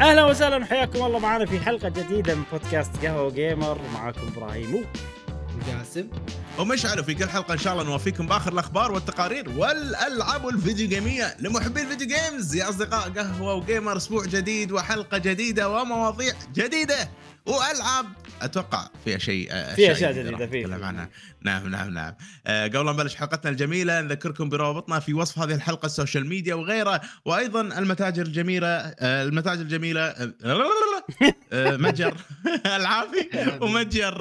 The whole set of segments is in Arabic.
أهلا وسهلا حياكم الله. معنا في حلقة جديدة من بودكاست قهوة و Gamer. معاكم إبراهيم جاسم ومشعل في كل حلقة إن شاء الله نوافيكم بآخر الأخبار والتقارير والألعاب والفيديو جيمية لمحبي ال video games. يا أصدقاء قهوة و Gamer أسبوع جديد وحلقة جديدة ومواضيع جديدة. وألعاب أتوقع فيها شيء في أشياء جديدة فيه. نتكلم عنها نعم نعم نعم آه، قبل لا نبلش حلقتنا الجميلة نذكركم برابطنا في وصف هذه الحلقة ال social media وغيرها وأيضا المتاجر الجميلة آه، المتاجر الجميلة آه، متجر العافي ومتجر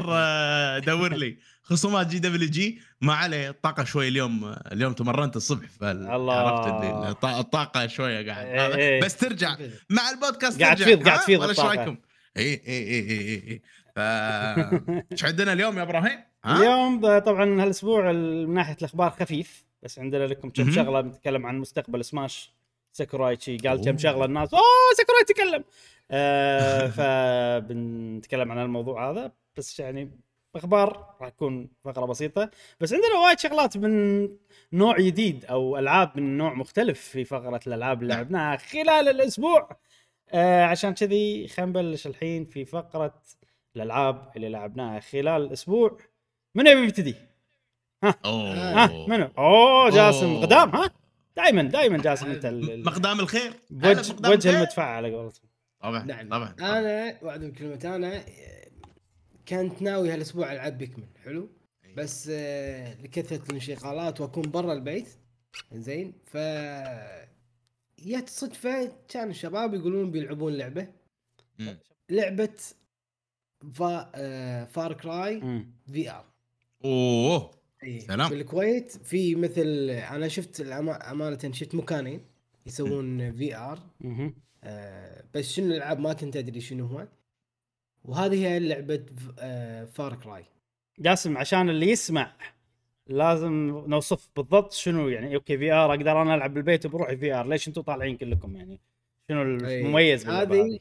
دور لي خصومات جي دبليو جي ما عليه الطاقه شوي اليوم اليوم تمرنت الصبح الله. عرفت الطاقة شوية قاعد إيه،. إيه. بس ترجع مع البودكاست قاعد. تفيض- قاعد؟ تفيض ولا إيش. رأيكم؟ اي اي اي اي اي ف إيش عندنا اليوم يا إبراهيم؟ ها؟ اليوم طبعا هالأسبوع ال- من ناحية الأخبار خفيف بس عندنا لكم كم. شغلة بنتكلم عن مستقبل سماش ساكورايتشي قال كم. شغلة الناس أوه ساكوراي تكلم آه فبنتكلم عن الموضوع هذا بس يعني أخبار راح تكون فقرة بسيطة بس عندنا وايد شغلات من نوع جديد أو ألعاب من نوع مختلف في فقرة الألعاب اللي نعم. لعبناها خلال الأسبوع آه عشان كذي خلينا نبلش الحين في فقرة الألعاب اللي لعبناها خلال الأسبوع من يبي يبتدي؟ اوه ها؟ منو؟ أوه جاسم أوه. قدام ها؟ دائما دائما جاسم أنت مقدام الخير. بوجه وجه الخير. المدفع على قولتهم. طبعا نعم. طبعا أنا من كلمات أنا كنت ناوي هالأسبوع ألعب بيكمن حلو؟ بس آه، لكثرة الانشغالات وأكون برا البيت. زين ف جت صدفه كان الشباب يقولون بيلعبون لعبة مم. لعبة فا آه Far Cry. VR أوه إيه. سلام. بالكويت في مثل أنا شفت أمانة شفت مكانين يسوون VR. آه، بس شنو الألعاب ما كنت أدري شنو هو وهذه هي لعبة Far Cry جاسم عشان اللي يسمع لازم نوصف بالضبط شنو يعني okay VR أقدر أنا ألعب بالبيت بروحي VR ليش أنتم طالعين كلكم يعني؟ شنو المميز باللعبة هذه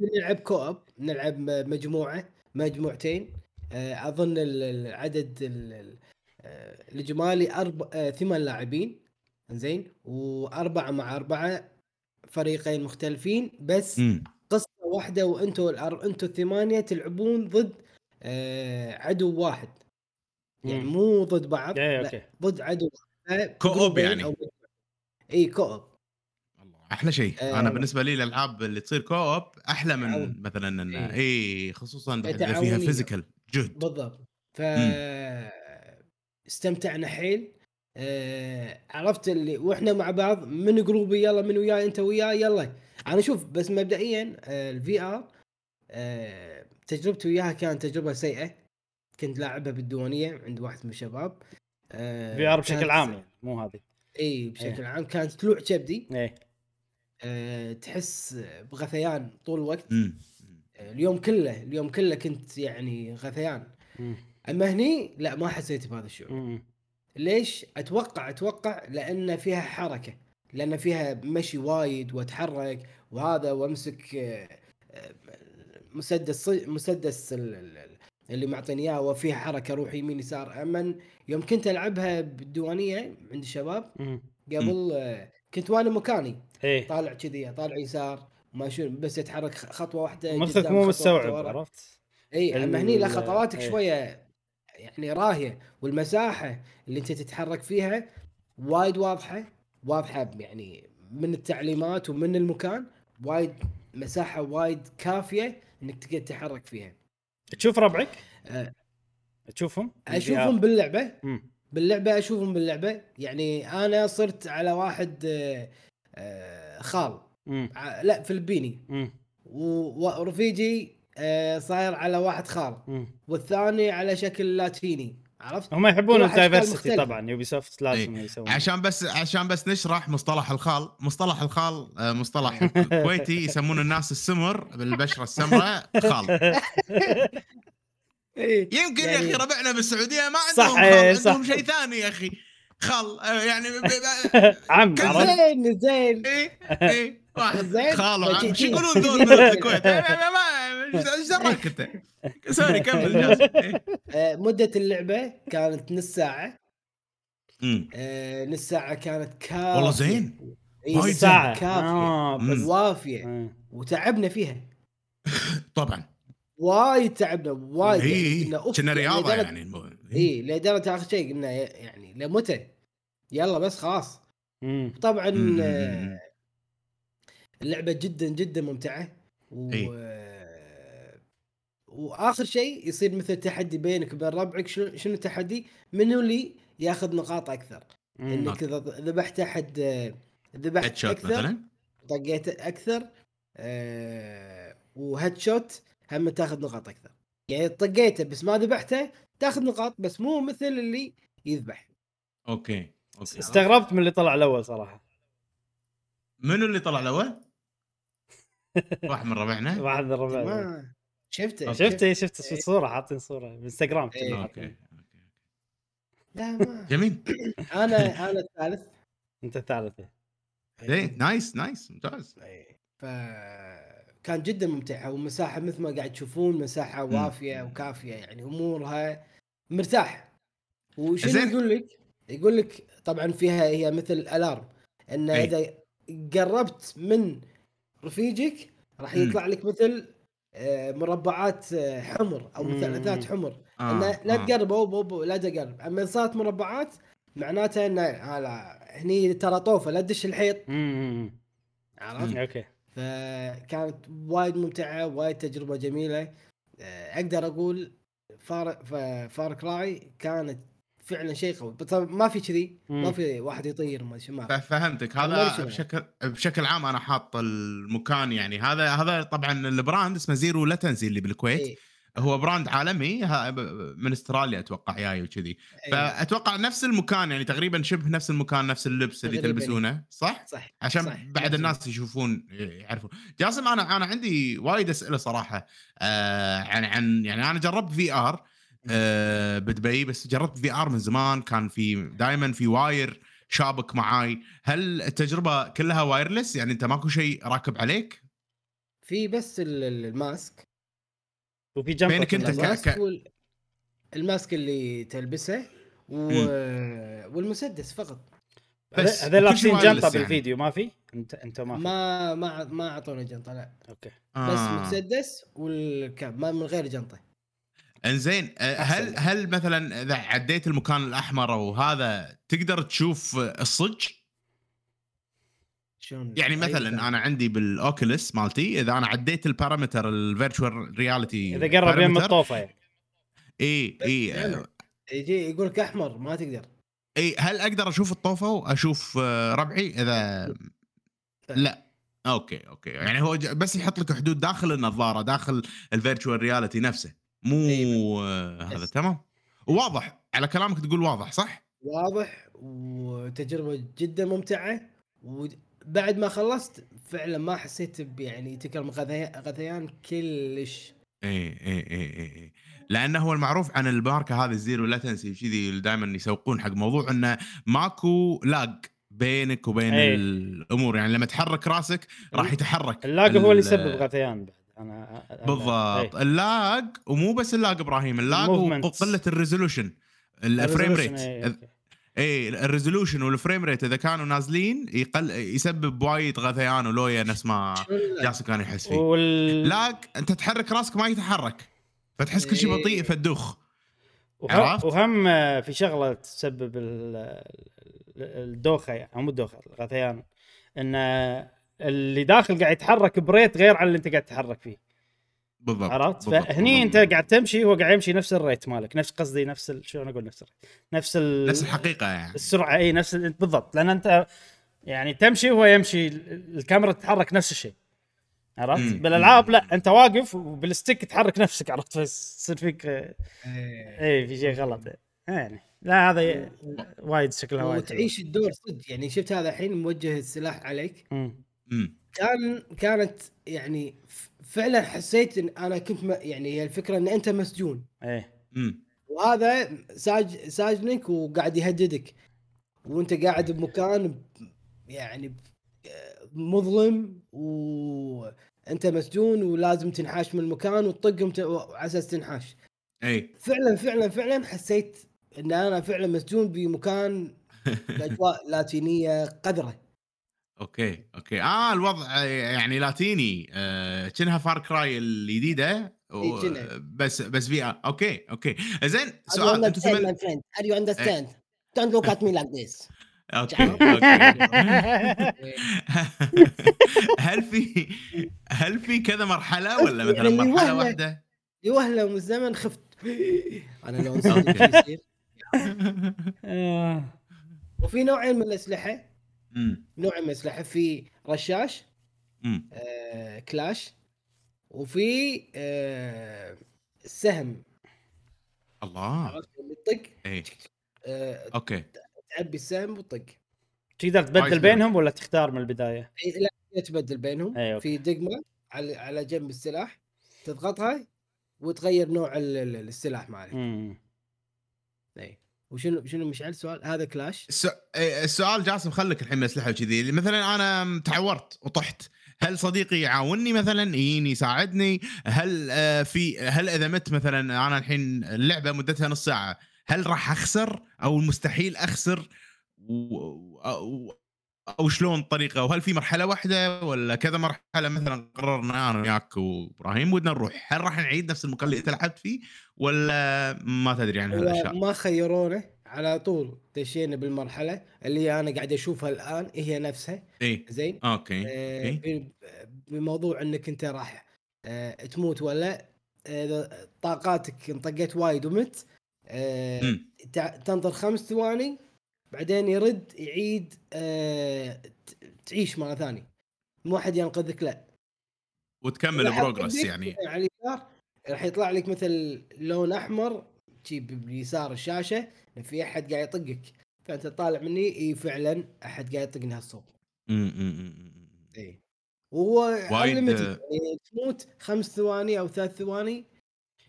نلعب كوب نلعب م- مجموعة مجموعتين. آه، أظن ال- العدد ال- ال- آه، الإجمالي أربع آه، ثمان لاعبين زين وأربعة مع أربعة فريقين مختلفين بس مم. قصة واحدة وأنتم الأر- أنتم الثمانية تلعبون ضد آه، عدو واحد. يعني مم. مو ضد بعض لا، أوكي ضد عدو. co-op يعني. أو. إي co-op أحلى شيء آه. أنا بالنسبة لي الألعاب اللي تصير co-op أحلى من تعاون. مثلا إيه. إي خصوصا إذا فيها. physical جهد بالضبط ف استمتعنا حيل آه عرفت اللي وإحنا مع بعض من group ي يلا من وياي أنت وياي يلا أنا شوف بس مبدئيا آه ال VR آه تجربتي وياها كانت تجربة سيئة كنت لاعبها بالديوانية عند واحد من الشباب آه في آر بشكل عام يعني مو هذه إي بشكل إيه. عام كانت طلوع كبدي إيه آه تحس بغثيان طول الوقت مم. آه اليوم كله اليوم كله كنت يعني غثيان مم. أما هني لا ما حسيت بهذا الشعور مم. ليش؟ أتوقع أتوقع لأن فيها حركة لأن فيها مشي وايد وأتحرك وهذا وأمسك آه، آه، مسدس مسدس ال- ال- اللي معطيني اياه وفيها حركة أروح يمين يسار اما يوم كنت ألعبها بالديوانية عند الشباب. قبل آه، كنت وأنا مكاني إيه طالع كذي طالع يسار ما شو بس اتحرك خ- خطوة واحدة مخك مو مستوعب. عرفت؟ إي أما هني لا خطواتك إيه. شوية يعني راهية والمساحة اللي أنت تتحرك فيها وايد واضحة واضحة يعني من التعليمات ومن المكان وايد مساحة وايد كافية إنك تقدر تتحرك فيها تشوف ربعك؟ أه. تشوفهم؟ أشوفهم باللعبة مم. باللعبة أشوفهم باللعبة يعني أنا صرت على واحد آه، آه، خال مم. لا فلبيني ورفيجي آه، صاير على واحد خال مم. والثاني على شكل لاتيني عرفت؟ هم يحبون مختلفة. طبعا Ubisoft لازم يسوون عشان بس عشان بس نشرح مصطلح الخال مصطلح الخال آه، مصطلح كويتي يسمون الناس السمر بالبشره السمراء خال إيه يمكن يا يعني- أخي ربعنا بالسعودية ما عندهم إيه، خال صح. عندهم شيء ثاني يا أخي خال آه، يعني عم؟ زين زين إيه إيه واحد زين. خال وعم وجي- شو يقولون ذول من الكويت إيه، ما- ما- ما- إيش دراك أنت؟ sorry كمل جاسم إيه. آه، مدة اللعبة كانت نص ساعة أمم. آه، نص ساعة كانت كافية والله زين إيه، وايد ساعة كافية. بس مم. وافية آه. وتعبنا فيها طبعا وايد تعبنا وايد اي يعني اي أوف، كنا رياضة لدرجة- يعني اي لدرجة آخر شيء قلنا يعني لمتى يلا بس خلاص مم. طبعا مم. اللعبة جدا جدا ممتعة و... وآخر شيء يصير مثل تحدي بينك وبين ربعك شنو شنو التحدي؟ منو اللي ياخذ نقاط أكثر؟ مم. إنك إذا ذبحت أحد ذبحت هيد شوت أكثر مثلا طقيت أكثر آه و head shot هم تاخذ نقاط أكثر يعني طقيته بس ما ذبحته تاخذ نقاط بس مو مثل اللي يذبح okay استغربت من اللي طلع الأول صراحة. منو اللي طلع الأول؟ واحد من ربعنا. واحد من الربع ما شفته شفت شفت في صوره حاطين صورة. بالانستغرام إيه. كنا okay لا ما. جميل. أنا أنا الثالث. أنت الثالث. إيه nice nice ممتاز. إيه. ف كان جدا ممتعه ومساحه مثل ما قاعد تشوفون مساحة. وافية وكافية يعني أمورها مرتاح وشنو. يقول لك؟ يقول لك طبعا فيها هي مثل ال alarm إن أي. إذا قربت من رفيجك راح. يطلع لك مثل آه، مربعات آه، حمر أو. مثلثات حمر آه. انه لا آه. أوب لا تقرب أما صارت مربعات معناته انه لا هني ترى طوفة لا تدش الحيط عرفت؟ okay فكانت وايد ممتعة وايد تجربة جميلة آه، أقدر أقول Far Far Cry كانت فعلا شيء قوي بس ما في كذي ما. في واحد يطير ما شو ما. فهمتك. هذا. بشكل بشكل عام أنا حاط المكان يعني. هذا هذا طبعا ال brand اسمه Zero Latency اللي بالكويت. إيه، هو brand عالمي. من استراليا أتوقع جاي وكذي. إيه، فأتوقع نفس المكان يعني تقريبا شبه نفس المكان نفس اللبس اللي. تلبسونه صح؟ صح. عشان صح. بعد الناس يشوفون يعرفون. جاسم أنا أنا عندي وايد أسئلة صراحة. آه عن عن يعني أنا جربت VR. آه بدبي بس جربت VR من زمان كان في دائما في wire شابك معاي. هل التجربة كلها wireless؟ يعني أنت ماكو شيء راكب عليك؟ في بس ال- ال- ال mask. وفي جنب بينك أنت ك- ال mask ك- وال... ال mask اللي تلبسه و... والمسدس فقط. بس هذول لابسين جنطة يعني. بالفيديو ما في؟ انت أنت ما في. ما ما ما أعطونا جنطة لا. أوكي. بس آه. مسدس وال cap ما من غير جنطة. انزين آه، هل. هل مثلا إذا عديت المكان الأحمر أو هذا تقدر تشوف الصج؟ شلون؟ يعني مثلا. أنا عندي بال Oculus مالتي إذا أنا عديت ال perimeter ال virtual reality إذا قرب يم الطوفه يعني إي إي يجي يقول لك أحمر ما تقدر. إي هل أقدر أشوف الطوفة وأشوف آه، ربعي؟ إذا لا. أوكي أوكي. يعني هو بس يحط لك حدود داخل النظارة داخل ال virtual reality نفسه. مو أي. آه، هذا. تمام وواضح على كلامك تقول واضح صح واضح وتجربة جدا ممتعة وبعد ما خلصت فعلا ما حسيت يعني تكرم غثي- غثيان كلش اي اي اي اي اي لأنه هو المعروف عن الماركه هذه ال Zero Latency وكذي دائما يسوقون حق موضوع إنه ماكو lag بينك وبين أي. الأمور يعني لما تحرك راسك راح يتحرك ال lag هو اللي ال- يسبب غثيان بعد أنا أنا- بالضبط إيه. ال lag ومو بس ال lag إبراهيم ال lag. وقله ال resolution ال frame rate إيه،. اي ال resolution وال frame rate إذا كانوا نازلين يقل يسبب وايد غثيان ولويا نفس ما؟ جاسم كان يحس فيه وال... lag أنت تحرك راسك ما يتحرك فتحس كل شيء إيه. بطيء فتدوخ وهم, عرفت؟ وهم في شغلة تسبب ال- الدوخة يعني مو الدوخة الغثيان إن آه، اللي داخل قاعد يتحرك ب rate غير عن اللي انت قاعد تتحرك فيه. بالضبط عرفت؟ بالضبط، فهني انت. قاعد تمشي هو قاعد يمشي نفس ال rate مالك نفس قصدي نفس ال... شلون أقول نفس ال rate؟ نفس ال... نفس الحقيقة يعني. السرعة إي نفس ال... بالضبط. لأن أنت يعني تمشي وهو يمشي ال- الكاميرا تتحرك نفس الشيء. عرفت؟ مم. بالألعاب مم. لا أنت واقف وبال stick تحرك نفسك عرفت؟ فيصير فيك آه، إيه. إي في شيء غلط. يعني لا هذا وايد شكلها وايد وتعيش الدور صدق. يعني شفت هذا الحين موجه السلاح عليك؟ حلو. مم. امم كان كانت يعني فعلا حسيت إن أنا كنت م- يعني هي الفكرة إن أنت مسجون. إيه. امم وهذا ساج ساجنك وقاعد يهددك. وأنت قاعد بمكان ب- يعني ب- مظلم وأنت مسجون ولازم تنحاش من المكان وتطقهم ت- على أساس تنحاش. اي فعلا فعلا فعلا حسيت إن أنا فعلا مسجون بمكان باجواء لاتينيه قذرة. أوكي أوكي آه الوضع يعني لاتيني آه كأنها فار كراي الجديدة و- إي كأنها. بس بس في أوكي أوكي زين How do you سؤال أنتم understand, سمل... my friend? Do you understand? Don't look at me like this. أوكي تعال. أوكي هل في هل في كذا مرحلة ولا مثلا يعني مرحلة وهلة. واحدة؟ يوهلة من الزمن خفت أنا لو نسيت أوكي. يصير آه. وفي نوعين من الأسلحة نوعين من الاسلحه في رشاش. آه كلاش وفي آه السهم الله يطق إيه آه أوكي تعبي السهم وطق تقدر تبدل. بينهم ولا تختار من البداية؟ إي، لا تبدل بينهم أي، أوكي. في دقمة على على جنب السلاح تضغطها وتغير نوع ال- ال- السلاح مالك. اي وشنو شنو مشعل؟ سؤال هذا كلاش؟ إيه، السؤال جاسم خليك الحين من الاسلحه وكذي. مثلا أنا تعورت وطحت. هل صديقي يعاونني مثلا؟ يجيني يساعدني. هل آه، في هل إذا مت مثلا أنا الحين اللعبة مدتها نص ساعة هل راح أخسر؟ أو مستحيل أخسر؟ و- أو شلون الطريقة وهل في مرحلة واحدة ولا كذا مرحلة مثلا قررنا أنا وياك وإبراهيم ودنا نروح؟ هل راح نعيد نفس المكان اللي أنت لعبت فيه ولا ما تدري عن هالأشياء؟ ما خيرونه على طول دشينا بالمرحلة اللي أنا قاعد أشوفها الآن هي نفسها. إي. زين؟ أوكي. آه، ب- بموضوع إنك أنت راح آه، تموت ولا إذا طاقاتك انطقت وايد ومت آه، تنطر خمس ثواني بعدين يرد يعيد آه، تعيش مرة ثانية. مو أحد ينقذك لا. وتكمل progress يعني. على اليسار راح يطلع لك مثل لون أحمر شي بيسار الشاشة إن في أحد قاعد يطقك. فأنت طالع مني إي فعلا أحد قاعد يطقني هالصوب. أمم. إي. وهو آه، يعني تموت خمس ثواني أو ثلاث ثواني.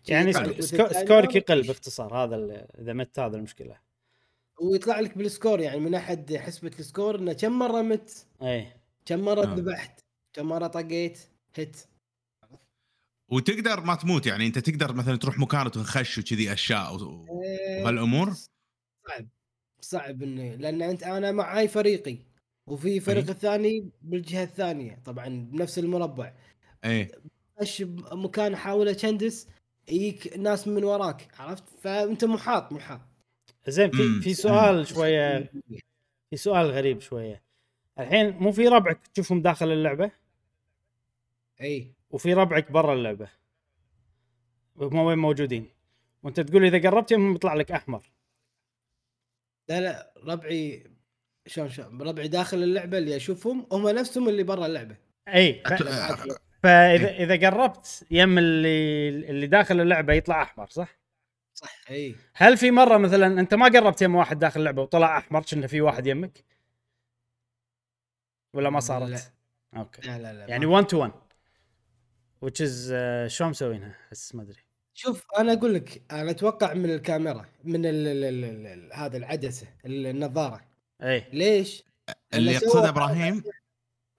يعني سكورك يقل. باختصار هذا ال- إذا مت هذا المشكلة. ويطلع لك بال score يعني من أحد حسبة ال score إنه كم مرة مت؟ اي كم مرة آه. ذبحت؟ كم مرة طقيت؟ هت. وتقدر ما تموت يعني أنت تقدر مثلا تروح مكان وتنخش وكذي أشياء إيه، وهالأمور؟ صعب. صعب إنه لأن أنت أنا معاي فريقي وفي فريق أي. الثاني بالجهة الثانية طبعا بنفس المربع. إيه. خش بمكان احاول اشندس يجيك ناس من وراك عرفت؟ فأنت محاط محاط. زين في. في سؤال شوية. في سؤال غريب شوية. الحين مو في ربعك تشوفهم داخل اللعبة؟ إي. وفي ربعك برا اللعبة. هم وين موجودين؟ وأنت تقول إذا قربت يمهم يطلع لك أحمر. لا لا ربعي شلون شلون ربعي داخل اللعبة اللي أشوفهم هم نفسهم اللي برا اللعبة. إي ف... أت- فاذا إذا قربت يم اللي اللي داخل اللعبة يطلع أحمر صح؟ صح إي هل في مرة مثلا أنت ما قربت يم واحد داخل اللعبة وطلع أحمر كأنه في واحد يمك؟ ولا ما صارت؟ لا. أوكي لا لا لا يعني ما. 1 to 1 which is uh, شلون مسوينها؟ احس ما أدري شوف أنا أقول لك أنا أتوقع من الكاميرا من ال ال ال هذا العدسة النظارة إي ليش؟ اللي يقصده إبراهيم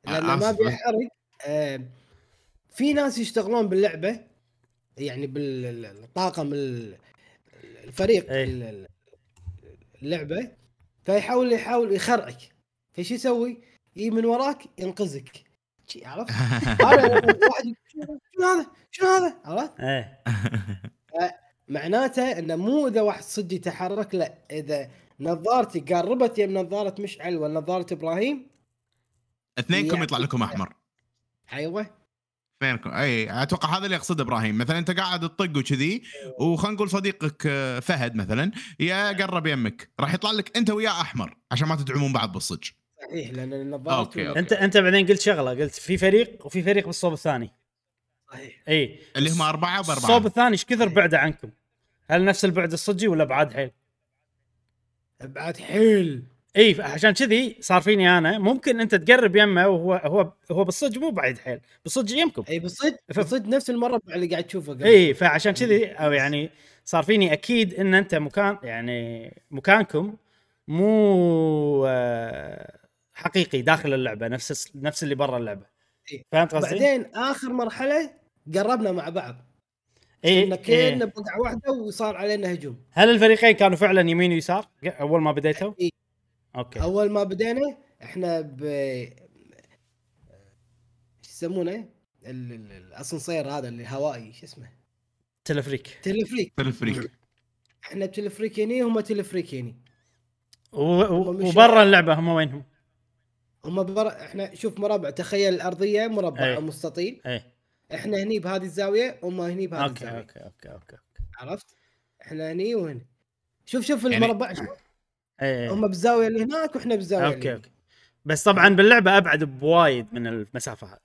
لأنه ما آسف. بيحرق آه في ناس يشتغلون باللعبة يعني بالطاقم ال- الفريق. ال- ال- اللعبة فيحاول يحاول يخرعك فشو يسوي؟ يجي من وراك ينقذك شي عرفت؟ هذا واحد شنو هذا؟ شنو هذا؟ عرفت؟ إيه معناته إنه مو إذا واحد صدق يتحرك لا إذا نظارتي قربت يم نظارة مشعل ولا نظارة إبراهيم اثنينكم يعني- يطلع لكم أحمر أيوه اثنينكم أي أتوقع هذا اللي يقصده إبراهيم. مثلا أنت قاعد تطق وكذي وخلينا نقول صديقك آه، فهد مثلا يا قرب يمك راح يطلع لك أنت وياه أحمر عشان ما تدعمون بعض بالصج صحيح لأن النظارة أوكي، أوكي. أنت أنت بعدين قلت شغلة قلت في فريق وفي فريق بالصوب الثاني. صحيح. إي. اللي هم أربعة الصوب باربعه الثاني إيش كثر بعده عنكم؟ هل نفس البعد الصجي ولا بعاد حيل؟ أبعاد حيل. إي عشان كذي صار فيني أنا ممكن أنت تقرب يمه وهو هو هو بالصج مو بعيد حيل بالصج يمكم إي بالصدق ف- بالصدق نفس المربع اللي قاعد تشوفه قبل إي فعشان كذي أو يعني صار فيني أكيد إن أنت مكان يعني مكانكم مو آه، حقيقي داخل اللعبة نفس نفس اللي برا اللعبة إيه. فهمت قصدي؟ بعدين آخر مرحلة قربنا مع بعض إيه كنا إيه. بقعه واحدة وصار علينا هجوم هل الفريقين كانوا فعلا يمين ويسار أول ما بديتوا؟ إيه. أوكي. أول ما بدينا إحنا ب... يسمونه؟ ال- ال- الأسانسير هذا اللي هوائي شو اسمه؟ تلفريك. تلفريك. تلفريك. إحنا بتلفريك هني هم تلفريك هني وبرا اللعبة هم وينهم؟ هم بر... إحنا شوف مربع تخيل الأرضية مربع أي. أو مستطيل. إيه. إحنا هني بهذه الزاوية هم هني بهذه okay الزاوية. okay okay okay. عرفت؟ إحنا هني وهنا شوف شوف يعني- المربع شوف. إيه. هم بالزاويه اللي هناك وإحنا بالزاويه اللي okay هنا. okay. بس طبعا باللعبة أبعد بوايد من المسافة هذه.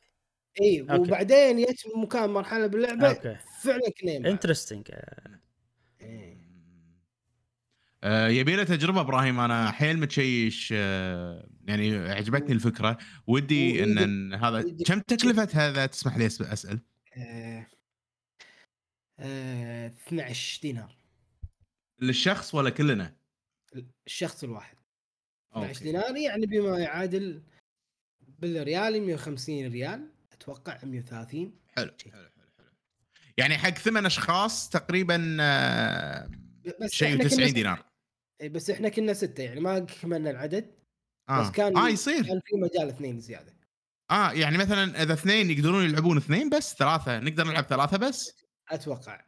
اي okay. وبعدين جت مكان مرحلة باللعبة okay. فعلا كنا. interesting إيه. آه، يبي له تجربة إبراهيم. أنا حيل متشيش آه، يعني عجبتني الفكرة. ودي إن, إن هذا كم تكلفة هذا؟ تسمح لي أسأل. آه، آه، 12 دينار. للشخص ولا كلنا؟ الشخص الواحد. 12 okay. دينار يعني بما يعادل بالريال 150 ريال أتوقع 130 حلو حلو حلو حلو. يعني حق ثمان أشخاص تقريبا آه، بس شيء إحنا كنا 90 ستة. دينار. بس إحنا كنا ستة يعني ما كملنا العدد آه. بس كان آه يصير. كان في مجال اثنين زيادة. آه يعني مثلا إذا اثنين يقدرون يلعبون اثنين بس ثلاثة نقدر نلعب ثلاثة بس. أتوقع.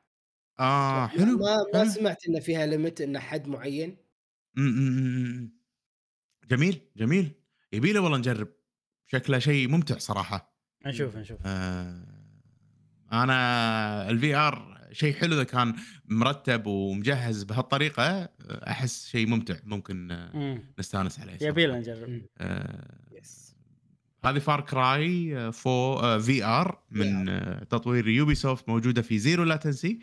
آه. حلو ما ما حلو. سمعت إن فيها limit إن حد معين جميل جميل. يبي له والله نجرب. شكله شيء ممتع صراحة. نشوف نشوف. آه أنا ال VR شيء حلو إذا كان مرتب ومجهز بهالطريقة أحس شيء ممتع. ممكن آه، مم. نستانس عليه يبي لنا نجرب. آه yes هذه Far Cry VR من آه، تطوير Ubisoft موجودة في Zero Latency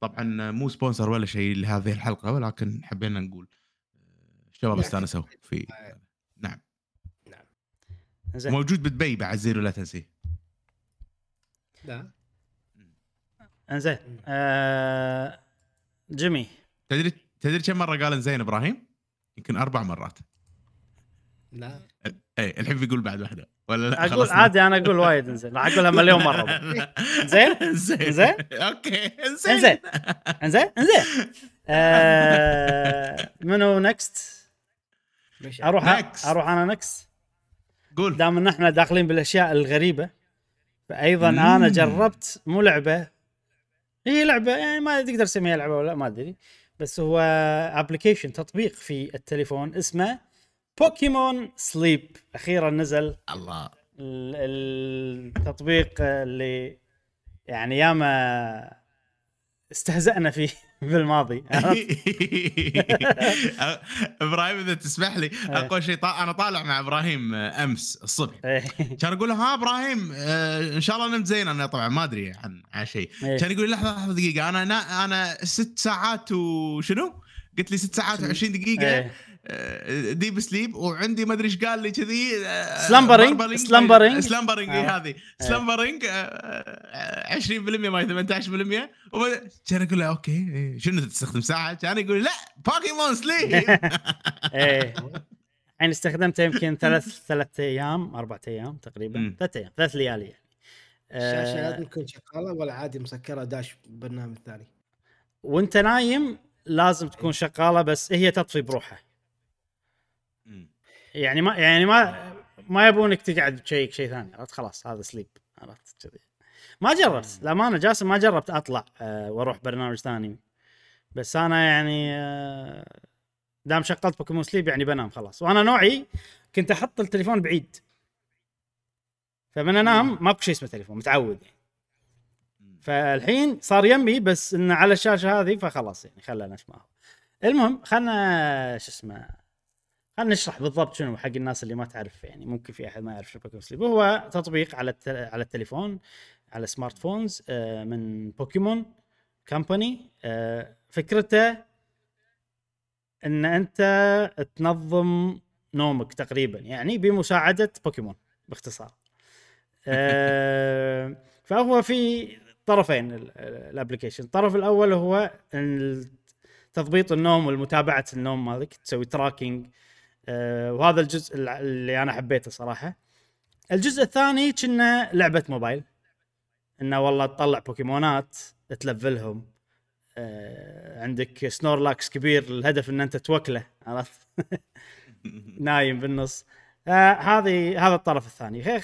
طبعا مو sponsor ولا شيء لهذه الحلقة ولكن حبينا نقول آه، الشباب لا، استانسوا في آه. نعم. زين. موجود بدبي بعد Zero Latency لا. انزين. آه جيمي. تدري تدري كم مرة قال زين إبراهيم؟ يمكن أربع مرات. لا. اي الحين بيقول بعد واحدة. ولا لا؟ أقول؟ عادي أنا أقول وايد إنزين. راح أقولها مليون مرة. زين زين زين؟ okay. زين إنزين. إنزين؟ إنزين. آه منو next؟ أروح Next. أروح أنا next قول. دام إن إحنا داخلين بالأشياء الغريبة فايضا مم. أنا جربت مو لعبة. هي لعبة يعني ما تقدر تسميها لعبة ولا ما أدري. بس هو application تطبيق في التليفون اسمه Pokémon Sleep أخيرا نزل الله ال- التطبيق اللي يعني ياما استهزأنا فيه بالماضي إبراهيم إذا تسمح لي إيه. أقول شيء طا... أنا طالع مع إبراهيم آه، أمس الصبح إيه. كان أقول له ها إبراهيم آه إن شاء الله نمت زين أنا طبعا ما أدري عن عن شيء إيه. كان يقول لحظة لحظة دقيقة أنا نا أنا ست ساعات وشنو؟ قلت لي ست ساعات و20 دقيقة إيه. deep sleep وعندي ما أدري إيش قال لي كذي آه، slumbering،. slumbering. slumbering آه. اي هذه slumbering آه، 20% ما 18% وبعد- كان أقول له okay إيه، شنو تستخدم ساعة؟ كان يقول لا بوكيمون سليب إيه الحين استخدمته يمكن ثلاث ثلاث أيام أربع أيام تقريبا. ثلاث أيام ثلاث ليالي يعني الشاشه آه، لازم تكون شغالة ولا عادي مسكرة داش برنامج ثاني وأنت نايم لازم تكون شغالة بس هي تطفي بروحها يعني ما يعني ما ما يبونك تقعد تشيك شيء ثاني عرفت؟ خلاص هذا sleep عرفت؟ كذي. ما جربت للأمانة جاسم ما جربت أطلع آه وأروح برنامج ثاني. بس أنا يعني آه دام شغلت Pokémon Sleep يعني بنام خلاص. وأنا نوعي كنت أحط التليفون بعيد. فمن أنام ماكو شيء اسمه تليفون متعود يعني. فالحين صار يمي بس إنه على الشاشة هذه فخلاص يعني خلنا اسمعه المهم خلنا شو اسمه خلنا نشرح بالضبط شنو حق الناس اللي ما تعرف يعني ممكن في أحد ما يعرف شو Pokémon Sleep هو تطبيق على الت... على التليفون على smart phones آه، من Pokémon Company آه، فكرته إن أنت تنظم نومك تقريبا يعني بمساعدة بوكيمون باختصار. آه، فهو في طرفين ال- ال- ال application الطرف الأول هو تضبيط النوم والمتابعة النوم مالك تسوي tracking آه، وهذا الجزء اللي أنا حبيته صراحة. الجزء الثاني كنه لعبة موبايل. إنه والله تطلع بوكيمونات تلفلهم. آه، عندك Snorlax كبير الهدف إن أنت توكله عرفت؟ نايم بالنص. آه، هذه هذا الطرف الثاني.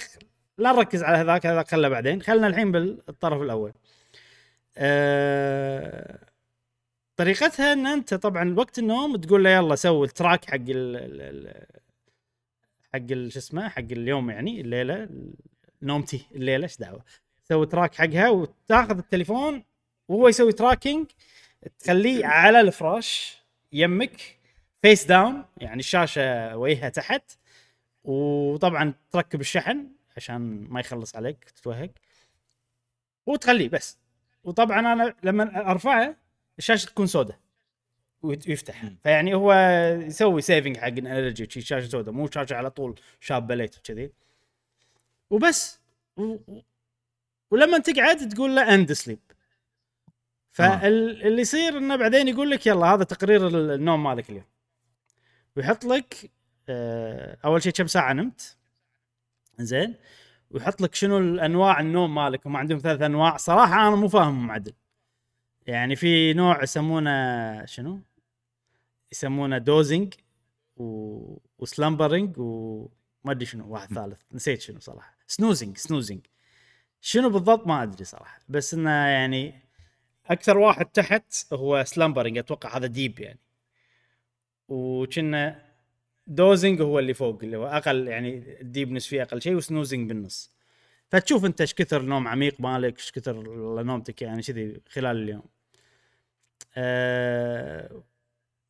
لا نركز على هذاك هذاك خله بعدين. خلنا الحين بالطرف الأول. أه طريقتها إن أنت طبعا وقت النوم تقول له يلا سوي ال track حق ال ال- ال- حق شو اسمه حق اليوم يعني الليلة نومتي الليلة إيش دعوة؟ تسوي track حقها وتاخذ التليفون وهو يسوي tracking تخليه على الفراش يمك face down يعني الشاشة وجهها تحت وطبعا تركب الشحن عشان ما يخلص عليك تتوهق وتخليه بس. وطبعا أنا لما أرفعه الشاشه تكون سوداء ويفتح. فيعني هو يسوي سيفنج حق ال energy شاشه سوداء مو شاشه على طول شابة ليت وكذي. وبس. و... ولما تقعد تقول له end sleep فاللي يصير إنه بعدين يقول لك يلا هذا تقرير ال- النوم مالك اليوم. ويحط لك آه، أول شيء كم ساعة نمت؟ زين. ويحط لك شنو الأنواع النوم مالك؟ هم عندهم ثلاث أنواع. صراحة أنا مو فاهمهم عدل يعني في نوع يسمونه شنو؟ يسمونه dozing و... و slumbering وما أدري شنو واحد ثالث نسيت شنو صراحة. snoozing snoozing. شنو بالضبط ما أدري صراحة بس إنه يعني أكثر واحد تحت هو slumbering أتوقع هذا deep يعني. وكنا dozing هو اللي فوق اللي هو أقل يعني ال deepness فيه أقل شيء و snoozing بالنص. فتشوف أنت إيش كثر نوم عميق مالك إيش كثر نومتك يعني كذي خلال اليوم. أه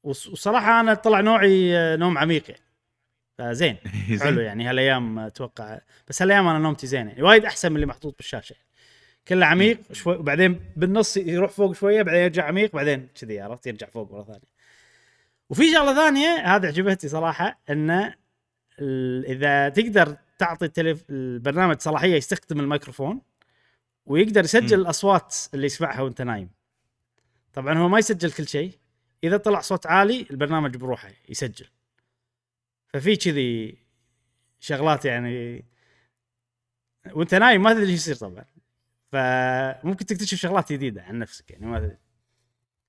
وص- وصراحة أنا طلع نوعي آه، نوم عميق يعني. فزين حلو يعني. هالأيام أتوقع بس هالأيام أنا نومتي زين يعني. وايد أحسن من اللي محطوط بالشاشة يعني. كله عميق شوي وبعدين بالنص يروح فوق شوية بعدين يرجع عميق بعدين كذي عرفت؟ يرجع فوق مرة ثانية. وفي شغلة ثانية هذه عجبتني صراحة انه إذا تقدر تعطي التلف... البرنامج صلاحية يستخدم الميكروفون ويقدر يسجل. الأصوات اللي يسمعها وأنت نايم. طبعا هو ما يسجل كل شيء. إذا طلع صوت عالي البرنامج بروحه يسجل. ففي كذي شغلات يعني وأنت نايم ما تدري إيش يصير طبعا. فممكن تكتشف شغلات جديدة عن نفسك يعني ما تدري.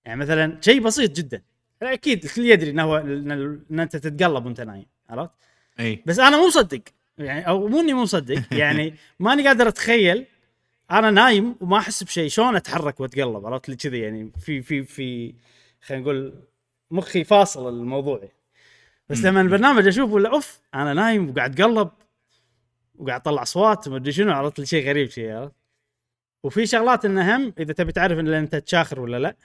يعني مثلا شيء بسيط جدا. أكيد الكل يدري إنه هو إن أنت تتقلب وأنت نايم عرفت؟ أي. بس أنا مو مصدق. يعني أو مو إني مو مصدق يعني ماني قادر أتخيل أنا نايم وما أحس بشيء. شلون أتحرك وأتقلب؟ عرفت؟ لي كذي يعني في في في خلينا نقول مخي فاصل الموضوع. بس. لما البرنامج أشوفه ولا أوف أنا نايم وقاعد أتقلب وقاعد أطلع أصوات وما أدري شنو عرفت؟ لي شيء غريب شيء عرفت؟ وفي شغلات إنه هم إذا تبي تعرف إن أنت تشاخر ولا لا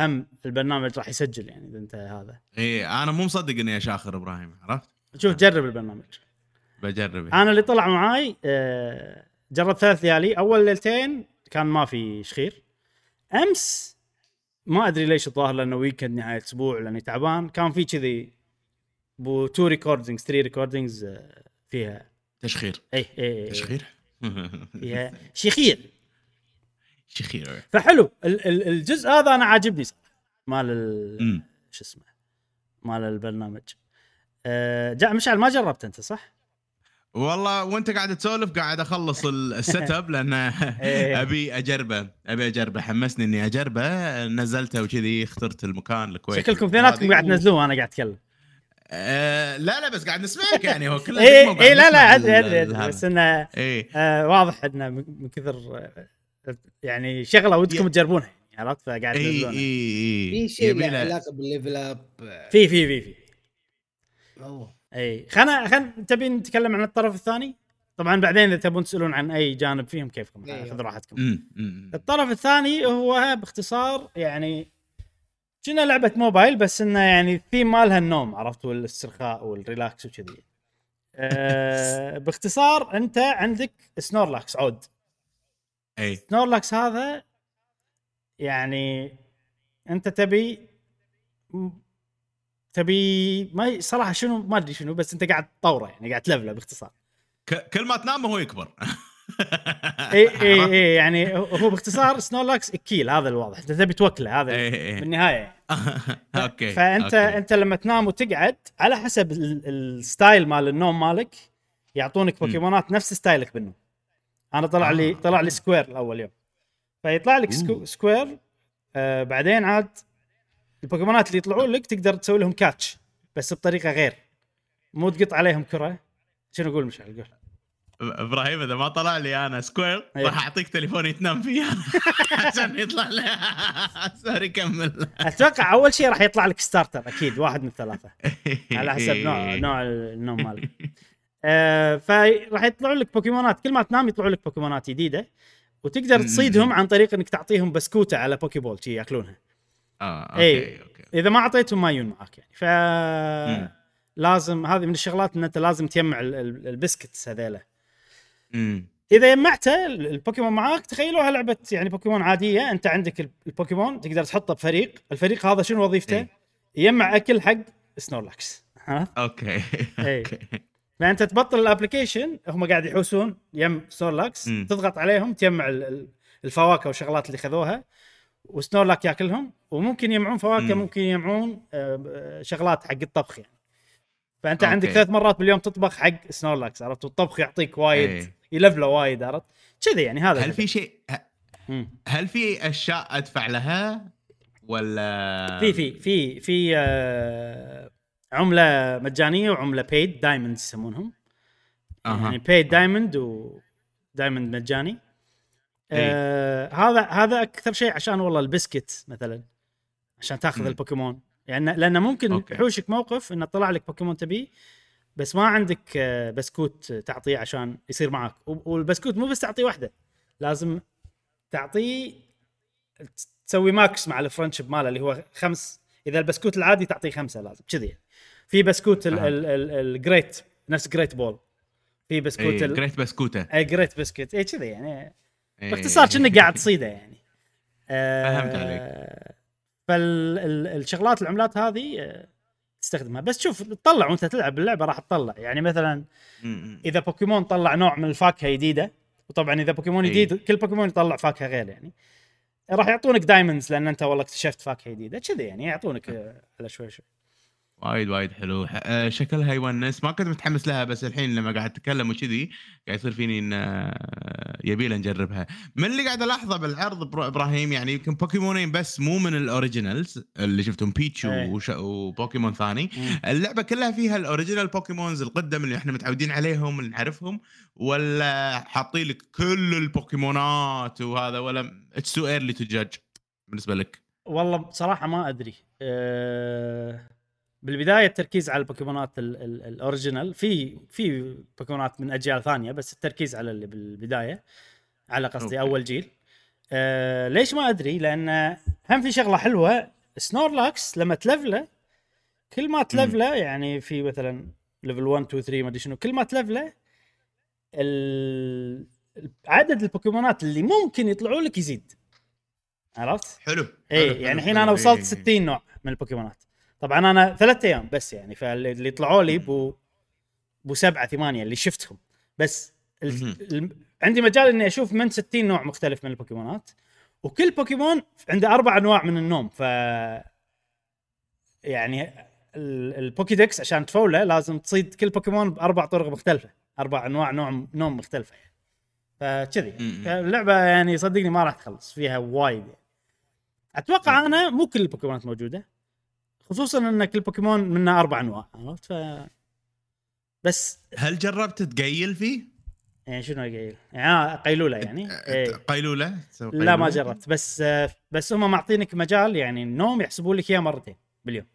هم البرنامج راح يسجل يعني إذا أنت هذا. إي أنا مو مصدق إني أشاخر إبراهيم عرفت؟ شوف جرب البرنامج. بجرب أنا اللي طلع معاي آه، جربت ثلاث ليالي. أول ليلتين كان ما في شخير. أمس ما أدري ليش الظاهر لأنه weekend نهاية أسبوع لأني تعبان. كان في كذي بو two recordings three recordings فيها. تشخير. اي اي اي تشخير؟ فيها شخير. شخير فحلو. ال- ال- الجزء هذا أنا عاجبني صراحة. مال ال-. شو اسمه؟ مال البرنامج. آه، جا مشعل ما جربت أنت صح؟ والله وانت قاعد تسولف قاعد اخلص ال- ال set up لأن إيه. أبي أجربه. أبي أجربه. حمسني إني أجربه. نزلته وكذي اخترت المكان الكويت. شكلكم اثنيناتكم قاعد تنزلوه وأنا قاعد أتكلم. آه لا لا بس قاعد نسمعك يعني. هو كله اي اي لا لا أدري أدري. بس إنه اي آه واضح إنه من كثر آه، يعني شغلة ودكم تجربونها عرفت؟ فقاعد إي إي إي. في شيء له علاقة بال level up. في في في في. أي. خلنا خلنا تبي نتكلم عن الطرف الثاني؟ طبعا بعدين إذا تبون تسألون عن أي جانب فيهم كيفكم إيه. خذوا راحتكم. الطرف الثاني هو باختصار يعني كنا لعبة موبايل بس إنه يعني الثيم مالها النوم عرفت؟ والاسترخاء وال relax وكذي. أه باختصار أنت عندك سنورلاكس عود. أي. سنورلاكس هذا يعني أنت تبي تبي ما صراحة شنو ما أدري شنو بس أنت قاعد تطوره يعني قاعد تلفله باختصار كل ما تنام هو يكبر إي إي إي يعني هو باختصار سنورلاكس اكيل هذا الواضح أنت تبي توكله هذا. بالنهاية okay فأنت. أنت لما تنام وتقعد على حسب ال- ال style مال النوم مالك يعطونك بوكيمونات نفس style ك بالنوم أنا طلع لي آه. طلع لي سكويرتل أول يوم فيطلع لك. سكويرتل آه بعدين عاد البوكيمونات اللي يطلعون لك تقدر تسوي لهم catch بس بطريقة غير. مو تقط عليهم كرة. شنو أقول مشعل؟ قول. إبراهيم إذا ما طلع لي أنا سكويرتل إيه. راح أعطيك تليفوني تنام فيه عشان يطلع لي. sorry كمل. أتوقع أول شيء راح يطلع لك starter أكيد واحد من الثلاثة. على حسب نوع نوع النوم مالك. آه فراح يطلعوا لك بوكيمونات. كل ما تنام يطلعوا لك بوكيمونات جديدة. وتقدر تصيدهم عن طريق إنك تعطيهم بسكوتة على poke ball ياكلونها. آه إيه. okay okay إذا ما اعطيتهم ما يجون معاك يعني ف. لازم هذه من الشغلات إن أنت لازم تجمع ال- ال- ال biscuits هذيلا. إذا جمعته ال- البوكيمون معاك تخيلوها لعبة يعني بوكيمون عادية أنت عندك ال- البوكيمون تقدر تحطه بفريق الفريق هذا شنو وظيفته إيه. يجمع أكل حق سنورلاكس عرفت okay. okay فأنت تبطل ال application هم قاعد يحوسون يم سنورلاكس. تضغط عليهم تجمع ال- ال- الفواكه والشغلات اللي خذوها وسنورلاكس ياكلهم وممكن يجمعون فواكه مم. ممكن يجمعون آه، شغلات حق الطبخ يعني فأنت okay. عندك ثلاث مرات باليوم تطبخ حق سنورلاكس عرفت والطبخ يعطيك وايد إيه. يلفله وايد عرفت كذي يعني هذا هل. في شيء. هل في أشياء أدفع لها ولا في في في في آه، عملة مجانية وعملة paid diamond يسمونهم أها. يعني paid diamond و diamond مجاني. آه هذا هذا أكثر شيء عشان والله البسكت مثلا عشان تاخذ مم. البوكيمون يعني لأنه ممكن okay. يحوشك موقف إنه طلع لك بوكيمون تبيه بس ما عندك آه، بسكوت تعطيه عشان يصير معك والبسكوت مو بس تعطيه واحدة لازم تعطيه تسوي max مع ال friendship ماله اللي هو خمس إذا البسكوت العادي تعطيه خمسة لازم كذي يعني. في بسكوت ال great نفس great ball في بسكوت إيه. ال- great بسكوته اي great بسكوت اي كذي يعني إيه. باختصار كأنك قاعد تصيده يعني. فهمت عليك. فالشغلات العملات هذه آه، تستخدمها. بس شوف تطلع وانت تلعب اللعبة راح تطلع. يعني مثلا. إذا بوكيمون طلع نوع من الفاكهة جديدة وطبعا إذا بوكيمون إي. جديد كل بوكيمون يطلع فاكهة غير يعني. راح يعطونك diamonds لأن أنت والله اكتشفت فاكهة جديدة. كذي يعني يعطونك آه، على شوي شوي. وايد وايد حلو. آه، شكلها يونس ما كنت متحمس لها بس الحين لما قاعد أتكلم وكذي قاعد يصير فيني إن آه، يبي نجربها. من اللي قاعد ألاحظه بالعرض برو- إبراهيم يعني يمكن بوكيمونين بس مو من ال originals اللي شفتهم بيتشو إيه. وش... وبوكيمون ثاني. اللعبة كلها فيها ال original Pokémons القدم اللي إحنا متعودين عليهم اللي نعرفهم ولا حاطين لك كل البوكيمونات وهذا ولا it's too early to judge بالنسبة لك؟ والله بصراحة ما أدري. أه بالبداية التركيز على البوكيمونات ال- ال- ال original في في بوكيمونات من أجيال ثانية بس التركيز على اللي بالبداية على قصدي أوكي. أول جيل أه ليش ما أدري لأن هم في شغلة حلوة سنورلاكس لما تلفله كل ما تلفله يعني في مثلا level 1 2 3 ما أدري شنو كل ما تلفله ال- عدد البوكيمونات اللي ممكن يطلعوا لك يزيد عرفت؟ حلو اي يعني الحين. أنا إيه، وصلت إيه. 60 نوع من البوكيمونات طبعا أنا ثلاث أيام بس يعني فاللي اللي طلعوا لي بو بو سبعة ثمانية اللي شفتهم. بس ال... ال... عندي مجال إني أشوف من 60 نوع مختلف من البوكيمونات. وكل بوكيمون عنده أربع أنواع من النوم ف يعني ال- البوكيدكس عشان تفوله لازم تصيد كل بوكيمون بأربع طرق مختلفة. أربع أنواع نوع نوم مختلفه يعني فكذي. اللعبه يعني صدقني ما راح تخلص فيها وايد يعني. أتوقع أنا مو كل البوكيمونات موجودة. خصوصا ان كل بوكيمون منه أربع أنواع عرفت ف بس هل جربت تقيل فيه؟ يعني شنو؟ يعني آه، قيلولة يعني إيه. قيلولة؟ لا ما؟ جربت بس بس هم معطينك مجال يعني النوم يحسبوا لك إياه مرتين باليوم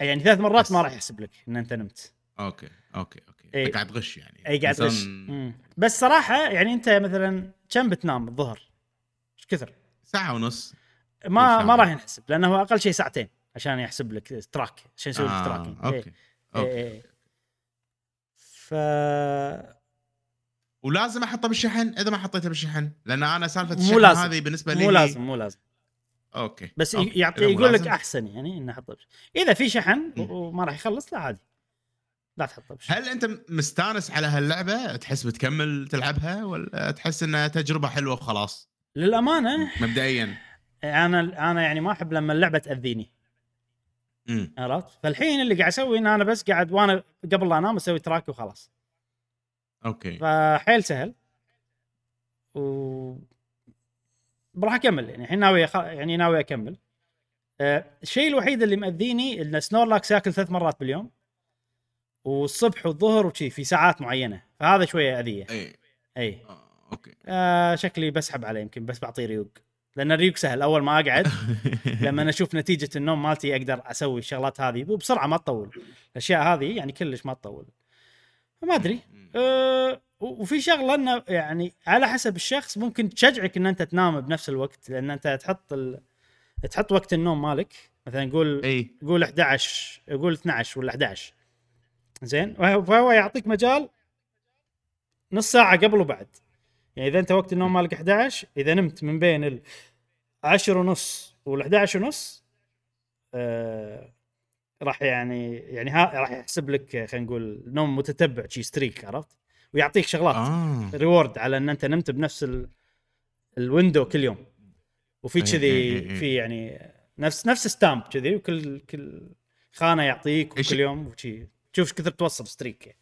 يعني ثلاث مرات بس- ما راح يحسب لك إن أنت نمت أوكي أوكي أوكي إيه. قاعد تغش يعني اي قاعد إنسان- غش مم. بس صراحة يعني أنت مثلا كم بتنام الظهر؟ إيش كثر؟ ساعة ونص ما. ما راح ينحسب لأنه أقل شيء ساعتين عشان يحسب لك تراك عشان يسوي لك آه، tracking أوكي إيه. أوكي إيه، إيه. ف ولازم أحطه بالشحن إذا ما حطيته بالشحن لأن أنا سالفة الشحن لازم. هذه بالنسبة لي مو لازم مو لازم أوكي بس أوكي. يعطي يقول لك. أحسن يعني انه أحطه بش. إذا في شحن. وما راح يخلص لا عادي لا تحطه بش. هل أنت مستانس على هاللعبة تحس بتكمل تلعبها ولا تحس إنها تجربة حلوة وخلاص للأمانة مبدئيا أنا أنا يعني ما أحب لما اللعبة تأذيني. عرفت؟ فالحين اللي قاعد أسوي إن أنا بس قاعد وأنا قبل لا أنام أسوي track وخلاص. أوكي. فحيل سهل. و راح أكمل يعني. الحين ناوي أخ... يعني ناوي أكمل. آه، الشيء الوحيد اللي مأذيني إن سنورلاكس ياكل ثلاث مرات باليوم. والصبح والظهر وشي في ساعات معينة. فهذا شوية أذية. اي اي آه، أوكي. آه شكلي بسحب عليه يمكن بس بعطيه ريوق. لأن الريوق سهل أول ما أقعد لما أنا أشوف نتيجة النوم مالتي أقدر أسوي الشغلات هذه وبسرعة ما تطول. الأشياء هذه يعني كلش ما تطول. فما أدري. أه وفي شغلة إنه يعني على حسب الشخص ممكن تشجعك إن أنت تنام بنفس الوقت لأن أنت تحط ال... تحط وقت النوم مالك. مثلا قول أي. قول 11 قول 12 ولا 11 زين؟ فهو يعطيك مجال نص ساعة قبل وبعد. يعني إذا أنت وقت النوم مالك 11 إذا نمت من بين ال 10 ونص وال 11 ونص آه راح يعني يعني ها راح يحسب لك خلينا نقول نوم متتبع شي streak عرفت ويعطيك شغلات آه reward على إن أنت نمت بنفس ال... ال window كل يوم وفي إيه كذي إيه إيه. في يعني نفس نفس stamp كذي وكل كل خانة يعطيك وكل يوم وشي تشوف إيش كثر توصل streak يعني.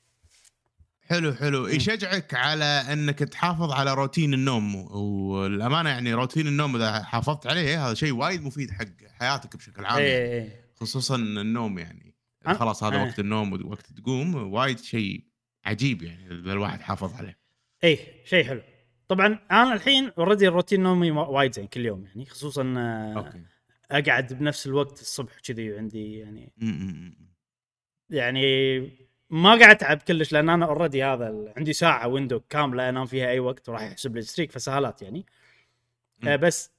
حلو حلو. يشجعك على إنك تحافظ على روتين النوم. والأمانة يعني روتين النوم إذا حافظت عليه هذا شيء وايد مفيد حق حياتك بشكل عام يعني. إيه. إيه خصوصا النوم يعني. أنا- خلاص هذا إيه. وقت النوم ووقت تقوم وايد شيء عجيب يعني إذا الواحد حافظ عليه. إيه شيء حلو. طبعا أنا الحين already الروتين نومي وا- وايد زين كل يوم يعني. خصوصا آه، أوكي. أقعد بنفس الوقت الصبح كذي عندي يعني. م- م. يعني ما قاعد أتعب كلش لأن أنا already هذا عندي ساعة window كاملة أنام فيها أي وقت وراح يحسب لي streak فسهالات يعني مم. آه بس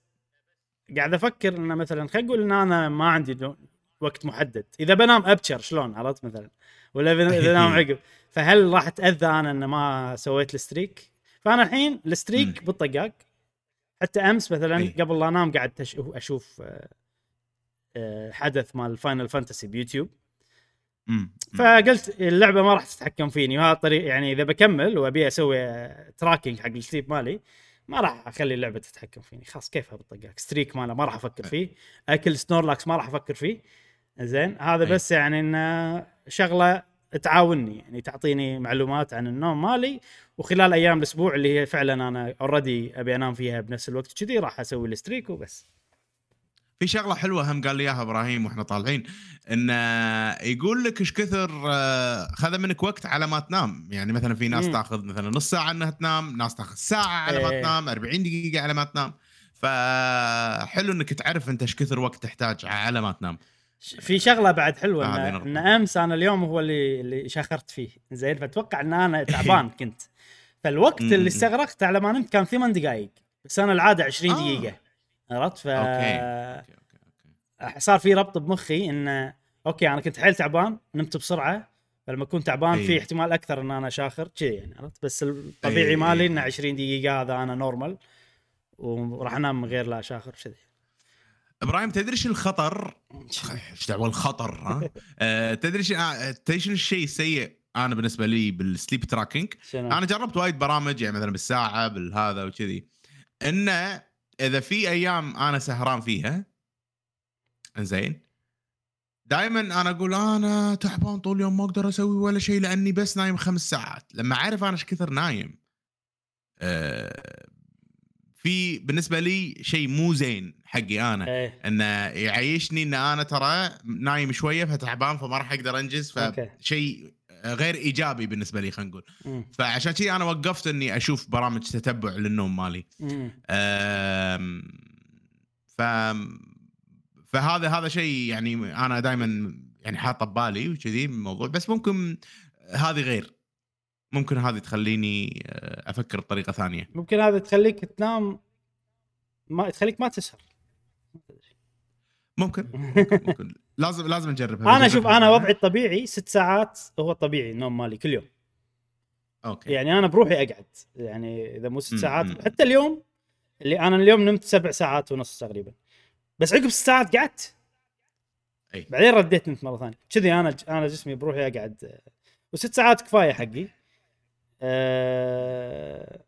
قاعد أفكر إن مثلا خلينا نقول إن أنا ما عندي وقت محدد إذا بنام ابشر شلون عرفت مثلا ولا إذا بنام عقب فهل راح أتأذى أنا إن ما سويت ال streak فأنا الحين ال streak. بالطقاق حتى أمس مثلا أي. قبل لا أنام قاعد تش- أشوف آه، آه، حدث مال فاينل فانتسي بيوتيوب م- م. فقلت اللعبة ما راح تتحكم فيني وهذا الطريق يعني إذا بكمل وأبي أسوي tracking حق ال sleep مالي ما راح أخلي اللعبة تتحكم فيني. خلاص كيفها بالطقاق streak ماله ما راح أفكر فيه أكل سنورلاكس ما راح أفكر فيه. زين هذا أي. بس يعني انه شغلة تعاوني يعني تعطيني معلومات عن النوم مالي وخلال أيام الأسبوع اللي هي فعلا أنا already أبي أنام فيها بنفس الوقت كذي راح أسوي ال streak وبس. في شغلة حلوة هم قال لي إياها إبراهيم وإحنا طالعين انه يقول لك إيش كثر آه، خذ منك وقت على ما تنام يعني مثلا في ناس مم. تاخذ مثلا نص ساعة إنها تنام ناس تاخذ ساعة على ما إيه. تنام 40 دقيقة على ما تنام فحلو إنك تعرف أنت إيش كثر وقت تحتاج على ما تنام في شغلة بعد حلوة هذه ان. إن أمس أنا اليوم هو اللي اللي شاخرت فيه زين فأتوقع إن أنا تعبان كنت فالوقت اللي. استغرقت على ما نمت كان ثمان دقائق بس أنا العادة 20 آه. دقيقة عرفت ف أوكي أوكي أوكي صار في ربط بمخي انه أوكي أنا كنت حيل تعبان نمت بسرعة فلما اكون تعبان. في احتمال أكثر إن أنا شاخر كذي يعني عرفت بس الطبيعي أي. مالي انه 20 دقيقة هذا أنا normal وراح أنام من غير لا شاخر كذي إبراهيم تدري شو الخطر؟ إيش دعوة الخطر ها؟ آه، تدري شو آه، تدري شنو الشيء السيء أنا بالنسبة لي بال sleep tracking؟ أنا جربت وايد برامج يعني مثلا بالساعة بالهذا وكذي إنه إذا في أيام أنا سهران فيها زين دائما أنا أقول أنا تعبان طول اليوم ما أقدر أسوي ولا شيء لأني بس نايم خمس ساعات لما أعرف أنا إيش كثر نايم آه، في بالنسبة لي شيء مو زين حقي أنا إيه انه يعيشني إن أنا ترى نايم شوية فتعبان فما راح أقدر أنجز. فشيء غير إيجابي بالنسبة لي خلينا نقول. فعشان كذي أنا وقفت إني أشوف برامج تتبع للنوم مالي. ف فهذا هذا شيء يعني أنا دائما يعني حاطه ببالي وكذي الموضوع. بس ممكن هذه غير. ممكن هذه تخليني أه، أفكر بطريقة ثانية. ممكن هذا تخليك تنام ما تخليك ما تسهر. ممكن. ممكن, ممكن. لازم لازم نجربها أنا شوف. أنا وضعي الطبيعي ست ساعات هو الطبيعي النوم مالي كل يوم. أوكي. يعني أنا بروحي أقعد. يعني إذا مو ست ساعات مم. حتى اليوم اللي أنا اليوم نمت سبع ساعات ونص تقريبا. بس عقب ست ساعات قعدت. أي. بعدين رديت نمت مرة ثانية. كذي أنا أنا جسمي بروحي أقعد. وست ساعات كفاية حقي. أه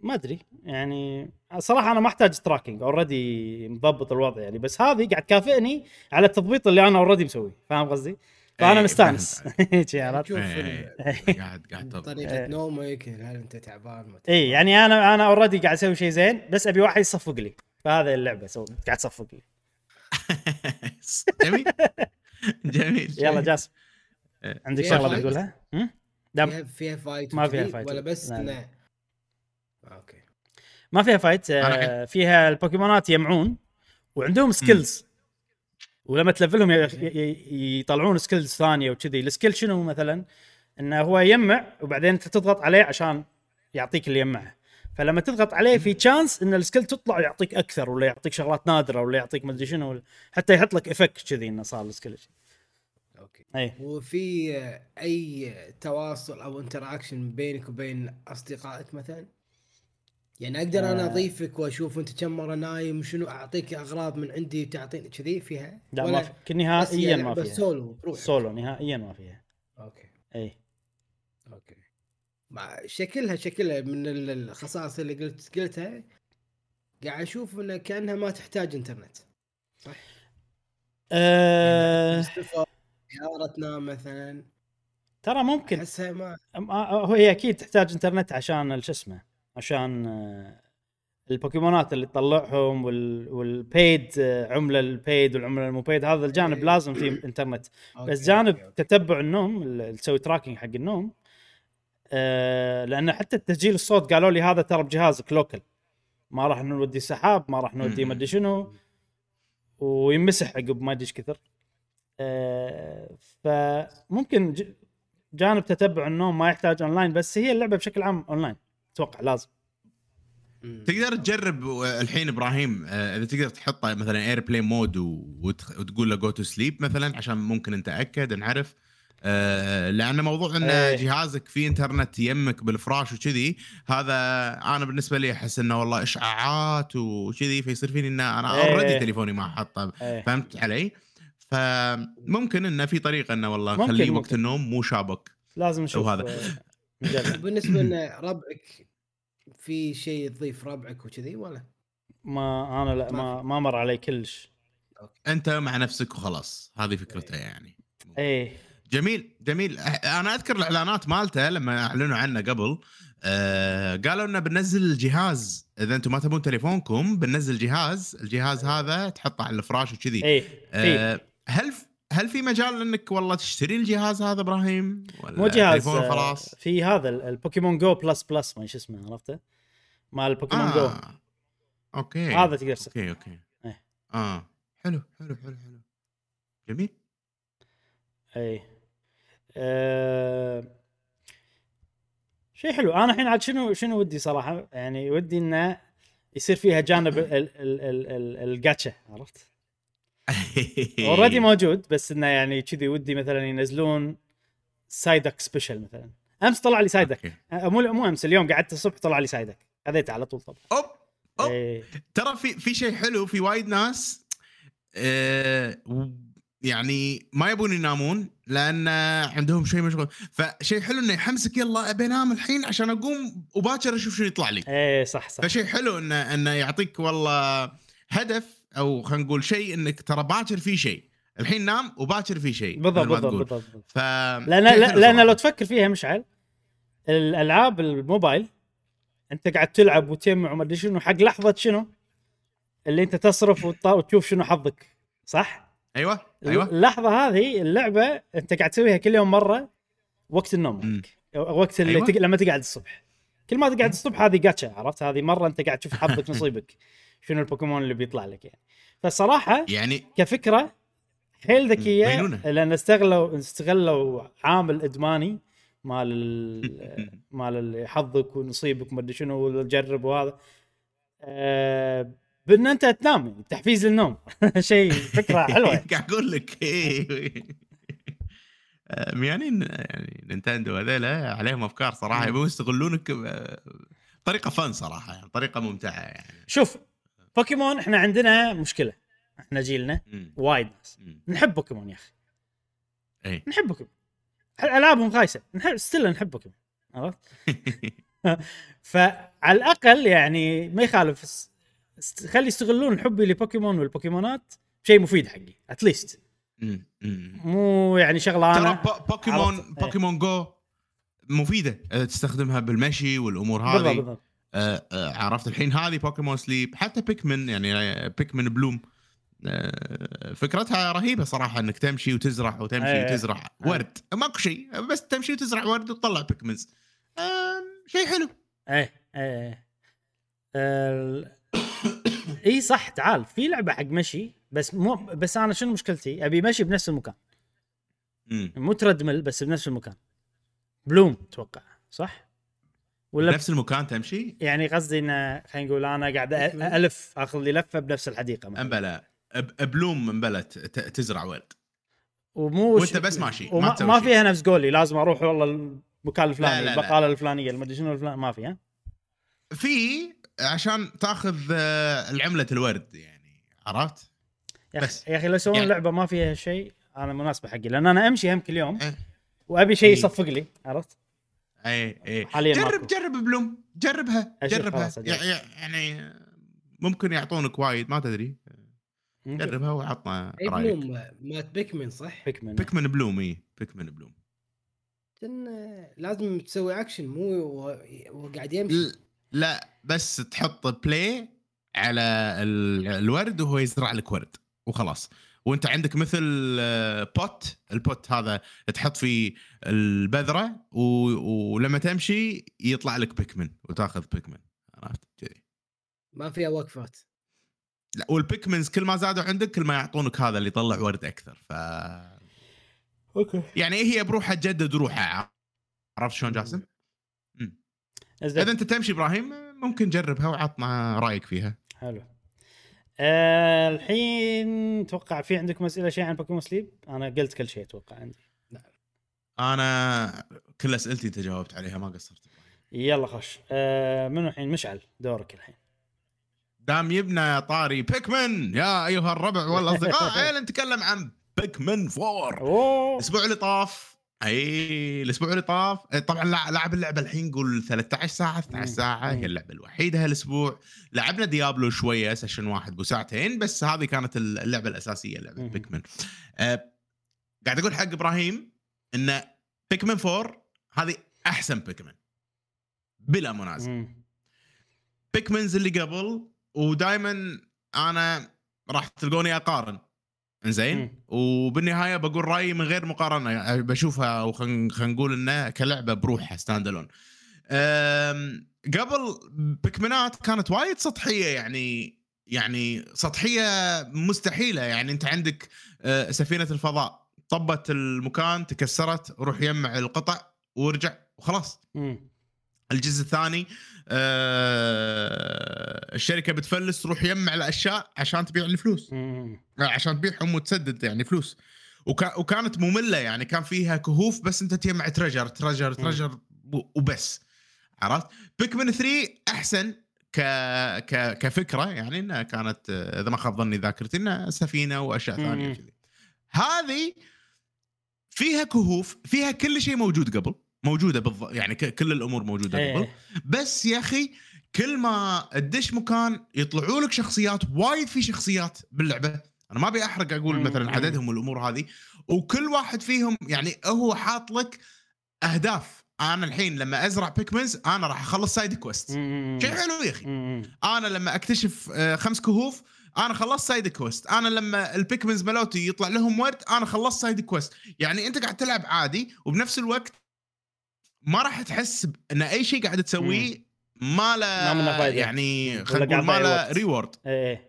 ما أدري يعني صراحة أنا ما أحتاج tracking already مضبط الوضع يعني بس هذه قاعد تكافئني على التضبيط اللي أنا already مسويه فاهم قصدي؟ فأنا إيه، مستأنس؟ شوف إيه، ال- قاعد قاعد تضبط. طريقة نومك هل أنت تعبان اي يعني أنا أنا already قاعد أسوي شيء زين بس أبي واحد يصفق لي فهذا اللعبة so قاعد تصفق لي جميل جميل يلا جاسم عندك فيها شغلة؟ بتقولها؟ دام فيها فايت ما فيها فايت. ولا بس. إنه أوكي. ما فيها فايت آه، فيها البوكيمونات يجمعون وعندهم skills ولما ت level هم ي- ي- يطلعون skills ثانية وكذي. ال skill شنو مثلا؟ إنه هو يجمع وبعدين انت تضغط عليه عشان يعطيك اللي يجمعه فلما تضغط عليه في chance إن ال skill تطلع يعطيك أكثر ولا يعطيك شغلات نادرة ولا يعطيك مدري شنو حتى يحط لك effect كذي إنه صار ال skill أوكي. اي وفي آه، أي تواصل أو interaction بينك وبين أصدقائك مثلا؟ يعني أقدر أنا آه. أضيفك وأشوف أنت كم مرة نايم شنو أعطيك أغراض من عندي تعطيني كذي فيها؟ لا ما في. بس نهائيا يعني ما بس فيها. سولو بروحك سولو نهائيا ما فيها. أوكي. اي أوكي. مع شكلها شكلها من ال- الخصائص اللي قلت قلتها قاعد أشوف انها كأنها ما تحتاج إنترنت. صح؟ أه. السفر زيارتنا مثلا. ترى ممكن. ما أم- آه، هو هي أكيد تحتاج إنترنت عشان شو اسمه عشان آه، البوكيمونات اللي تطلعهم وال والبيد آه، عملة البيد والعملة المو بيد هذا الجانب إيه. لازم فيه انترنت بس جانب. تتبع النوم اللي تسوي تراكنج حق النوم آه لأن حتى تسجيل الصوت قالوا لي هذا ترى بجهازك local ما راح نودي سحاب ما راح نودي. ما أدري شنو ويمسح عقب ما أدري إيش كثر آه فممكن جانب تتبع النوم ما يحتاج اونلاين بس هي اللعبة بشكل عام اونلاين أتوقع لازم. تقدر تجرب الحين إبراهيم آه، إذا تقدر تحطه مثلا airplane mode وتقول له go to sleep مثلا عشان ممكن نتاكد نعرف آه، لأن موضوع إن إيه. جهازك فيه إنترنت يمك بالفراش وكذي هذا أنا بالنسبة لي أحس إنه والله إشعاعات وكذي فيصير فيني إن أنا إيه. اوريدي تليفوني ما حاطه إيه فهمت علي؟ فممكن إنه في طريقة إنه والله خليه. وقت النوم مو شابك لازم نشوف وهذا. آه، بالنسبة لنا ربعك في شيء تضيف ربعك وكذي ولا؟ ما أنا لا ما ما مر علي كلش. أنت مع نفسك وخلاص. هذه فكرتها يعني. إيه. جميل جميل. أح- أنا أذكر الإعلانات مالته لما أعلنوا عنه قبل آه قالوا إنه بننزل الجهاز. إذا أنتم ما تبون تليفونكم بننزل جهاز. الجهاز هذا تحطه على الفراش وكذي. إيه في آه هل هل في مجال انك والله تشتري الجهاز هذا إبراهيم؟ ولا مو جهاز آه، خلاص؟ في هذا ال- البوكيمون جو بلس بلس ما شو اسمه عرفته؟ مال البوكيمون جو. آه. أوكي هذا تقدر تستخدمه أوكي أوكي. إيه. آه حلو حلو حلو حلو. جميل. اي أه... شيء حلو. أنا الحين عاد شنو شنو ودي صراحة؟ يعني ودي إنه يصير فيها جانب ال- ال- ال- ال- الجاتشا عرفت؟ already موجود بس إنه يعني كذي ودي مثلا ينزلون سايدك special مثلا. أمس طلع لي سايدك. أه، مو مو أمس اليوم قعدت الصبح طلع لي سايدك. خذيته على طول طبعا. أوب أوب. إيه. ترى في في شيء حلو في وايد ناس آه يعني ما يبون ينامون لأن عندهم شيء مشغول. فشيء حلو إنه يحمسك يلا أبي أنام الحين عشان أقوم وباكر أشوف شنو يطلع لي. إيه صح صح. فشيء حلو إنه إنه يعطيك والله هدف أو خلينا نقول شيء إنك ترى باكر في شيء الحين نام وباكر في شيء بالضبط بالضبط. بالضبط. ف لأن لأن. لو تفكر فيها مشعل الألعاب الموبايل أنت قاعد تلعب وتجمع وما أدري شنو حق لحظة شنو اللي أنت تصرف وتشوف شنو حظك صح؟ أيوه أيوه اللحظة هذه اللعبة أنت قاعد تسويها كل يوم مرة وقت النوم وقت اللي أيوة. تق... لما تقعد الصبح كل ما تقعد الصبح هذه جاتشا عرفت هذه مرة أنت قاعد تشوف حظك نصيبك شنو البوكيمون اللي بيطلع لك يعني. فالصراحه يعني كفكرة حيل ذكية. لأن استغلوا استغلوا عامل إدماني مال ال- مال اللي حظك ونصيبك وما أدري شنو وتجرب وهذا. أه بأن أنت تنام يعني تحفيز للنوم. شيء فكرة حلوة. قاعد أقول لك. آه، يعني يعني نينتندو هذيلا عليهم أفكار صراحة. يبون يستغلونك بطريقه فن صراحة يعني طريقة ممتعة يعني. شوف بوكيمون إحنا عندنا مشكلة. إحنا جيلنا. وايد ناس. نحب بوكيمون يا أخي. إي. نحب بوكيمون. ألعابهم خايسة؟ نحب still نحب بوكيمون. عرفت؟ فعلى الأقل يعني ما يخالف خلي يستغلون حبي لبوكيمون والبوكيمونات شيء مفيد حقي at least. مو يعني شغله ترى أنا بو- بوكيمون. إيه. بوكيمون جو مفيدة. تستخدمها بالمشي والأمور بالضبط هذه. بالضبط. آه، عرفت الحين هذه بوكيمون سليب حتى بيكمن يعني آه، بيكمن بلوم آه، فكرتها رهيبة صراحة إنك تمشي وتزرع وتمشي إيه. وتزرع ورد ماكو شيء بس تمشي وتزرع ورد وتطلع بيكمنز آه، شيء حلو إيه إيه ال... إي صح تعال في لعبة حق مشي بس مو بس أنا شنو مشكلتي؟ أبي مشي بنفس المكان مم. مو treadmill بس بنفس المكان بلوم أتوقع صح؟ ولا نفس المكان تمشي يعني قصدي انه خلينا نقول أنا قاعد ألف أخذ لي لفة بنفس الحديقة مثلاً. أمبلا بلوم أمبلا تزرع ورد ومو وأنت بس ماشي، ما وما ما. فيها نفس قولي لازم أروح والله المكان الفلاني لا، لا. البقالة الفلانية المدري شنو الفلاني ما في ها؟ في عشان تاخذ آه، العملة الورد يعني عرفت؟ يا بس. أخي يا أخي لو يسوون يعني- لعبة ما فيها شيء أنا مناسبة حقي لأن أنا أمشي هم كل يوم إيه. وأبي شيء إيه. يصفق لي عرفت؟ اي اي حالياً جرب ماكو. جرب بلوم. جربها جربها. يعني ممكن يعطونك وايد ما تدري. جربها وعطنا اي رأيك. بلوم مات بيكمن صح؟ بيكمن. بيكمن بلوم اي بيكمن بلوم. لأن لازم تسوي اكشن مو وقاعد يمشي. لا بس تحط بلاي على ال- الورد وهو يزرع لك ورد وخلاص. وانت عندك مثل آه، pot ال pot هذا تحط فيه البذرة و... ولما تمشي يطلع لك Pikmin وتاخذ Pikmin عرفت؟ كذي ما فيها وقفات. لا وال Pikmins كل ما زادوا عندك كل ما يعطونك هذا اللي يطلع ورد أكثر. ف أوكي. يعني هي بروحها تجدد روحها؟ عرفت شلون جاسم؟ إذا أنت تمشي إبراهيم ممكن جربها وعطنا رأيك فيها. حلو. آه الحين أتوقع في عندكم أسئلة شيء عن بوكيمون سليب؟ أنا قلت كل شيء أتوقع عندي. أنا كل أسئلتي أنت جاوبت عليها ما قصرت. يلا خش. آه منو الحين؟ مشعل دورك الحين. دام يبنى طاري بيكمن يا أيها الربع والأصدقاء عيل نتكلم عن بيكمن 4 أوه. الأسبوع اللي طاف أي الأسبوع اللي طاف إيه، طبعا لع- لعب اللعبة الحين قول 13 ساعة 12 مم. ساعة. هي اللعبة الوحيدة هالأسبوع لعبنا Diablo شوية session واحد بساعتين بس هذه كانت اللعبة الأساسية لعبة. Pikmin أه قاعد أقول حق إبراهيم إن Pikmin 4 هذه أحسن Pikmin بلا منازع. Pikmins اللي قبل ودائما أنا راح تلقوني أقارن إنزين؟ مم. وبالنهاية بقول رأيي من غير مقارنة. بشوفها وخلينا نقول إنها كلعبة بروحها stand alone قبل Pikmin ات كانت وايد سطحية يعني يعني سطحية مستحيلة. يعني أنت عندك آه، سفينة الفضاء طبت المكان تكسرت روح يجمع القطع وارجع وخلاص. الجزء الثاني آه الشركة بتفلس تروح يجمع الأشياء عشان تبيع الفلوس. عشان تبيعهم وتسدد يعني فلوس. وكا وكانت مملة يعني كان فيها كهوف بس أنت تجمع treasure treasure treasure وبس. عرفت؟ بيكمن 3 أحسن ك... ك... كفكرة يعني إنها كانت آه، إذا ما خاب ظني ذاكرتي إنها سفينة وأشياء. ثانية كذي. هذه فيها كهوف فيها كل شيء موجود قبل. موجودة بالضبط يعني ك... كل الأمور موجودة قبل. إيه بس يا أخي كل ما تدش مكان يطلعوا لك شخصيات وايد في شخصيات باللعبة. أنا ما أبي أحرق أقول. مثلا عددهم والأمور هذه. وكل واحد فيهم يعني هو حاط لك أهداف. أنا الحين لما أزرع Pikmins أنا راح أخلص side quest. شيء حلو يا أخي. أنا لما أكتشف آه، خمس كهوف أنا خلصت side quest أنا لما ال Pikmins ملوتي يطلع لهم ورد أنا خلصت side quest يعني أنت قاعد تلعب عادي وبنفس الوقت ما راح تحس إن أي شيء قاعد تسويه ما له ما. يعني خلينا نقول ما له. reward إيه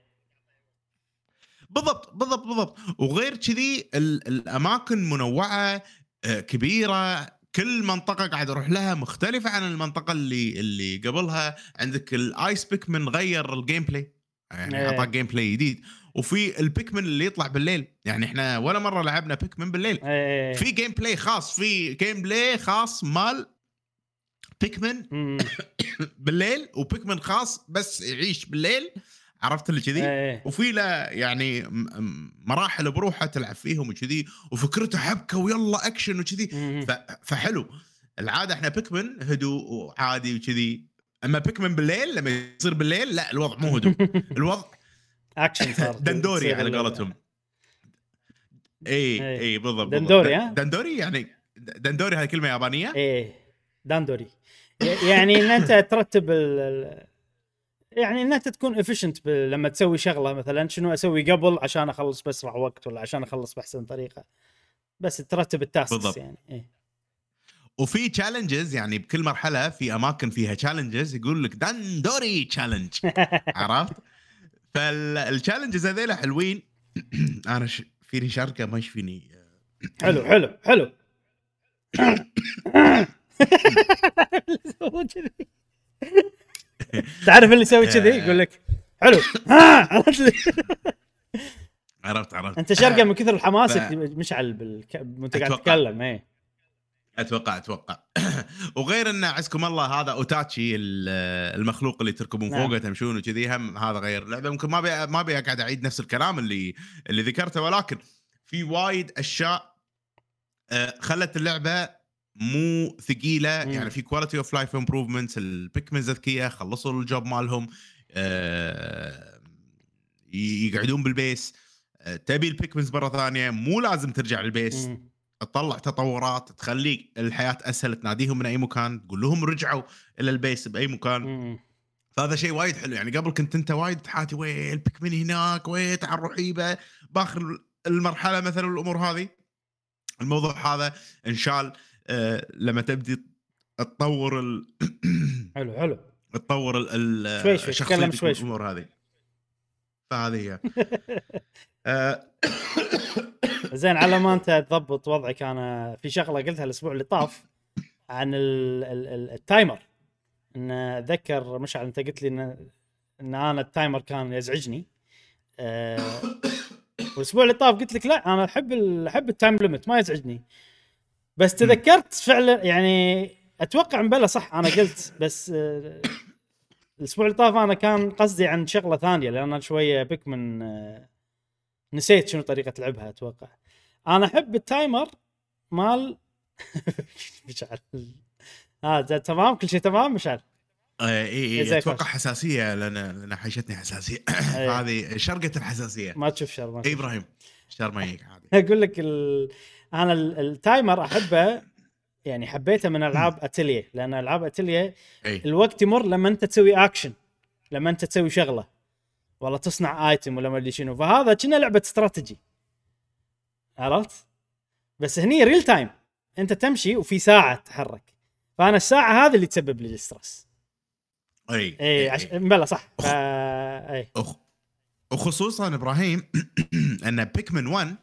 بالضبط بالضبط بالضبط. وغير كذي ال- الأماكن منوعة آه، كبيرة. كل منطقة قاعد أروح لها مختلفة عن المنطقة اللي اللي قبلها. عندك ال ice Pikmin غير ال gameplay يعني إيه. أعطاك gameplay جديد. وفي ال Pikmin اللي يطلع بالليل. يعني إحنا ولا مرة لعبنا Pikmin بالليل. إيه في gameplay خاص في gameplay خاص مال Pikmin. بالليل و Pikmin خاص بس يعيش بالليل. عرفت اللي كذي؟ إيه وفي له يعني مراحل بروحه تلعب فيهم وكذي وفكرته حبكة ويلا اكشن وكذي. فحلو. العادة إحنا Pikmin هدوء وعادي وكذي. أما Pikmin بالليل لما يصير بالليل لا الوضع مو هدوء. الوضع اكشن صار dandori على ال- قولتهم إي. إي بالضبط. dandori، ها؟ dandori يعني dandori هذه كلمة يابانية إيه dandori ي- يعني إن أنت ترتب ال- يعني إن أنت تكون efficient لما تسوي شغلة مثلا شنو أسوي قبل عشان أخلص باسرع وقت ولا عشان أخلص بأحسن طريقة بس ترتب ال tasks بالضبط. يعني إيه. وفي challenges يعني بكل مرحلة في أماكن فيها challenges يقول لك dandori challenge عرفت؟ فال challenges هذيلا حلوين أنا ش... فيني شركه ما يشفيني حلو حلو حلو. تعرف اللي يسوي كذي يقول لك حلو عرفت؟ عرفت أنت شرقه من كثر الحماس ف- مشعل بالك... وانت قاعد. تتكلم إيه أتوقع أتوقع وغير أن عزكم الله هذا أوتاتشي ال- المخلوق اللي تركبون نعم. فوقه تمشون وكذي هم هذا غير لعبة ممكن ما بي ما ابي اقعد أعيد نفس الكلام اللي اللي ذكرته ولكن في وايد أشياء آه، خلت اللعبة مو ثقيلة مم. يعني في quality of life improvements ال Pikmins ذكيه خلصوا ال job مالهم آه، يقعدون بال base آه، تبي ال Pikmins مرة ثانية مو لازم ترجع لل base مم. تطلع تطورات تخليك الحياة أسهل تناديهم من أي مكان تقول لهم رجعوا إلى ال base بأي مكان. مم. فهذا شيء وايد حلو. يعني قبل كنت أنت وايد تحاتي وين البيكمن هناك وين تعال رحيبه بآخر المرحلة مثلا الأمور هذه الموضوع هذا انشال آه لما تبدي تطور ال... حلو حلو. تطور ال- ال شوي شوي، تكلم شوي. والأمور هذه. فهذه هي. آه، زين على ما انت تضبط وضعك أنا في شغلة قلتها الأسبوع اللي طاف عن ال ال ال ال timer. إن أتذكر مشعل أنت قلت لي إن إن أنا ال timer كان يزعجني. أه والأسبوع اللي طاف قلت لك لا أنا أحب أحب ال time limit ما يزعجني. بس تذكرت فعلا يعني أتوقع مبلا صح أنا قلت بس أه الأسبوع اللي طاف أنا كان قصدي عن شغلة ثانية لأن أنا شوية بك من أه نسيت شنو طريقة لعبها أتوقع. أنا أحب التايمر مال مشعل. آه ده تمام؟ كل شيء تمام مشعل؟ إي إي اي أتوقع فاش. حساسية لأن لأن حيشتني حساسية. فهذه شرقة الحساسية. ما تشوف شر ما تشوف إبراهيم شر ما يجيك عادي. أقول لك ال... أنا ال- التايمر أحبه يعني حبيته من ألعاب اتليه لأن ألعاب اتليه الوقت يمر لما أنت تسوي اكشن لما أنت تسوي شغلة. والله تصنع item ولا ما أدري شنو. فهذا كنا لعبة استراتيجي عرفت؟ بس هني real time أنت تمشي وفي ساعة تتحرك. فأنا الساعة هذه اللي تسبب لي ال stress أي أي عش... بلا صح. ف... اي أخ... وخصوصا إبراهيم أن Pikmin 1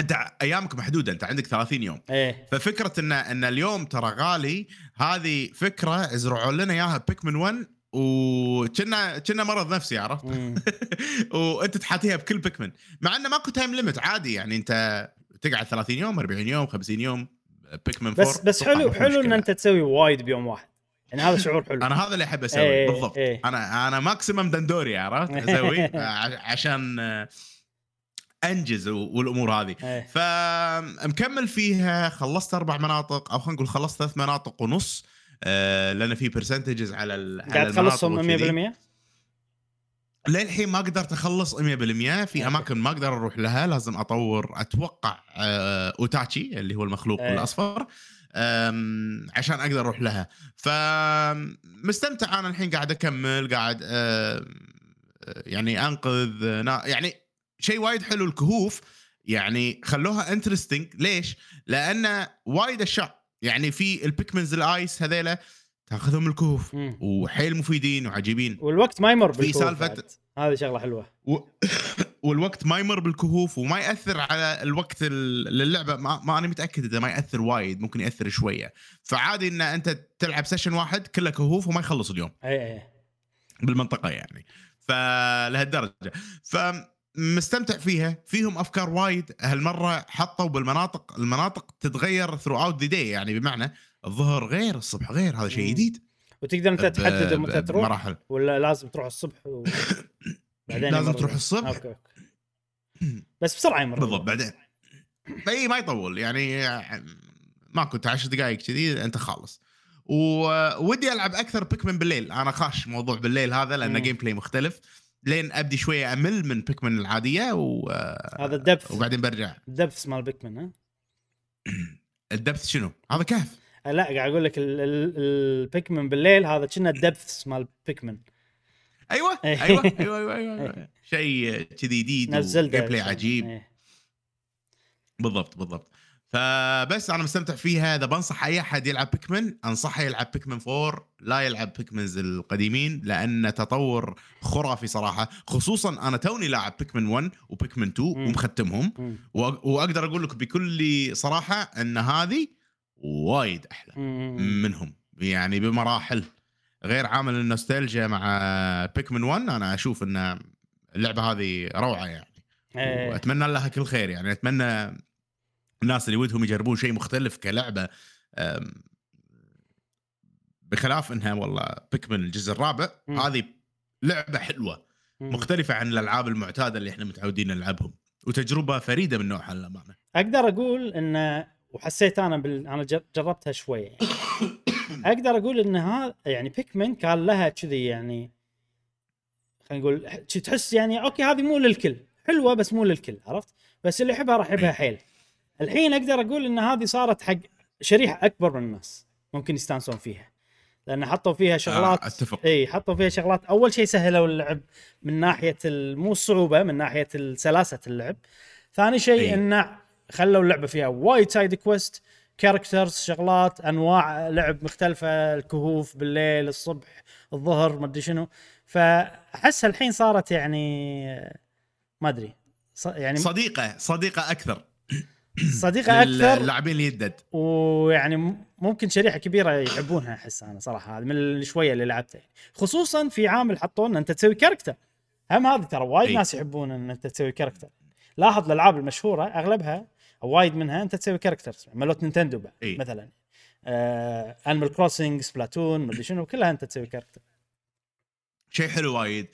أنت أيامك محدودة أنت عندك 30 يوم. إيه. ففكرة ان إن اليوم ترى غالي هذه فكرة زرعوا لنا إياها Pikmin 1 وكنا كنا مرض نفسي عرفت. وأنت تحاتيها بكل Pikmin. مع إنه ماكو time limit عادي يعني أنت تقعد 30 يوم 40 يوم 50 يوم Pikmin 4 بس بس حلو حلو إن أنت تسوي وايد بيوم واحد. يعني هذا شعور حلو. أنا هذا اللي احب أسوي إيه، بالضبط. إيه. أنا أنا maximum dandori عرفت؟ أسوي عشان آه، أنجز والأمور هذه. إيه. فمكمل فيها خلصت أربع مناطق أو خلينا نقول خلصت ثلاث مناطق ونص. لأن في percentages على ال- على قاعد تخلصهم وكذي. 100% للحين ما قدرت اخلص 100% في. أماكن ما أقدر أروح لها لازم أطور أتوقع آه، اوتشي اللي هو المخلوق إيه. الأصفر عشان أقدر أروح لها فمستمتع أنا الحين قاعد أكمل قاعد آم، يعني أنقذ يعني شيء وايد حلو الكهوف يعني خلوها interesting ليش؟ لأن وايد أشياء يعني في البيكمنز ال ice هذيلا تاخذهم الكهوف مم. وحيل مفيدين وعجيبين. والوقت ما يمر في بعد. هذه شغلة حلوة. و... والوقت ما يمر بالكهوف وما يأثر على الوقت ال- للعبة. ما, ما أنا متأكد إذا ما يأثر وايد ممكن يأثر شوية. فعادي إن أنت تلعب session واحد كله كهوف وما يخلص اليوم. اي اي بالمنطقة يعني. فلهالدرجة. فمستمتع فيها. فيهم أفكار وايد. هالمرة حطوا بالمناطق المناطق تتغير throughout the day يعني بمعنى الظهر غير الصبح غير. هذا شيء. جديد. وتقدر أنت تحدد متى تروح بمراحل. ولا لازم تروح الصبح و... بعدين لازم تروح الصبح. okay okay. بس بسرعة يمر بالضبط بعدين. إي ما يطول. يعني ماكو انت 10 دقائق كذي أنت خالص. وودي ألعب أكثر بيكمن بالليل. أنا خاش موضوع بالليل هذا لأنه. gameplay مختلف. لين ابدي شوية امل من بيكمن العاديه و... هذا الدبث وبعدين برجع الدبث مال بيكمن ها الدبث شنو؟ هذا كهف لا قاعد أقول لك ال- ال- البيكمن بالليل هذا كنا الدبث مال بيكمن أيوه إيه. أيوه أيوه أيوه, أيوة. شيء كذي جديد نفس gameplay. عجيب إيه. بالضبط بالضبط فبس أنا مستمتع فيها إذا بنصح أي أحد يلعب بيكمن أنصحه يلعب بيكمن 4 لا يلعب بيكمنز القديمين لأن تطور خرافي صراحة. خصوصا أنا توني لاعب بيكمن 1 وبيكمن 2 مم. ومختمهم. وأقدر أقول لك بكل صراحة إن هذه وايد أحلى. منهم. يعني بمراحل. غير عامل النوستالجيا مع بيكمن 1 أنا أشوف إن اللعبة هذه روعة يعني. إيه. وأتمنى لها كل خير يعني. أتمنى الناس اللي ودهم يجربون شيء مختلف كلعبة بخلاف إنها والله بيكمن الجزء الرابع. هذه لعبة حلوة. مختلفة عن الألعاب المعتادة اللي إحنا متعودين نلعبهم وتجربة فريدة من نوعها للأمانة أقدر أقول إن وحسيت أنا بال... أنا جر- جربتها شوية يعني. أقدر أقول إن هذا يعني بيكمن كان لها كذي يعني خلينا نقول تحس يعني أوكي هذه مو للكل حلوة بس مو للكل عرفت بس اللي يحبها راح يحبها حيل الحين أقدر أقول إن هذه صارت حق شريحة أكبر من الناس ممكن يستانسون فيها. لأن حطوا فيها شغلات آه، أتفق. إي حطوا فيها شغلات. أول شيء سهلوا اللعب من ناحية مو الصعوبة من ناحية سلاسة اللعب. ثاني شيء. إنه خلوا اللعبة فيها وايد side quest characters شغلات أنواع لعب مختلفة الكهوف بالليل الصبح الظهر ما أدري شنو. فاحسها الحين صارت يعني ما أدري يعني صديقة صديقة أكثر. صديقة أكثر. للاعبين اللي يدد ويعني ممكن شريحة كبيرة يحبونها أحس أنا صراحة. هذه من الشويه اللي لعبتها. يعني. خصوصا في عامل حطوا ان أنت تسوي character. هم هذه ترى وايد. ناس يحبون إن أنت تسوي character. لاحظ الألعاب المشهورة أغلبها أو وايد منها أنت تسوي character مالوت نينتندو بعد أي. مثلا. آه انيمال كروسنج سبلاتون مدري شنو كلها أنت تسوي كاركتر. شيء حلو وايد.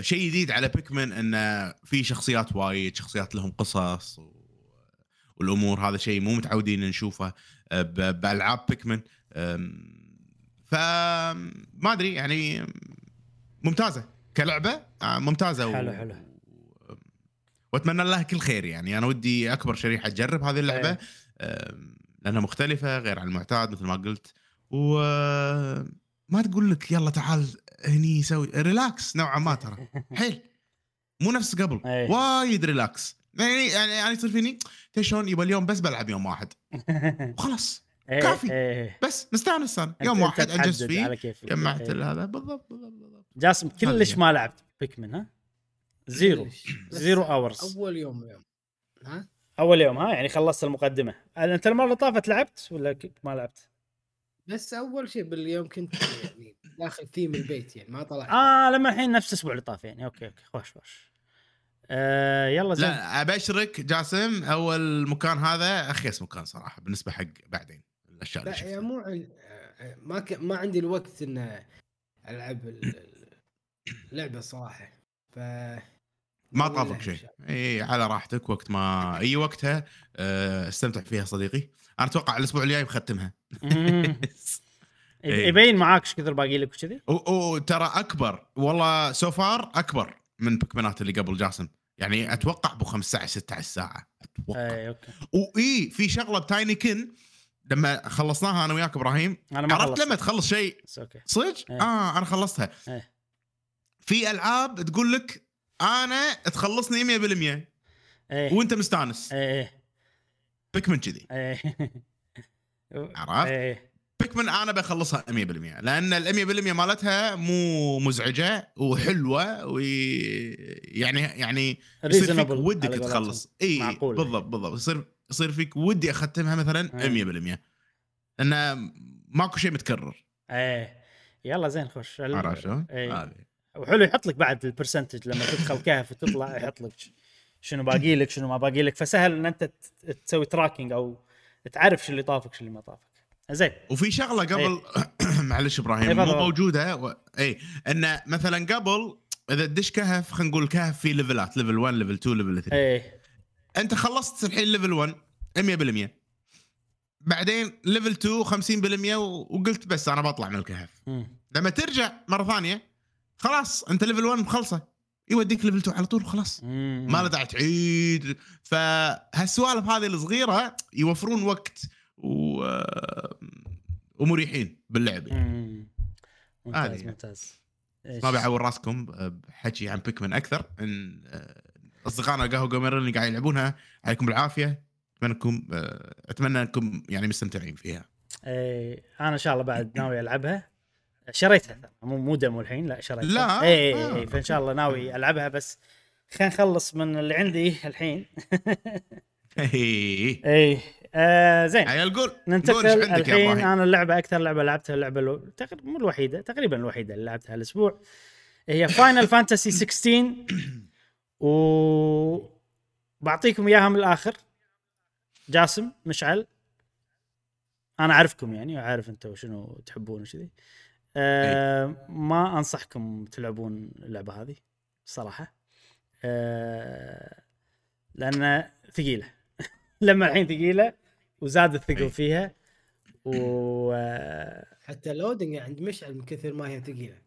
شيء جديد على بيكمن انه في شخصيات وايد شخصيات لهم قصص و... والأمور هذا شيء مو متعودين نشوفه ب... بألعاب بيكمن أم، ف ما أدري يعني ممتازة كلعبة آه، ممتازة حلو، حلو. وأتمنى لها كل خير يعني. أنا ودي أكبر شريحة تجرب هذه اللعبة. أم، لأنها مختلفة غير عن المعتاد مثل ما قلت. و ما تقول لك يلا تعال هني سوي relax نوعا ما ترى. حيل. مو نفس قبل. أي. وايد relax. يعني يعني يعني يصير فيني؟ تدري شلون؟ يبقى اليوم بس بلعب يوم واحد. وخلاص. إيه، كافي. إيه. بس مستانس أنا يوم واحد انجز فيه. جمعت إيه. هذا. بالضبط بالضبط جاسم كلش. ما لعبت بيكمن ها؟ zero. Zero hours أول يوم يوم. ها؟ أول يوم ها؟ يعني خلصت المقدمة. أنت المرة اللي طافت لعبت ولا ما لعبت؟ بس أول شيء باليوم كنت يعني داخل ثيم البيت يعني ما طلعت. آه لما الحين نفس الأسبوع اللي طاف يعني. okay okay. خوش خوش. آه يلا زين. لا أبشرك جاسم أول مكان هذا اخيس مكان صراحة بالنسبة حق بعدين الأشياء اللي لا شفتها. يا مو. آه، ما ك... ما عندي الوقت إن ألعب ال- ال- اللعبه صراحة. ف ما طافك شيء. إي على راحتك وقت ما أي وقتها آه، استمتع فيها صديقي. أنا أتوقع الأسبوع الجاي بختمها. يبين معاك إيش كثر باقي لك وكذي؟ وترى أكبر والله سو فار أكبر من بيكمنات اللي قبل جاسم. يعني أتوقع أبو 15 16 ساعة. أتوقع. اي أوكي. واي في شغلة بتايني كن لما خلصناها أنا وياك إبراهيم. أنا ما عرفت خلصت لما تخلص شيء؟ صدق؟ إيه. آه أنا خلصتها. إيه. في ألعاب تقول لك أنا تخلصني 100% إيه. وأنت مستانس. إيه بيكمن كذي. إيه. عرفت؟ إيه. بيكمن أنا بخلصها 100% لأن ال 100% مالتها مو مزعجة وحلوة ويعني يعني يصير فيك ودك. تخلص إي. بالضبط بالضبط يصير يصير فيك ودي أختمها مثلا إيه. 100% لأن ماكو شيء متكرر إيه يلا زين ال- عرفت شلون؟ إيه. وحلو يحط لك بعد ال percentage لما تدخل كهف وتطلع يحط لك شنو باقي لك شنو ما باقي لك فسهل إن أنت تسوي tracking أو تعرف شو اللي طافك شو اللي ما طافك زين. وفي شغلة قبل معلش إيه، إبراهيم تفضل. مو موجودة. و... اي إن مثلا قبل إذا تدش كهف خلينا نقول كهف فيه ليفلات level 1 level 2 level 3 إيه. أنت خلصت الحين level 1 100% بعدين level 2 50% و- وقلت بس أنا بطلع من الكهف. لما ترجع مرة ثانية خلاص أنت level 1 مخلصة. يوديك level 2 على طول وخلاص. ما له داعي تعيد. فهالسوالف هذه الصغيرة يوفرون وقت. و... ومريحين باللعب يعني. مم. ممتاز هذه. ممتاز ما بعور راسكم بحكي عن بيكمن أكثر إن آه، أصدقائنا قهوة جيمر اللي قاعد يلعبونها عليكم بالعافية أتمنى انكم آه، أتمنى انكم يعني مستمتعين فيها إيه أنا إن شاء الله بعد ناوي ألعبها شريتها مو مو demo الحين لا شريتها لا. اي آه. اي فإن شاء الله ناوي ألعبها بس خلينا نخلص من اللي عندي الحين هي. اي آه زين. عيال قول. ننتقل الحين أنا اللعبة أكثر لعبة لعبتها اللعبة. تقريبا مو الوحيدة تقريبا الوحيدة اللي لعبتها الأسبوع هي Final Fantasy 16 و بعطيكم إياها من الآخر. جاسم مشعل. أنا أعرفكم يعني وعارف أنتم شنو تحبون وشذي أه ما أنصحكم تلعبون اللعبة هذه صراحة. أه لأن ثقيلة. لما الحين ثقيلة وزاد الثقل أي. فيها. و حتى loading عند مشعل من كثر ما هي ثقيلة.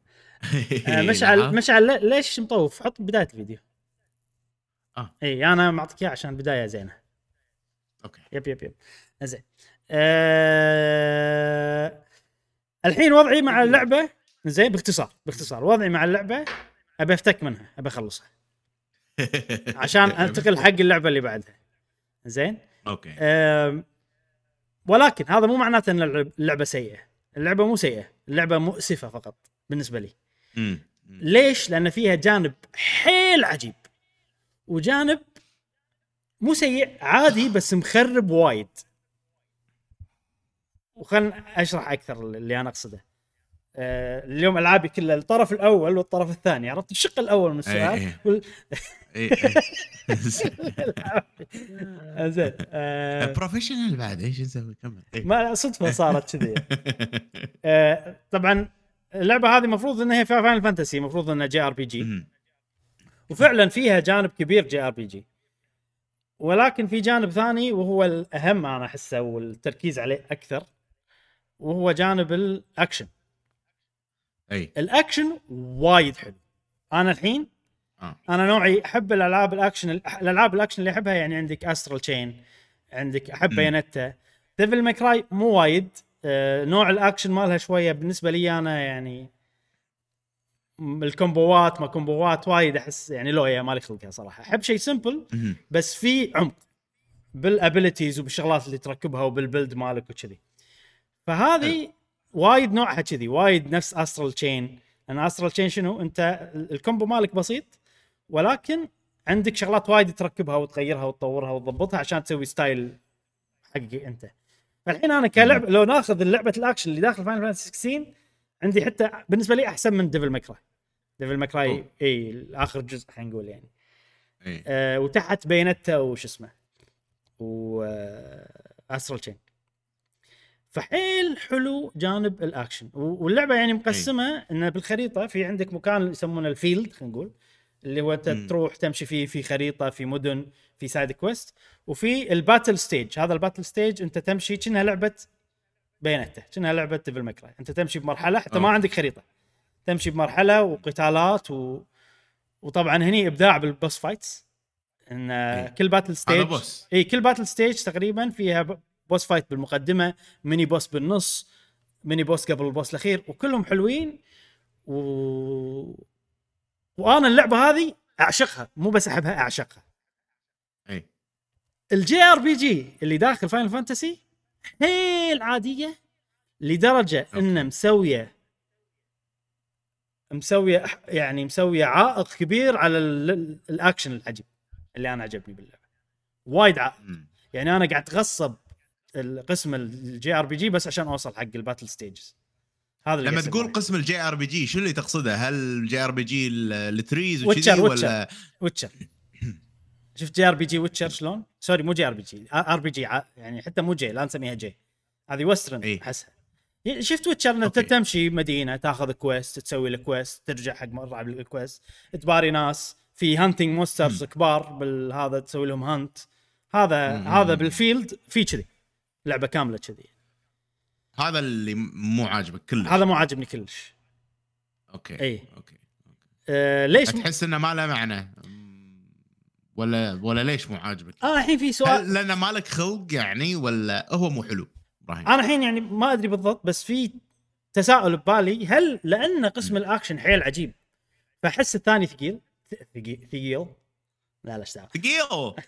آه، مشعل مشعل لي- ليش مطوف؟ حط بداية الفيديو. آه. اي أنا معطيك إياه عشان بدايه زينة. okay. yep yep yep. زين أه... الحين وضعي مع اللعبة. زين باختصار باختصار. وضعي مع اللعبة أبي أفتك منها أبي أخلصها. عشان أنتقل حق اللعبة اللي بعدها. زين أوكي. أه... ولكن هذا مو معناته إن اللعب- اللعبة سيئة. اللعبة مو سيئة. اللعبة مؤسفة فقط بالنسبة لي. مم. ليش؟ لأن فيها جانب حيل عجيب. وجانب مو سيء عادي بس مخرب وايد. وخلنا أشرح أكثر اللي أنا أقصده. اليوم ألعابي كلها الطرف الأول والطرف الثاني عرفت الشق الأول من السؤال إيه. وال- إيه، إيه. زين آه professional بعد إيش نسوي كمل. ما صدفة صارت كذي آه طبعا اللعبة هذه المفروض إنها فيها Final Fantasy المفروض إنها JRPG. وفعلا فيها جانب كبير JRPG ولكن في جانب ثاني وهو الأهم أنا أحسه والتركيز عليه أكثر وهو جانب الأكشن أي. الأكشن وايد حلو. أنا الحين آه. أنا نوعي أحب الألعاب الأكشن الألعاب الأكشن اللي أحبها يعني عندك Astral Chain عندك أحب مم. Bayonetta Devil May Cry مو وايد. آه نوع الأكشن مالها شوية بالنسبة لي أنا يعني الكومبوات ما كومبوات وايد أحس يعني لويا مالي خلقها صراحة. أحب شيء simple. بس في عمق بال abilities وبالشغلات اللي تركبها وبال build مالك وكذي. فهذه وايد نوعها كذي وايد نفس Astral Chain لأن Astral Chain شنو؟ أنت ال- ال combo مالك بسيط ولكن عندك شغلات وايد تركبها وتغيرها وتطورها وتضبطها عشان تسوي style حقك أنت. الحين أنا كلعب لو ناخذ لعبه الأكشن اللي داخل Final Fantasy 16 عندي حتى بالنسبة لي أحسن من Devil May Cry Devil May Cry أوه. إي آخر جزء خلينا نقول يعني. إي. آه وتحت Bayonetta وش اسمه؟ و آه Astral Chain فحيل حلو جانب الأكشن واللعبة يعني مقسمة ان بالخريطة في عندك مكان يسمونه ال field خلينا نقول اللي هو انت. تروح تمشي فيه في خريطة في مدن في side quest وفي ال battle stage هذا ال battle stage أنت تمشي كأنها لعبة Bayonetta كأنها لعبة Devil May Cry أنت تمشي بمرحلة حتى ما okay. عندك خريطة تمشي بمرحلة وقتالات و... وطبعا هني إبداع بال boss fights إن إيه. كل battle stage. اي كل battle stage تقريبا فيها boss fight بالمقدمة mini boss بالنص mini boss قبل ال boss الأخير وكلهم حلوين. و... وأنا اللعبة هذه أعشقها مو بس أحبها أعشقها. إي. ال JRPG اللي داخل Final Fantasy حيل عادية لدرجة إنه مسوية مسوية يعني مسوية عائق كبير على ال- ال- الأكشن العجيب اللي أنا عجبني باللعبة. وايد عائق. يعني أنا قاعد أتغصب القسم ال JRPG بس عشان اوصل حق ال battle stages هذا لما تقول. قسم ال JRPG شو اللي تقصده؟ هل ال JRPG التريز وكذي ويتشر. ولا Witcher شفت JRPG Witcher شلون؟ sorry مو JRPG RPG يعني حتى مو J لا نسميها J هذه western إيه. أحسها ي- شفت Witcher ان انت. تمشي مدينة تاخذ quest تسوي لك quest ترجع حق مرة بال quest تباري ناس في hunting monsters كبار بالهذا تسوي لهم hunt هذا مم. هذا بال field في كذي لعبة كاملة كذي. هذا اللي مو عاجبك كله هذا مو عاجبني كلش. okay إي. okay آه ليش تحس انه ما له معنى؟ ولا ولا ليش مو عاجبك؟ أنا الحين في سؤال هل لأنه مالك خلق يعني ولا هو مو حلو؟ إبراهيم؟ أنا الحين يعني ما أدري بالضبط بس في تساؤل ببالي. هل لأن قسم الأكشن حيل عجيب فاحس الثاني ثقيل؟ ثقيل ثقيل؟ لا لا. ثقيل!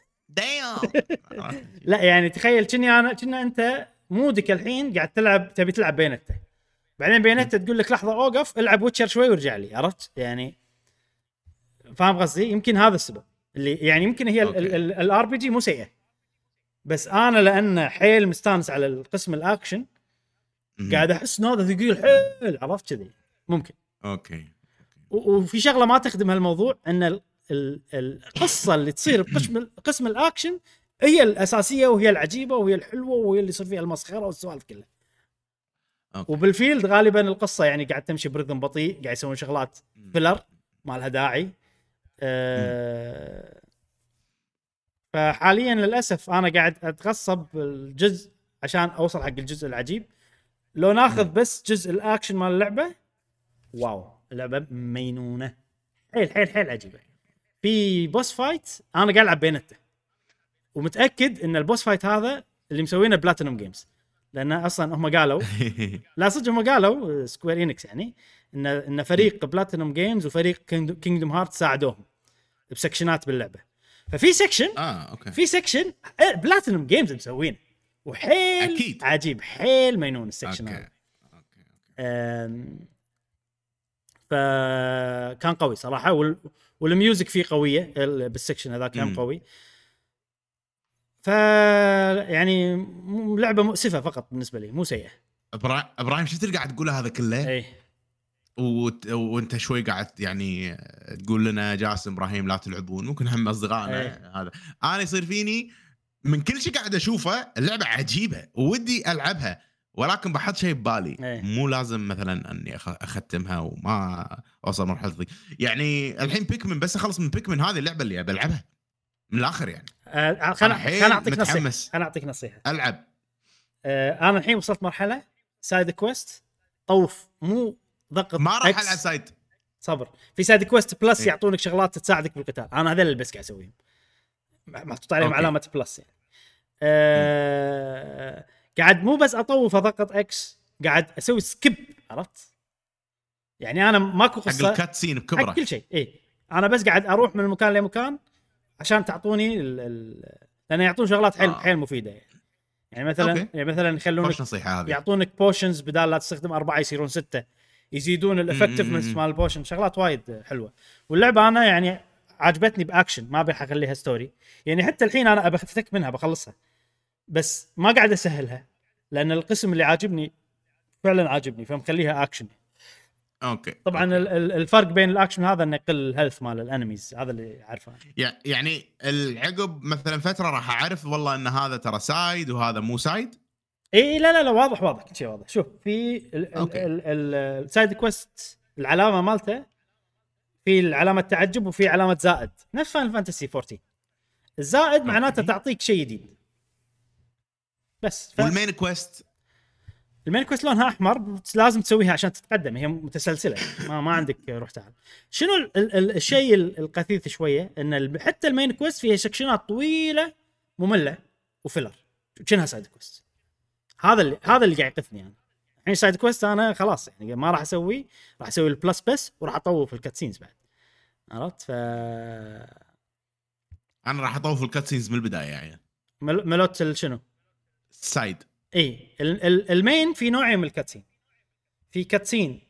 لا يعني تخيل كني أنا كنا أنت مودك الحين قاعد تلعب تبي تلعب Bayonetta. بعدين Bayonetta تقول لك لحظة أوقف العب Witcher شوي وارجع لي عرفت؟ يعني فاهم قصدي؟ يمكن هذا السبب. اللي يعني يمكن هي. ال RPG مو سيئة. بس أنا لأن حيل مستانس على القسم الأكشن قاعد أحس إن هذا ثقيل حيل عرفت كذي؟ ممكن. okay. وفي شغلة ما تخدم هالموضوع إن القصة اللي تصير بقسم قسم الأكشن هي الأساسية وهي العجيبة وهي الحلوة وهي اللي يصير فيها المسخرة والسوالف كلها. okay. وبال field غالبا القصة يعني قاعد تمشي برذم بطيء قاعد يسوون شغلات filler ما لها داعي. أه فحاليا للأسف أنا قاعد أتغصب الجزء عشان أوصل حق الجزء العجيب. لو ناخذ بس جزء الأكشن مال اللعبة wow اللعبة مينونة. حيل حيل حيل عجيبة. في boss fight أنا قاعد ألعب Bayonetta ومتأكد إن ال boss fight هذا اللي مسوينه Platinum Games لأن أصلا هم قالوا لا صدق هم قالوا Square Enix يعني ان إن فريق Platinum Games وفريق Kingdom Hearts ساعدوهم ب sectionات باللعبة. ففي section آه okay. في section Platinum Games مسوينه وحيل أكيد. عجيب حيل مينون ال section هذا. okay okay. فكان قوي صراحة وال... وال music فيه قوية ال- بال section هذا كان. قوي. ف يعني لعبة مؤسفة فقط بالنسبة لي مو سيئة. إبراهيم شفت اللي قاعد تقوله هذا كله؟ اي وت- وأنت شوي قاعد يعني تقول لنا جاسم إبراهيم لا تلعبون ممكن هم أصدقائنا إيه. هذا. أنا يصير فيني من كل شيء قاعد أشوفه اللعبة عجيبة ودي ألعبها. ولكن بحط شيء ببالي. إيه. مو لازم مثلا إني أختمها وما أوصل مرحلة ذي يعني الحين بيكمن بس أخلص من بيكمن هذه اللعبة اللي ابي العبها من الآخر يعني. آه، حيل خلنا أعطيك نصيحة. خلنا أعطيك نصيحة. ألعب. آه، أنا الحين وصلت مرحلة سايد كويست طوف. مو ضغط ما راح. ألعب سايد صبر. في سايد كويست بلس إيه. يعطونك شغلات تساعدك بالقتال. أنا هذول اللي بس قاعد اسويهم محطوط عليهم أوكي. علامه بلس يعني. أه... قاعد مو بس أطوف اضغط إكس قاعد أسوي سكيب عرفت؟ يعني أنا ماكو حق قصة الكات سين حق بكبره. كل شيء. اي أنا بس قاعد أروح من مكان لمكان عشان تعطوني ال... ال... لأن يعطون شغلات حيل آه. حيل مفيدة. يعني يعني مثلا okay. يعني مثلا يخلونك نصيحة هذه. يعطونك potions بدال لا تستخدم أربعة يصيرون ستة. يزيدون ال effectiveness. مال ال potion شغلات وايد حلوة. واللعبة أنا يعني عجبتني بأكشن ما أبي اخليها story يعني حتى الحين أنا ابى افتك منها بخلصها. بس ما قاعد أسهلها لأن القسم اللي عاجبني فعلا عاجبني فمخليها اكشن okay طبعا okay. ال- ال- الفرق بين الاكشن هذا إنه يقل ال health مال ال enemies هذا اللي أعرفه يعني العقب مثلا فترة راح أعرف والله إن هذا ترى side وهذا مو side إي لا لا لا واضح واضح كل شيء واضح. شوف في. السايد كويست العلامة مالته في علامه تعجب وفي علامة زائد. نفس Fantasy 14 الزائد معناته. تعطيك شيء جديد. بس ف... وال main quest؟ المين كويست لونها أحمر لازم تسويها عشان تتقدم هي متسلسلة. ما, ما عندك روح تعال. شنو ال ال ال الشيء ال- القثيث شوية؟ إن ال- حتى المين كويست فيها سكشنات طويلة مملة وفيلر. شنها سايد كويست هذا اللي هذا اللي قاعد يقفني أنا. الحين سايد كويست أنا خلاص يعني ما راح أسوي راح أسوي البلس بس وراح أطوف الكاتسينز بعد. عرفت؟ ف أنا راح أطوف الكاتسينز من البداية يعني. مل- ملوت شنو؟ side إي ال- ال- ال main في نوعين من ال cutscene في cutscene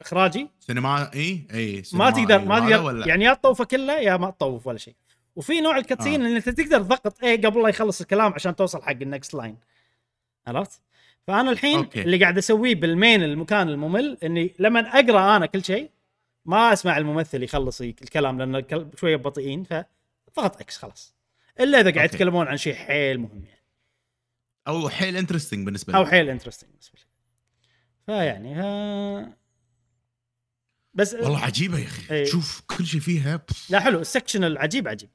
إخراجي سينما إي إي ما تقدر ما تقدر يعني يا تطوفه كله يا ما تطوف ولا شيء وفي نوع ال cutscene آه. اللي أنت تقدر تضغط إيه قبل لا يخلص الكلام عشان توصل حق ال next line عرفت؟ فأنا الحين okay. اللي قاعد أسويه بال main المكان الممل إني لما أقرأ أنا كل شيء ما أسمع الممثل يخلص الكلام لأن شوية بطيئين فضغط X خلاص إلا إذا قاعد. يتكلمون عن شيء حيل مهم يعني أو حيل interesting بالنسبة أو لي. حيل interesting بالنسبة لي. فيعني ها. بس والله عجيبة يا أخي. إيه. شوف كل شيء فيها بف. لا حلو. ال section العجيب عجيب.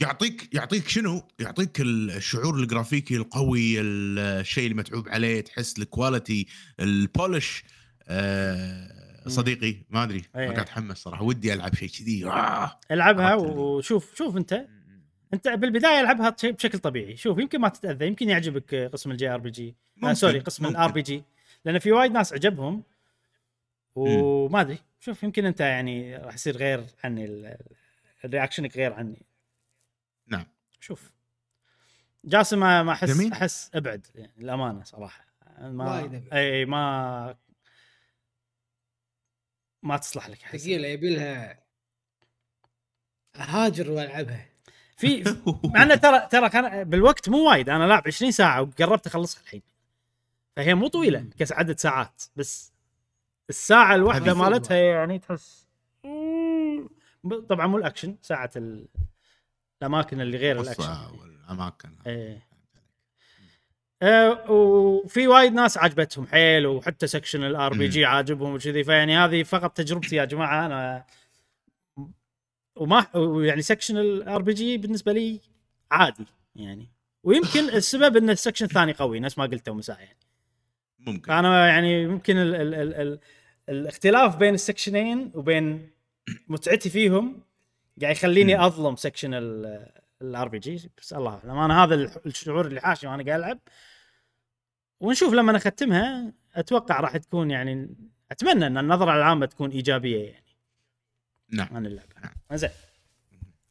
يعطيك يعطيك شنو؟ يعطيك الشعور الجرافيكي القوي الشيء اللي متعوب عليه تحس ال quality ال polish آه صديقي ما أدري. إيه. ما قاعد أتحمس صراحة. ودي ألعب شيء كذي. آه. ألعبها وشوف شوف أنت. انت بالبداية ألعبها بش- بشكل طبيعي شوف يمكن ما تتأذى يمكن يعجبك قسم ال JRPG آه sorry قسم. ال RPG لأن في وايد ناس عجبهم وما أدري شوف يمكن أنت يعني راح يصير غير عني reactionك غير عني نعم. شوف جاسم ما ما احس. أحس أبعد يعني الامانه صراحة ما وايد. إي ما ما تصلح لك أحس. ثقيلة يبي لها اهاجر وألعبها في مع إنه ترى ترى كان بالوقت مو وايد. أنا لاعب 20 ساعة وقربت أخلصها الحين. فهي مو طويلة مم. كس عدد ساعات. بس الساعة الواحده مالتها يعني تحس طبعا مو الأكشن ساعة ال... الأماكن اللي غير الأكشن. والأماكن. إيه. أه وفي وايد ناس عجبتهم. حيل وحتى section ال RPG عاجبهم وكذي. فيعني هذه فقط تجربتي يا جماعة. أنا وما ويعني section ال RPG بالنسبة لي عادي يعني. ويمكن السبب إن ال section الثاني قوي نفس ما قلت مساء يعني. ممكن. فأنا يعني يمكن ال ال ال ال الاختلاف بين ال sectionين وبين متعتي فيهم قاعد يخليني. أظلم section ال RPG بس الله أعلم. أنا هذا الشعور اللي حاشني وأنا قاعد ألعب. ونشوف لما اختمها أتوقع راح تكون يعني أتمنى إن النظرة العامة تكون إيجابية يعني. نعم عن اللعبة نعم. زين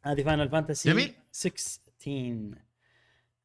هذه Final Fantasy جميل. 16 إيه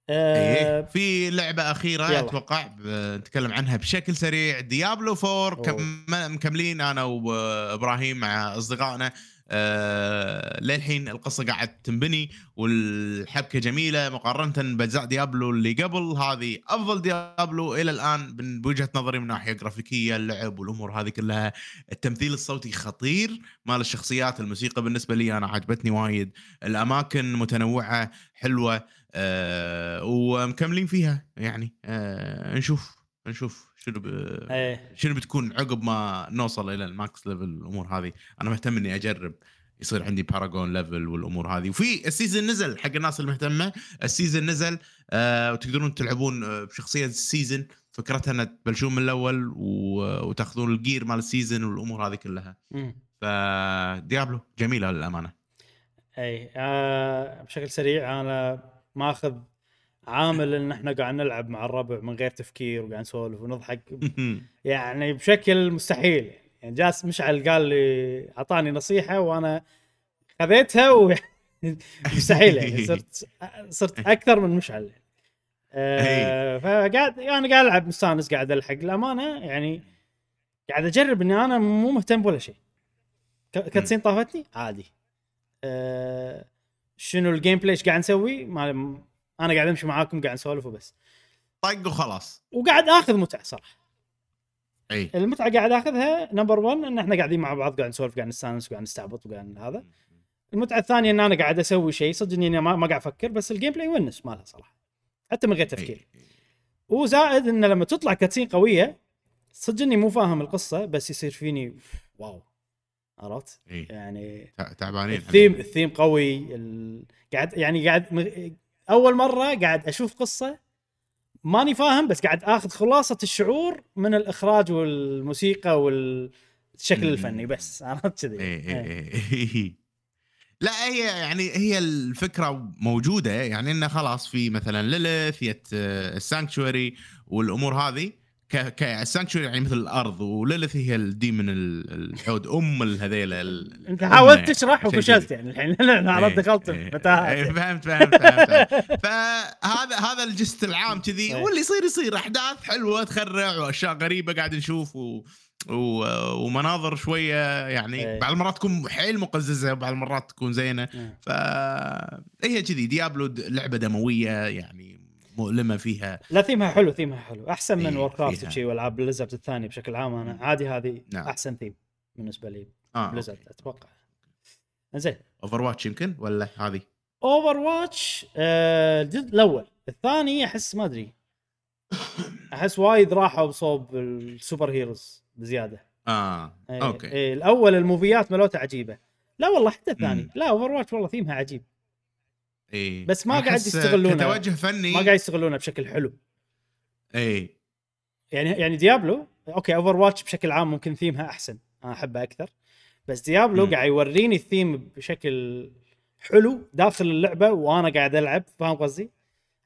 آه في لعبة أخيرة يلا. أتوقع ب- نتكلم عنها بشكل سريع Diablo 4 أوه. كم مكملين أنا وإبراهيم مع أصدقائنا آه للحين القصة قاعد تنبني والحبكة جميلة مقارنة بأجزاء Diablo اللي قبل. هذه أفضل Diablo إلى الآن بوجهه نظري من ناحية جرافيكية اللعب والأمور هذه كلها. التمثيل الصوتي خطير مال الشخصيات الموسيقى بالنسبة لي أنا عجبتني وايد. الأماكن متنوعة حلوة آه ومكملين فيها يعني. آه نشوف نشوف. شنو ب... إيه. شنو بتكون عقب ما نوصل إلى ال max level الأمور هذه؟ أنا مهتم إني أجرب. يصير عندي Paragon level والأمور هذه. وفي ال season نزل حق الناس المهتمه ال season نزل آه وتقدرون تلعبون آه، بشخصية ال season فكرتها ان تبلشون من الأول و... وتاخذون ال gear مال ال season والأمور هذه كلها. ف Diablo جميلة للأمانة. اي آه بشكل سريع أنا ماخذ عامل إن إحنا قاعد نلعب مع الربع من غير تفكير وقاعد نسولف ونضحك. يعني بشكل مستحيل. يعني just مشعل قال لي أعطاني نصيحة وأنا خذيتها و مستحيل يعني. صرت صرت أكثر من مشعل. آه فقاعد أنا قاعد ألعب مستانس قاعد ألحق. الامانه يعني قاعد أجرب إني أنا مو مهتم بولا شيء. cutscene طافتني؟ عادي. آه شنو ال gameplay إيش قاعد نسوي؟ ما أنا قاعد امشي معاكم قاعد نسولف وبس. طق وخلاص. وقاعد آخذ متعة صراحة. إي. المتعة قاعد آخذها number 1 إن إحنا قاعدين مع بعض قاعد نسولف قاعد نستانس وقاعد نستعبط وقاعد هذا. المتعة الثانية إن أنا قاعد أسوي شيء صدق إني ما, ما قاعد أفكر بس ال gameplay يونس مالها صراحة. حتى من غير تفكير. إي. وزائد إن لما تطلع cutscene قوية صدق إني مو فاهم القصة بس يصير فيني wow. عرفت؟ يعني تع- تعبانين. ال theme ال theme قوي ال... قاعد يعني قاعد. أول مرة قاعد أشوف قصة ماني فاهم بس قاعد آخذ خلاصة الشعور من الإخراج والموسيقى والشكل. الفني بس عرفت كذي إيه إيه إيه. لا هي يعني هي الفكرة موجودة يعني إنه خلاص في مثلا ليلث يت السانكشوري والأمور هذه ك يعني مثل الأرض وليلث هي الديمن ال- الحود أم الهذيله ال- أنت حاولت يعني. تشرح وفشلت. يعني الحين أنا عرفت إيه، دخلت إيه، متاهات إيه، فهمت فهمت فهمت. فهذا هذا الجست العام كذي. واللي يصير يصير أحداث حلوة تخرع وأشياء غريبة قاعد نشوف و... و... ومناظر شوية يعني. بعض المرات تكون حيل مقززة وبعض المرات تكون زينة. فهي كذي Diablo لعبة دموية يعني مؤلمة فيها. لا ثيمها حلو ثيمها حلو. أحسن من إيه، Warcraft. وشي وألعاب Blizzard الثانية بشكل عام. أنا عادي هذه نعم. أحسن ثيم بالنسبة لي. آه Blizzard أتوقع. زين Overwatch يمكن ولا هذه؟ Overwatch آه الجزء الأول. الثاني أحس ما أدري. أحس وايد راحوا بصوب ال super heroes بزيادة. آه إيه okay. إيه الأول ال movie ات ملوته عجيبة. لا والله حتى الثاني. لا Overwatch والله ثيمها عجيب. إيه. بس ما قاعد يستغلونه. كتوجه فني. ما قاعد يستغلونه بشكل حلو. إي. يعني يعني Diablo okay Overwatch بشكل عام ممكن ثيمها أحسن. أنا احبها أكثر. بس Diablo. قاعد يوريني الثيم بشكل حلو داخل اللعبة وأنا قاعد ألعب فاهم قصدي؟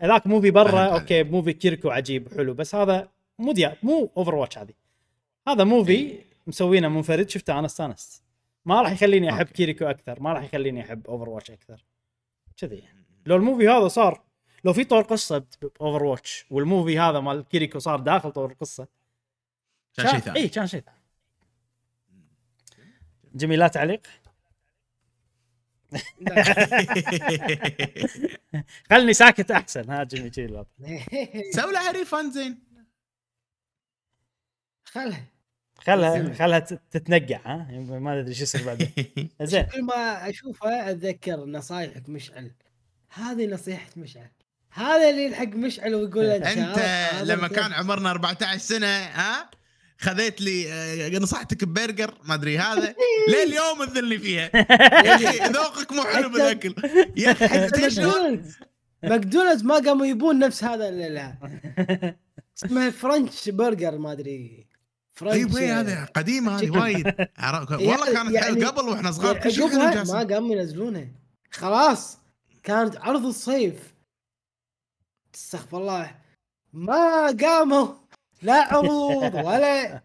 هذاك movie برا. okay movie Kiriko عجيب حلو. بس هذا مو Diab مو Overwatch هذه. هذا movie مسوينه منفرد. شفته أنا استانست. ما راح يخليني أحب okay. Kiriko أكثر. ما راح يخليني أحب Overwatch أكثر. كذي لو ال movie هذا صار لو في طور قصة ب Overwatch وال movie هذا مال Kiriko صار داخل طور القصة كان شيء ثاني. اي كان شيء ثاني. جميل لا تعليق؟ خلني ساكت أحسن. ها جميل جميل سوي لها ريفند زين. خلها خلها خلها تت- تتنقع ها؟ ما أدري إيش يصير بعدين. زين. كل ما اشوفها أتذكر نصايحك مشعل. هذه نصيحة مشعل. هذا اللي يلحق مشعل ويقول أنت هذا لما. كان عمرنا 14 سنة ها؟ خذيت لي آه، نصحتك ببرجر ما أدري هذا. ليه اليوم تذلني فيها؟ يا أخي ذوقك مو حلو بالأكل. يا أخي حتى ماكدونالدز. ماكدونالدز ما قاموا يبون نفس هذا اسمها French burger ما أدري. French طيب وي هذا قديم هذه وايد. والله كانت يعني حلوة قبل وإحنا صغار. ما قاموا ينزلونها خلاص. كانت عرض الصيف. استغفر الله. ما قاموا. لا عروض ولا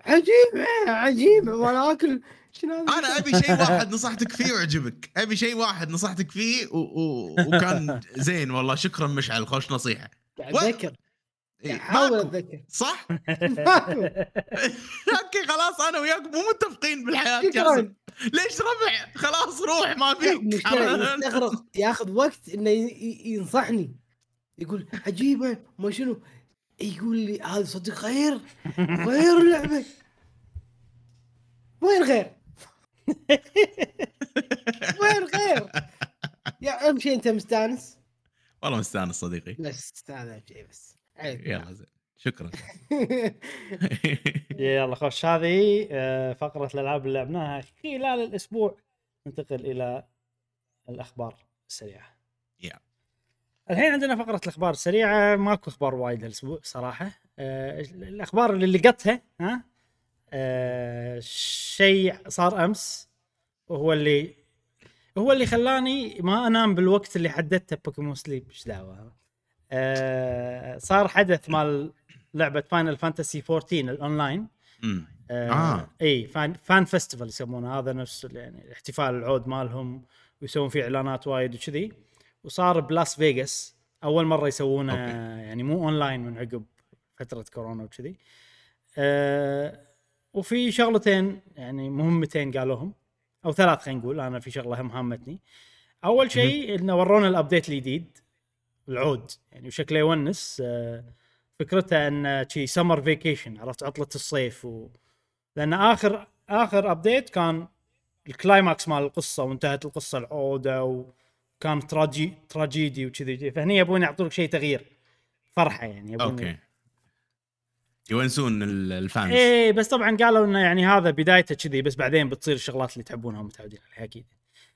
عجيب عجيب اكل؟ أنا أبي شيء واحد نصحتك فيه وعجبك أبي شيء واحد نصحتك فيه و... و... وكان زين والله. شكرا مشعل خوش نصيحة. اتذكر إيه، احاول ماكو. أتذكر. صح. أوكي خلاص أنا وياك مو متفقين بالحياة جاسم. ليش ربع خلاص روح ما فيك. يستغرق ياخذ وقت إنه ينصحني. يقول عجيبة ما شنو؟ يقول لي هذا صدق خير غير اللعبة. وين غير؟ وين غير؟ يا أهم شيء أنت مستانس. والله مستانس صديقي. بس هذا شيء بس. يلا زين. شكرا. يلا خوش. هذه آه، فقرة الألعاب اللي لعبناها خلال الأسبوع. ننتقل إلى الأخبار السريعة. يا. الحين عندنا فقرة الأخبار السريعة. ماكو أخبار وايد هالأسبوع صراحة. آه، الأخبار اللي لقيتها ها؟ آه، شيء صار أمس وهو اللي هو اللي خلاني ما أنام بالوقت اللي حددته Pokémon Sleep. إيش دعوة؟ آه، صار حدث مال لعبة Final Fantasy 14 الأونلاين. أمم. آه, آه. إي Fan Fan Festival يسمونه. هذا نفس يعني الاحتفال العود مالهم ويسوون فيه إعلانات وايد وكذي. وصار بلاس فيغاس. أول مرة يسوونه. يعني مو أونلاين من عقب فترة كورونا وكذي. آه وفي شغلتين يعني مهمتين قالوهم. أو ثلاث خلينا نقول. أنا في شغلة هم هامتني. أول شيء إنه ورونا ال update الجديد. العود. يعني وشكله يونس آه فكرته انه شي summer vacation عرفت؟ عطلة الصيف و... لأن اخر آخر update كان ال climax مال القصة وانتهت القصة العودة وكان تراجي تراجيدي وكذي. فهني يبون يعطونك شيء تغيير فرحة يعني يبون okay. يونسون ال- ال fans. إيه بس طبعا قالوا إنه يعني هذا بدايته كذي بس بعدين بتصير الشغلات اللي تحبونها ومتعودين عليها أكيد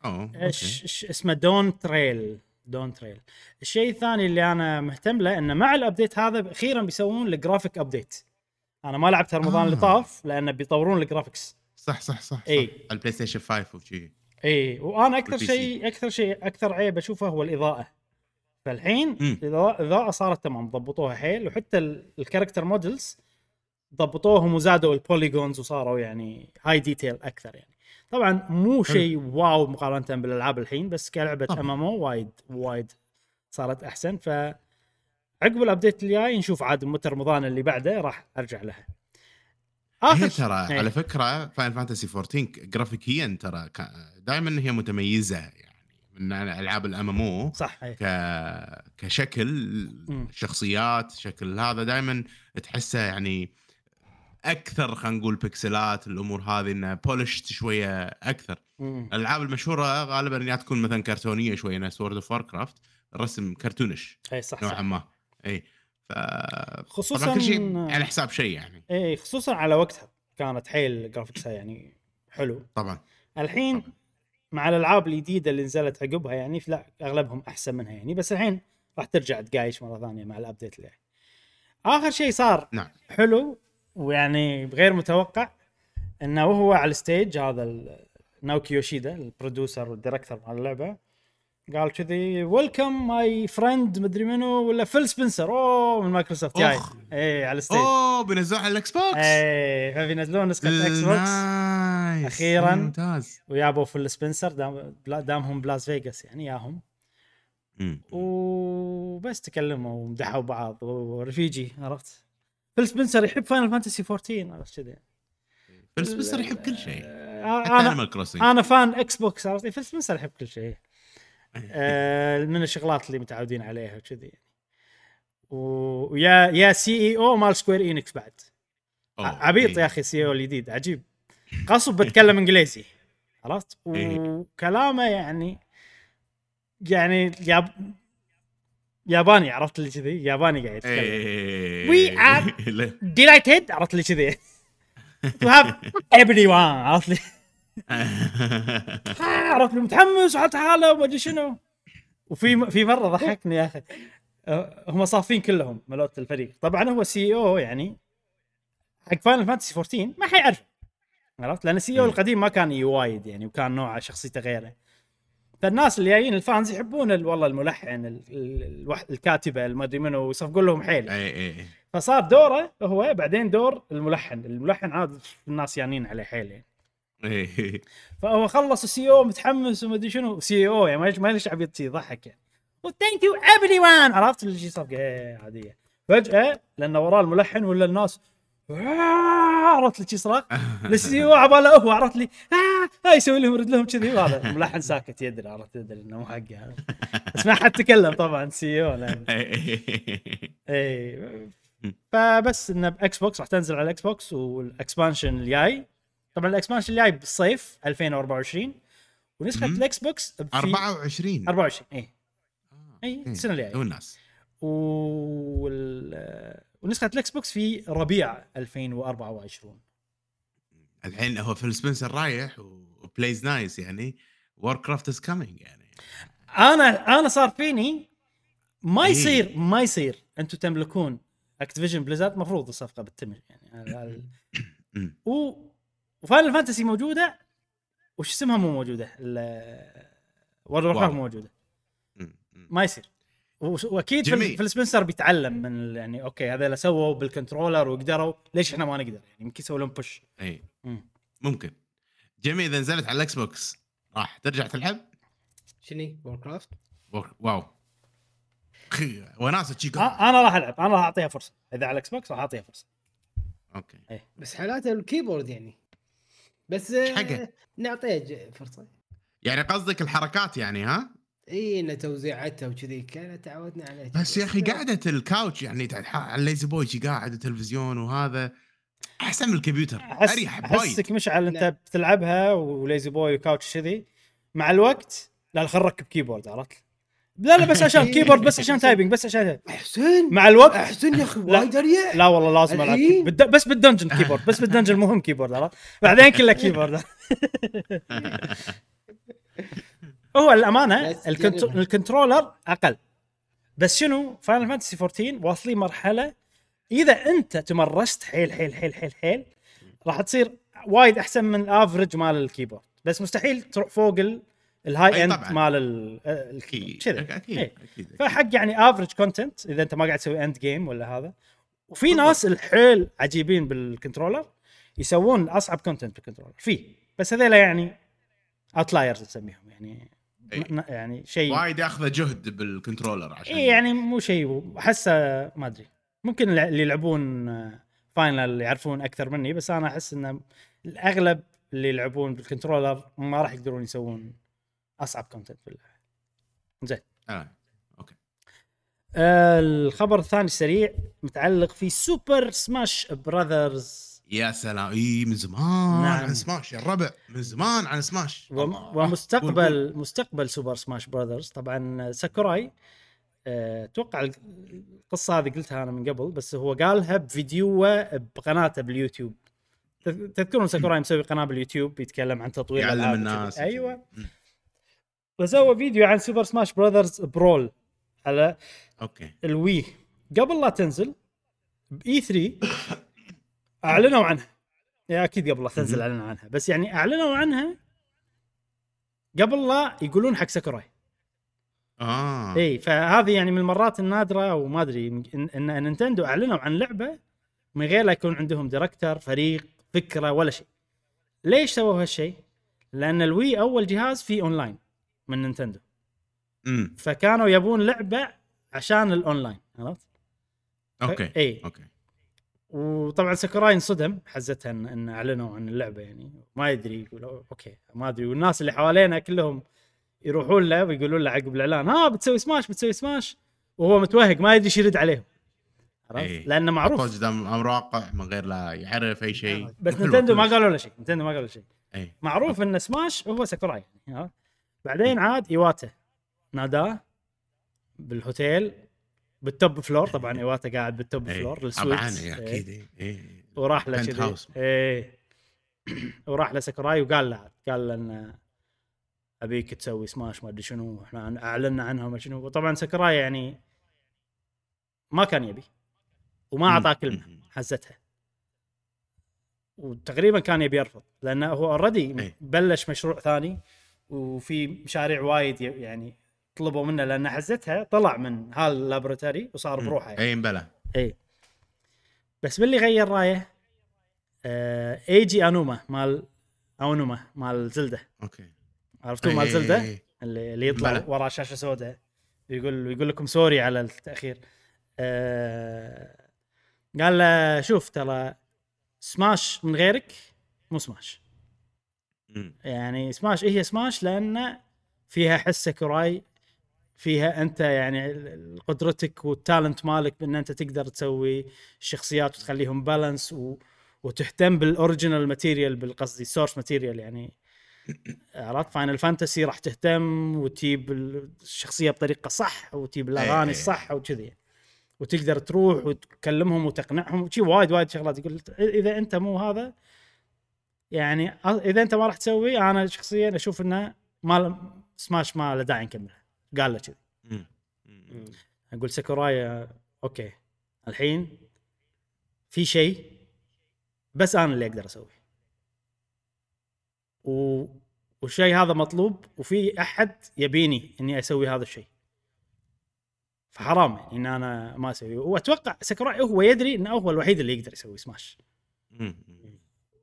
أوه okay. اسمه؟ Dawntrail Dawntrail الشيء الثاني اللي أنا مهتم له إنه مع ال update هذا أخيرا بيسوون ال graphic update أنا ما لعبت رمضان اللي آه. طاف لأنه بيطورون الجرافيكس صح صح صح, صح. إيه. ال PlayStation 5 وشي إي وأنا أكثر. شيء أكثر شيء أكثر عيب أشوفه هو الإضاءة فالحين. الإضاءة صارت تمام ضبطوها حيل وحتى ال- ال character models ضبطوهم وزادوا ال polygons وصاروا يعني high detail أكثر يعني طبعا مو شيء wow مقارنة بالألعاب الحين بس كلعبة. MMO وايد وايد صارت أحسن ف عقب ال update الجاي نشوف عاد متى رمضان اللي بعده راح أرجع لها هي ش- ترى إيه. على فكرة Final Fantasy 14 جرافيكيا ترى دائما هي متميزة يعني من ألعاب ال MMO صح إيه. ك... كشكل مم. شخصيات شكل هذا دائما تحسه يعني أكثر خلينا نقول بكسلات الأمور هذه انه polished شوية أكثر. مم. الألعاب المشهورة غالبا يا تكون مثلا كرتونية شوية نفس World of Warcraft الرسم cartoonish إي صح نوعا ما. إي ف خصوصا كل شيء على حساب شيء يعني. إيه خصوصا على وقتها كانت حيل graphics ها يعني حلو. طبعا الحين طبعاً. مع الألعاب الجديدة اللي نزلت عقبها يعني لا أغلبهم أحسن منها يعني بس الحين راح ترجع تقايس مرة ثانية مع ال update اللي آخر شيء صار نعم. حلو ويعني غير متوقع إنه وهو على ال stage هذا ناوكي يوشيدا ال producer وال director مال اللعبة. قال كذي welcome my friend مدري منو ولا فيل سبنسر أوه من مايكروسوفت جاي. اي على ال stage. أوه بينزلون على الاكس بوكس اي فبينزلون نسخة إكس بوكس nice أخيراً. ممتاز. ويابوا فيل سبنسر دام دامهم بلاس فيغاس يعني ياهم. وبس تكلموا ومدحوا بعض ورفيجي عرفت؟ فيل سبنسر يحب فاينل فانتسي 14 عرفت كذي فيل سبنسر يحب كل شيء. آه، أنا أنا fan إكس بوكس عرفت؟ فيل سبنسر يحب كل شيء. آه، من الشغلات اللي متعودين عليها وكذي يعني ويا يا CEO مال سكوير انكس بعد. عبيط يا أخي CEO الجديد عجيب. غصب بتكلم إنجليزي عرفت؟ إيه. وكلامه يعني يعني ياباني عرفت اللي كذي؟ ياباني قاعد يتكلم. إيه. We are- delighted عرفت لي كذي؟ to have everyone عرفت لي عرفت لي متحمس وحالته حاله وما أدري شنو. وفي في مرة ضحكني يا أخي. أه، هم صافين كلهم ملوت الفريق. طبعا هو CEO يعني حق فاينل فانتسي 14 ما حيعرف عرفت؟ لأن ال CEO مم. القديم ما كان يوايد يعني وكان نوعه شخصيته غيره. فالناس اللي جايين ال fans يحبون ال- والله الملحن ال- ال- الكاتبة ما أدري منو يصفقون لهم حيل. اي اي فصار دوره هو بعدين دور الملحن. الملحن عاد الناس يانين عليه حيل يعني. اي فهو خلص ال CEO متحمس وما أدري شنو. CEO يعني ما- ليش عبيط يضحك يعني. و thank you everyone عرفت اللي صفقه إيه، عادية. فجأة لأنه وراه الملحن ولا الناس عرفت لي شي صراخ؟ ال CEO عباله هو عرفت لي. آه آه، يسوي لهم يرد لهم كذي. وهذا الملحن ساكت يدري عرفت يدري إنه مو حقه بس ما حد تكلم طبعا CEO لأن إي. فبس انه باكس بوكس راح تنزل على الاكس بوكس وال expansion الجاي. طبعا ال expansion الجاي بالصيف 2024 ونسخة. الإكس بوكس في 24 24 إي. إي إيه. السنة الجاية. الناس وال... ونسخة الإكس بوكس في ربيع 2024 الحين هو فيل سبنسر رايح و plays nice يعني وور كرافت is coming يعني أنا أنا صار فيني ما إيه. يصير ما يصير أنتم تملكون اكتيفيجن بليزرد المفروض الصفقة بتتم يعني. و وفاينل فانتسي موجودة وش اسمها مو موجودة وورد اوف. مو موجودة. ما يصير وأكيد جميل. فيل سبنسر بيتعلم من يعني أوكي هذول سووا بال controller وقدروا ليش إحنا ما نقدر؟ يعني يمكن يسوي لهم push إي. مم. ممكن. جميل إذا نزلت على الإكس بوكس راح ترجع تلعب؟ شني؟ وور كرافت wow. أخي وناسه شي آه، أنا راح ألعب أنا راح أعطيها فرصة. إذا على الاكس بوكس راح أعطيها فرصة. أوكي. بس حالاته ال keyboard يعني. بس حقه؟ آه، نعطيه فرصة. يعني قصدك الحركات يعني ها؟ إي إن توزيعته وكذي كان تعودنا عليه بس يا أخي قعده ال couch يعني على الليزي بوي شي قاعد التلفزيون وهذا أحسن من الكمبيوتر. أريح وايد أحسك مشعل أنت نعم. بتلعبها وليزي بوي و couch كذي. مع الوقت لا خل نركب keyboard عرفت؟ لا لا بس عشان keyboard بس عشان typing بس عشان أحسن. مع الوقت أحسن يا أخي لا. وايد أريح. لا والله لازم ألعب. بالد- بس بال dungeon keyboard بس بال dungeon مهم keyboard عرفت؟ بعدين كله keyboard. هو الأمانة بس الكنت... جربها. ال controller أقل. بس شنو؟ فاينل فانتسي 14 واصلين مرحلة إذا أنت تمرست حيل حيل حيل حيل حيل راح تصير وايد أحسن من ال average مال ال keyboard. بس مستحيل تروح فوق ال... ال high end. مال ال... آه، ال keyboard أكيد كذا أكيد إيه. أكيد فحق يعني average content إذا أنت ما قاعد تسوي end game ولا هذا. وفي ناس الحيل عجيبين بال controller يسوون أصعب content بال controller في بس هذيلا يعني outliers نسميهم يعني. إيه. يعني شيء وايد ياخذ جهد بال controller عشان اي يعني مو شيء احسه ما أدري ممكن اللي يلعبون فاينل يعرفون أكثر مني بس أنا أحس ان الأغلب اللي يلعبون بال controller ما راح يقدرون يسوون أصعب content بالله زين آه. أوكي آه، الخبر الثاني السريع متعلق في سوبر سماش براذرز يا سلام. إي من زمان نعم. عن سماش يا الربع من زمان عن سماش. ومستقبل مستقبل سوبر سماش براذرز. طبعا ساكوراي آه، أتوقع القصة هذه قلتها أنا من قبل بس هو قالها بفيديوه بقناته باليوتيوب. تذ- تذكرون ساكوراي مسوي قناة باليوتيوب يتكلم عن تطوير يعلم الناس. أيوه. فسوى فيديو عن سوبر سماش براذرز برول على أوكي. الوي. قبل لا تنزل بإي 3 أعلنوا عنها. يا أكيد قبل لا تنزل. أعلنوا عنها. بس يعني أعلنوا عنها قبل لا يقولون حق ساكوراي. آه. إي فهذه يعني من المرات النادرة وما أدري إن, نينتندو أعلنوا عن لعبة من غير لا يكون عندهم director فريق فكرة ولا شيء. ليش سووا هالشيء؟ لأن الوي أول جهاز فيه اونلاين من نينتندو. امم فكانوا يبون لعبة عشان الاونلاين عرفت؟ أوكي. إي. أوكي. وطبعا ساكوراي انصدم حزتها ان, إن أعلنوا عن اللعبة يعني ما يدري يقول أوكي ما أدري والناس اللي حوالينا كلهم يروحون له ويقولون له عقب الإعلان ها بتسوي سماش بتسوي سماش وهو متوهق ما يدري إيش يرد عليهم عرفت؟ إيه. لأنه معروف قدام أمر واقع من غير لا يعرف أي شيء بس حلوة نتندو ما. قالوا له شيء نتندو ما قالوا له شيء اي معروف إن سماش هو ساكوراي يعني؟ بعدين عاد ايواتا ناداه بالهوتيل بال top floor طبعا ايواتا قاعد بال top. floor طبعا. أكيد إيه. إيه. وراح له كذي. إيه وراح لساكوراي وقال له قال له إن أبيك تسوي سماش ما أدري شنو إحنا اعلنا عنها وما شنو وطبعا ساكوراي يعني ما كان يبي وما أعطاه. كلمة. حزتها وتقريبا كان يبي يرفض لأنه هو already. بلش مشروع ثاني وفي مشاريع وايد يعني طلبوا منه لأن حزتها طلع من هاللابوراتوري وصار. بروحه يعني. إي مبلى إي بس باللي غير رايه آه ايجي انوما مال اونوما مال زلدة أوكي عرفتوا إيه، مال إيه، زلدة إيه. اللي, اللي يطلع بلى. وراه شاشة سوداء يقول يقول لكم سوري على التأخير آه قال له شوف ترى سماش من غيرك مو سماش. يعني سماش هي سماش لأن فيها حس ساكوراي فيها أنت يعني قدرتك وال talent مالك بأن أنت تقدر تسوي الشخصيات وتخليهم balance و... وتهتم بال original material بالقصدي ال source material يعني. عرفت؟ Final Fantasy راح تهتم وتجيب الشخصية بطريقة صح وتجيب الأغاني إيه. الصح وكذي. وتقدر تروح وتكلمهم وتقنعهم. وشي وايد وايد شغلات. يقول إذا أنت مو هذا يعني إذا أنت ما راح تسوي أنا شخصيا أشوف إنه ما سماش ما له داعي نكملها قال له كذي. أقول ساكوراي أوكي. الحين في شيء بس أنا اللي أقدر أسويه. و... والشيء هذا مطلوب وفي أحد يبيني إني أسوي هذا الشيء. فحرام يعني إن أنا ما أسوي وأتوقع ساكوراي هو يدري إنه هو الوحيد اللي يقدر يسوي سماش.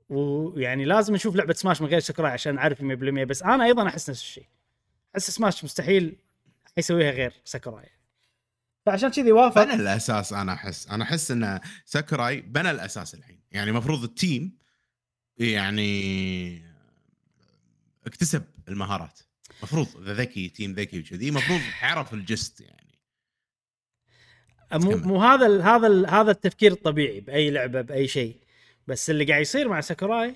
ويعني لازم نشوف لعبة سماش من غير ساكوراي عشان نعرف 100% بس أنا أيضا أحس نفس الشيء. أحس سماش مستحيل يسويها غير ساكوراي. فعشان كذي وافق بنى الأساس أنا أحس أنا أحس إن ساكوراي بنى الأساس الحين. يعني المفروض ال team يعني اكتسب المهارات. المفروض إذا ذكي team ذكي وكذي المفروض عرف ال gist يعني. مو. مو هذا ال هذا ال هذا التفكير الطبيعي بأي لعبة بأي شيء. بس اللي قاعد يصير مع ساكوراي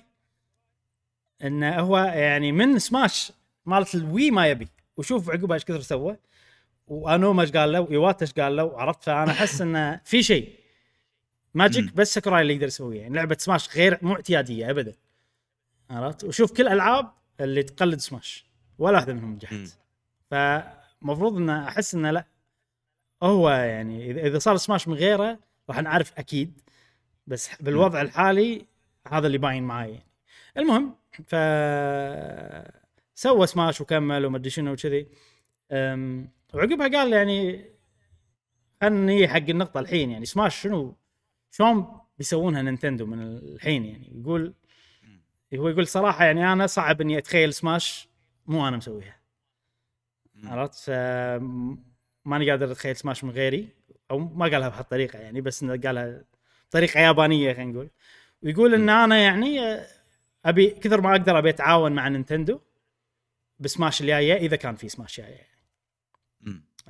إنه هو يعني من سماش مالت الوي ما يبي. وشوف عقبها إيش كثر سوى. واونوما إيش قال له وايواتا إيش قال له عرفت؟ فأنا أحس إنه في شيء magic. بس ساكوراي اللي يقدر يسويه. يعني لعبة سماش غير مو اعتياديه ابدا. عرفت؟ وشوف كل الالعاب اللي تقلد سماش ولا واحدة منهم. نجحت. فمفروض ان أحس إنه لا. هو يعني إذا صار سماش من غيره راح نعرف أكيد. بس بالوضع الحالي هذا اللي باين معي يعني. المهم ف سوى سماش وكمل وما أدري شنو وكذي. وعقبها قال يعني خلنا نجي حق النقطة الحين يعني سماش شنو شلون بيسوونها نينتندو من الحين يعني؟ يقول هو يقول صراحة يعني أنا صعب إني أتخيل سماش مو أنا مسويها. عرفت؟ ماني قادر أتخيل سماش من غيري أو ما قالها بهالطريقة يعني بس إنه قالها بطريقة يابانية خلينا نقول. ويقول إن أنا يعني أبي كثر ما أقدر أبي أتعاون مع نينتندو بسماش الجاية إذا كان في سماش جاية.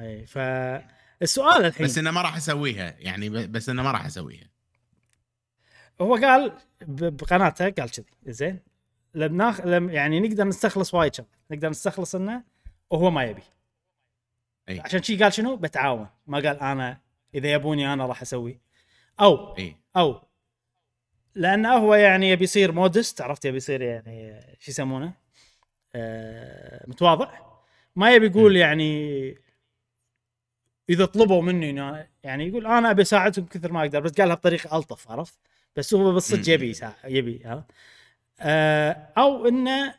إي فالسؤال الحين بس إنه ما راح أسويها يعني بس إنه ما راح أسويها. هو قال بقناته قال كذي زين لم ناخ لم يعني نقدر نستخلص وايد شغلات نقدر نستخلص إنه وهو ما يبي. إي. عشان شي قال شنو؟ بتعاون. ما قال أنا إذا يبوني أنا راح أسوي. أو إي. أو لأنه هو يعني يبي يصير مودست عرفت؟ يبي يصير يعني شو يسمونه؟ متواضع. ما يبي يقول. يعني إذا طلبوا مني يعني يقول أنا أبي اساعدهم كثر ما أقدر بس قالها بطريقة ألطف عرفت؟ بس هو بالصدق. يبي يبي عرفت آه أو إنه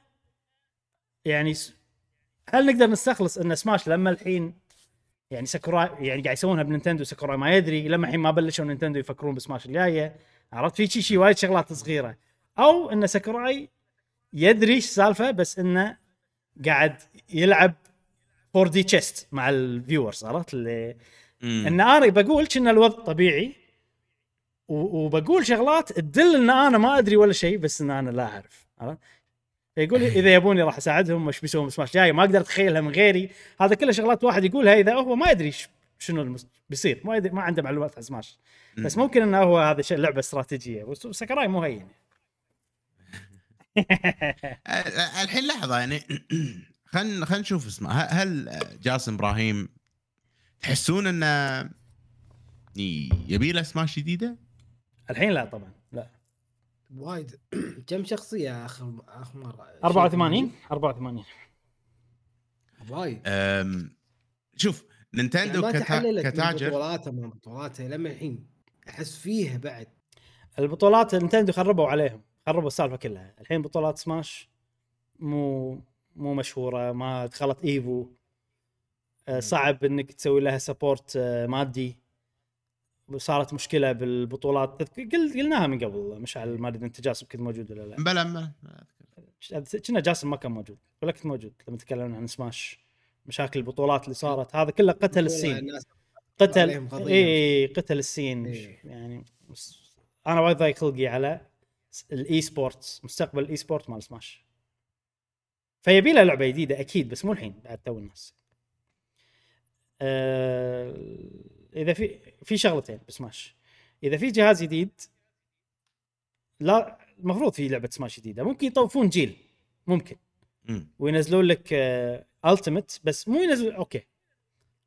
يعني هل نقدر نستخلص إن سماش لما الحين يعني ساكوراي يعني قاعد يسوونها بنينتندو ساكوراي ما يدري لما الحين ما بلشوا نينتندو يفكرون بسماش الجاية عرفت؟ في شيء شيء وايد شغلات صغيرة. أو إن ساكوراي يدري إيش السالفة بس إنه قاعد يلعب 4D chess مع ال viewers عرفت؟ اللي مم. إن أنا بقول كنا الوضع طبيعي وبقول شغلات تدل إن أنا ما أدري ولا شيء بس إن أنا لا أعرف عرفت؟ يقول إذا يبوني راح أساعدهم وش بيسوون؟ بسماش جاي ما أقدر اتخيلها من غيري. هذا كله شغلات واحد يقولها إذا هو ما يدري شنو المس... بيصير. ما يدري ما عنده معلومات عن سماش. بس ممكن إنه هو هذا شيء لعبة استراتيجية. بس ساكراي مو هين الحين لحظة يعني. خلينا خلينا نشوف اسمه. هل جاسم إبراهيم تحسون إنه يبي له سماش جديدة؟ الحين لا طبعا لا. وايد. كم شخصية آخر آخر مرة؟ 84 84 وايد. أم، شوف يعني نينتندو ما كتا... كتاجر. بطولاته من بطولاته لما الحين أحس فيه بعد. البطولات نينتندو خربوا عليهم. خربوا السالفة كلها. الحين بطولات سماش مو مو مشهورة ما دخلت إيفو. آه، صعب إنك تسوي لها سبورت مادي. صارت مشكلة بالبطولات. قلناها من قبل مشعل ما أدري أنت جاسم كنت موجود ولا لا. بلا بلا كنا جاسم ما كان موجود ولا كنت موجود لما تكلمنا عن سماش. مشاكل البطولات اللي صارت. هذا كله قتل السين قتل. اي قتل السين إيه. يعني أنا وايد ضايق خلقي على ال esports مستقبل ال esport مال سماش. فيبي له لعبة جديدة أكيد بس مو الحين بعد تو الناس. آه إذا في في شغلتين بسماش. إذا في جهاز جديد لا المفروض في لعبة سماش جديدة. ممكن يطوفون جيل ممكن. مم. وينزلون لك Ultimate بس مو ينزل أوكي.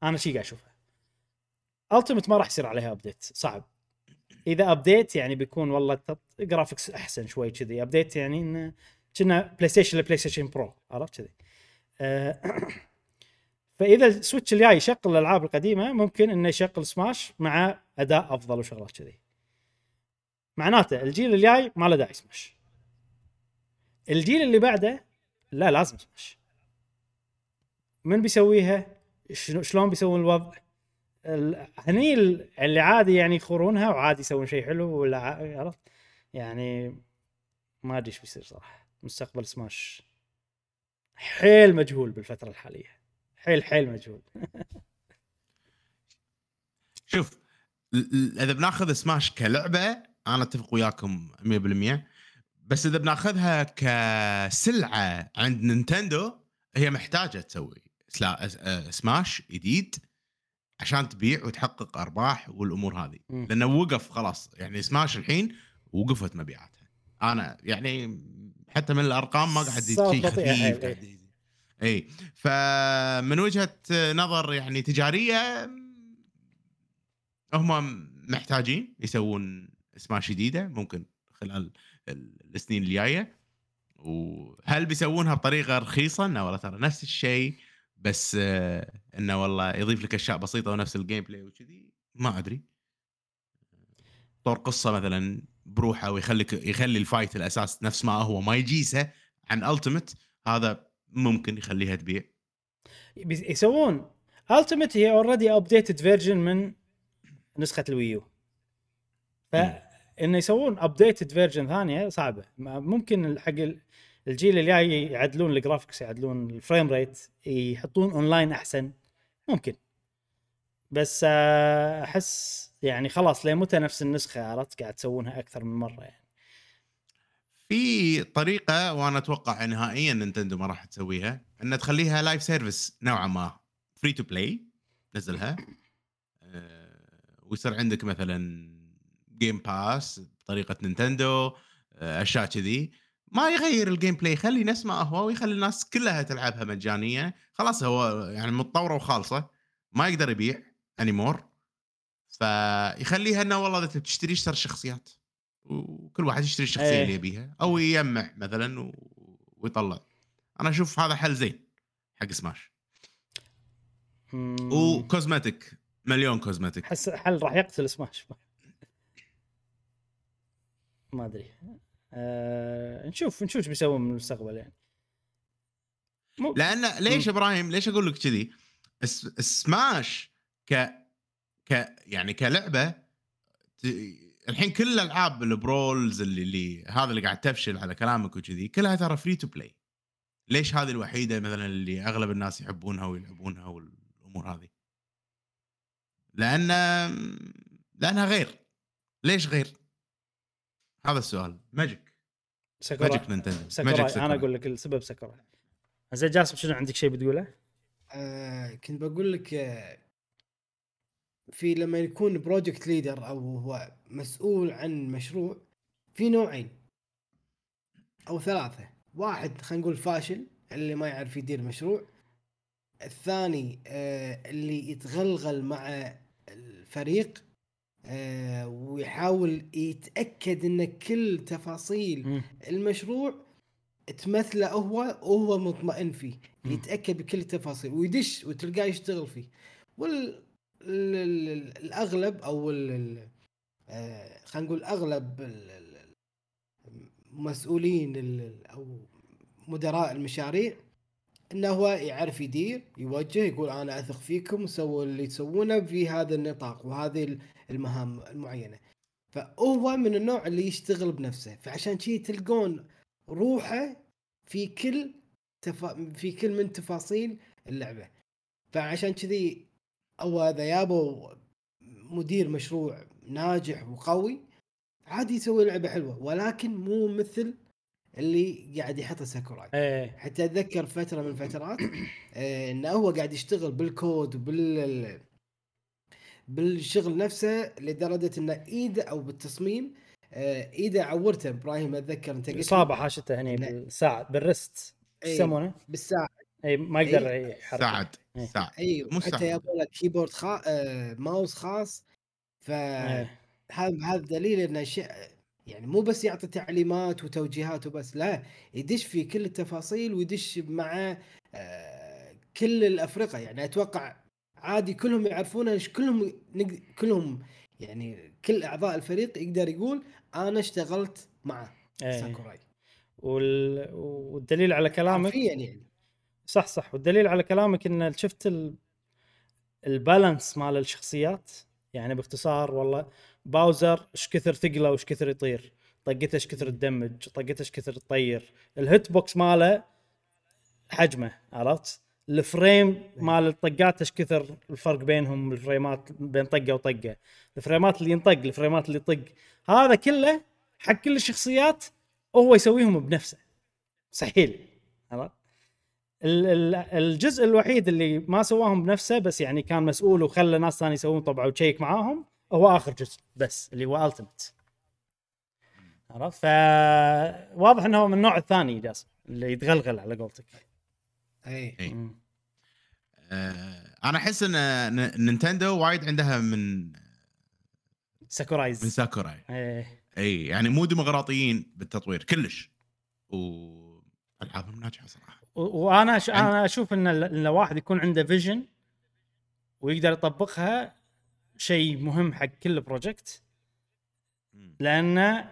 أنا شي قاعد اشوفها Ultimate ما راح يصير عليها update صعب. إذا update يعني بيكون والله graphics أحسن شوي كذي. update يعني انه كنا PlayStation ل PlayStation Pro عرفت كذي؟ آه، فإذا ال Switch الجاي يشغل الألعاب القديمة ممكن إنه يشغل سماش مع أداء أفضل وشغلات كذي. معناته الجيل الجاي ما له داعي سماش الجيل اللي بعده لا لازم سماش من بيسويها؟ شلون بيسوون الوضع؟ ال- هني ال- اللي عادي يعني يخورونها وعادي يسوون شيء حلو ولا عرفت؟ يعني ما أدري إيش بيصير صراحة. مستقبل سماش حيل مجهول بالفترة الحالية. حيل حيل مجهول. شوف إذا بناخذ سماش كلعبة أنا أتفق وياكم 100% بس إذا بناخذها كسلعة عند نينتندو هي محتاجة تسوي آه، سماش جديد. عشان تبيع وتحقق أرباح والأمور هذه. لأنه وقف خلاص. يعني سماش الحين وقفت مبيعاتها. أنا يعني حتى من الأرقام ما قاعد شيء خفيف قاعد. إي. فمن وجهة نظر يعني تجارية هم محتاجين يسوون سماش جديدة ممكن خلال ال- السنين الجاية. وهل بيسوونها بطريقة رخيصة؟ والله ترى نفس الشيء. بس آه، إنه والله يضيف لك أشياء بسيطة ونفس ال gameplay وكذي ما أدري. طور قصة مثلا بروحه ويخليك يخلي ال fight الأساس نفس ما هو ما يجيسه عن ultimate هذا ممكن يخليها تبيع. يسوون. ultimate هي already updated version من نسخة الويو. فإنه يسوون updated version ثانية صعبة. ممكن حق ال- الجيل الجاي يعدلون ال graphics يعدلون ال frame rate يحطون اونلاين أحسن. ممكن. بس آه، أحس يعني خلاص لين متى نفس النسخة عرفت قاعد تسوونها أكثر من مرة يعني. في طريقة وأنا أتوقع نهائيا نينتندو ما راح تسويها ان تخليها live service نوعا ما free to play نزلها. آه، ويصير عندك مثلا game pass بطريقة نينتندو آه، أشياء كذي. ما يغير ال gameplay خلي نفس ما هو ويخلي الناس كلها تلعبها مجانية. خلاص هو يعني متطورة وخالصة ما يقدر يبيع anymore فيخليها إنه والله إذا تشتري اشتري الشخصيات وكل واحد يشتري الشخصية إيه. اللي يبيها أو يجمع مثلا و... ويطلع. أنا أشوف هذا حل زين حق سماش مم، و cosmetic مليون cosmetic احس حل راح يقتل سماش ما أدري. آه نشوف نشوف إيش بيسوون من المستقبل يعني. مو- لأن ليش إبراهيم ليش أقول لك كذي؟ سماش ك ك يعني كلعبة ت... الحين كل الالعاب ال brawlers اللي, اللي هذا اللي قاعد تفشل على كلامك وكذي كلها ترى free to play ليش هذه الوحيدة مثلا اللي أغلب الناس يحبونها ويلعبونها والأمور هذه؟ لأن لأنها غير. ليش غير؟ هذا السؤال. magic ساكوراي. magic نينتندو ساكوراي. أنا أقول لك السبب ساكوراي. زين جاسم شنو عندك شيء بتقوله؟ آه كنت بقول لك آه في لما يكون project leader أو هو مسؤول عن مشروع في نوعين أو ثلاثة. واحد خلينا نقول فاشل اللي ما يعرف يدير مشروع. الثاني آه اللي يتغلغل مع الفريق. آه ويحاول يتأكد إن كل تفاصيل مم. المشروع تمثله هو وهو مطمئن فيه مم. يتأكد بكل التفاصيل ويدش وتلقاه يشتغل فيه وال ال- ال- ال- الأغلب أو ال- آه، خلينا نقول أغلب ال- ال- المسؤولين ال- أو مدراء المشاريع إنه هو يعرف يدير يوجه يقول أنا أثق فيكم سووا اللي تسوونه في هذا النطاق وهذه المهام المعينة. فهو من النوع اللي يشتغل بنفسه. فعشان شي تلقون روحه في كل تفا... في كل من تفاصيل اللعبة. فعشان كذي أو اذا يابوا مدير مشروع ناجح وقوي عادي يسوي لعبة حلوة. ولكن مو مثل اللي قاعد يحطه ساكوراي إيه. حتى أتذكر فترة من الفترات إنه هو قاعد يشتغل بالكود وبال بالشغل نفسه لدرجة ان ايده أو بالتصميم ايده عورته إبراهيم أتذكر أنت قلت إصابة حاشته هني لا. بالساعد بالرست شو إيه. يسمونه؟ بالساعة اي ما يقدر يحرك ساعد إيه. ساعد اي مو حتى. يبغى لك كيبورد خا... آه، ماوس خاص فهذا إيه. هذا دليل إنه شيء يعني مو بس يعطي تعليمات وتوجيهات وبس لا يدش في كل التفاصيل ويدش مع آه، كل الأفرقة يعني أتوقع عادي كلهم يعرفونه كلهم نق- كلهم يعني كل أعضاء الفريق يقدر يقول أنا اشتغلت مع إيه. ساكوراي. وال... والدليل على كلامك يعني. صح صح. والدليل على كلامك إن شفت ال... ال balance مال الشخصيات يعني باختصار والله باوزر إيش كثر ثقله وإيش كثر يطير طقته إيش كثر تدمج طقته إيش كثر تطير. ال hit box ماله حجمه عرفت؟ ال frame مال الطقات إيش كثر الفرق بينهم الفريمات بين طقة وطقة. الفريمات اللي ينطق الفريمات اللي يطق. هذا كله حق كل الشخصيات وهو يسويهم بنفسه. مستحيل عرفت؟ ال- ال- الجزء الوحيد اللي ما سواهم بنفسه بس يعني كان مسؤول وخلى ناس ثانية يسوون طبعا وتشيك معاهم هو آخر جزء بس اللي هو التمت عرفت؟ فواضح إنه من النوع الثاني جاسم اللي يتغلغل على قولتك. اي إيه. مم. آه، أنا أحس إن نينتندو وايد عندها من من ساكورايز ساكوراي إيه اي يعني مو ديمقراطيين بالتطوير كلش والعابهم ناجحة صراحة وأنا. عند- أنا أشوف إن ال- إن الواحد يكون عنده vision ويقدر يطبقها شيء مهم حق كل project. لأن ال...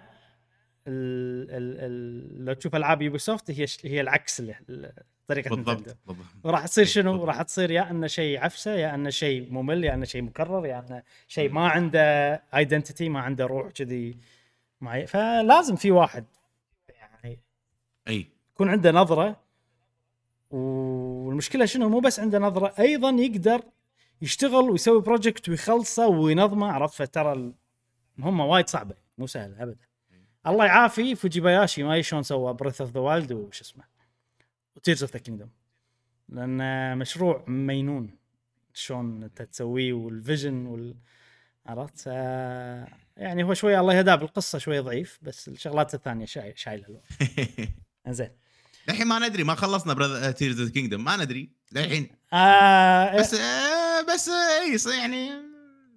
ال... ال... لو تشوف ألعاب يوبي سوفت هي هي العكس ل- طريقة بالضبط بالضبط. وراح تصير شنو؟ راح تصير يا أنه شيء عفسة يا أنه شيء ممل يا أنه شيء مكرر يا أنه شيء ما عنده identity ما عنده روح كذي. معي فلازم في واحد يعني أي. يكون عنده نظرة. والمشكلة شنو؟ مو بس عنده نظرة أيضا يقدر يشتغل ويسوي project ويخلصه وينظمه. عرفت؟ فترى المهمه وايد صعبة مو سهلة ابدا. الله يعافي فوجيباياشي ما شلون سوى Breath of the Wild وش اسمه. و Tears of the Kingdom لأن مشروع مينون شلون انت تسويه وال vision وال عرفت؟ يعني هو شوي الله يهداه بالقصة شوي ضعيف بس الشغلات الثانية شاي- شايلة الوضع زين الحين ما ندري ما خلصنا براذر Tears of Kingdom ما ندري. للحين. آه بس آه بس آه، إي يعني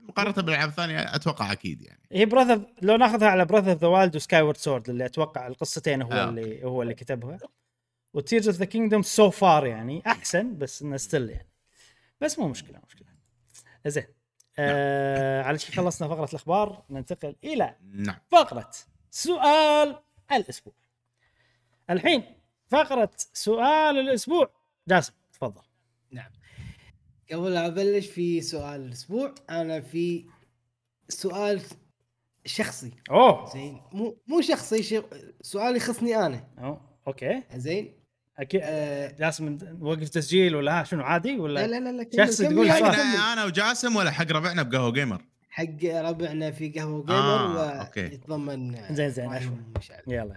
مقارنة بالألعاب الثانية أتوقع أكيد يعني. هي براذر لو ناخذها على Breath of the Wild و Skyward Sword اللي أتوقع القصتين هو آه. اللي هو اللي كتبها. و Tears of the Kingdom so far يعني أحسن بس إنه still يعني. بس مو مشكلة مشكلة. زين. آه على شي خلصنا فقرة الأخبار ننتقل إلى نعم. فقرة سؤال الأسبوع. الحين فقرة سؤال الأسبوع. جاسم تفضل. قبل لا أبلش في سؤال الأسبوع. أنا في سؤال شخصي. أوه. زين. مو مو شخصي شي سؤال يخصني أنا. أوه. okay. زين. أكيد آه جاسم وقف تسجيل ولا ها شنو عادي لا ولا لا لا, لا كمل تقول. حقنا أنا وجاسم ولا حق ربعنا بقهوة جيمر حق ربعنا في قهوة جيمر آه،. ويتضمن زين، زين،. يلا يلا.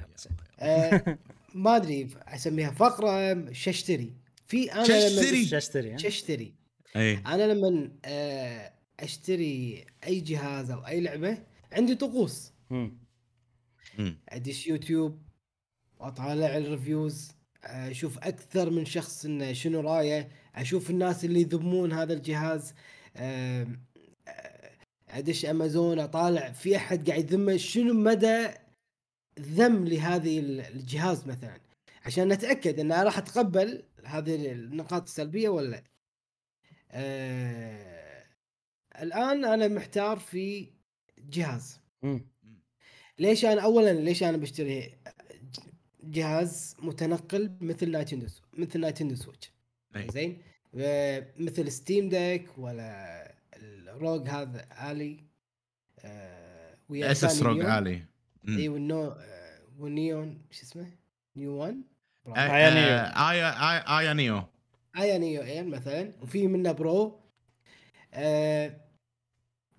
آه ما أدري أسميها فقرة ششتري في أنا لما ششتري. ها؟ ششتري إي أنا لما آه أشتري أي جهاز أو أي لعبة عندي طقوس. أدش يوتيوب واطالع ال reviews أشوف أكثر من شخص انه شنو رأيه أشوف الناس اللي يذمون هذا الجهاز أدش أمازون أطالع في أحد قاعد يذمه شنو مدى ذم لهذه ال- الجهاز مثلا عشان نتاكد ان راح أتقبل هذه النقاط السلبية ولا لا. آه الآن أنا محتار في جهاز. ليش أنا اولا ليش أنا بشتري جهاز متنقل مثل Nintendo مثل Nintendo Switch. زين مثل Steam Deck ولا ال ROG هذا Ally آه، ويا ثاني ROG. Ally. إي وال Neo آه، وال Neo شو اسمه؟ Neo 1 آه، نيو. آه، آيا آيا- آيا نيو آيا نيو مثلا وفي منه Pro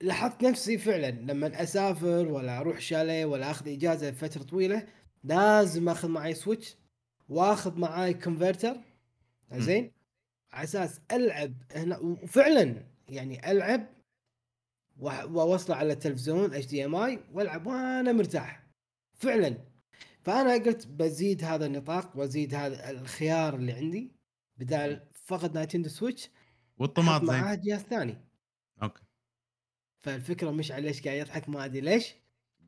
لاحظت نفسي فعلا لما أسافر ولا أروح شاليه ولا أخذ إجازة فترة طويلة لازم آخذ معي Switch وآخذ معي converter زين؟ على أساس ألعب هنا وفعلا يعني ألعب وأوصله على التلفزيون HDMI وألعب وأنا مرتاح. فعلا. فأنا قلت بزيد هذا النطاق وازيد هذا الخيار اللي عندي بدال فقط Nintendo Switch والطماط زين معاه جهاز ثاني. أوكي. فالفكرة مش على ليش قاعد يضحك ما أدري ليش.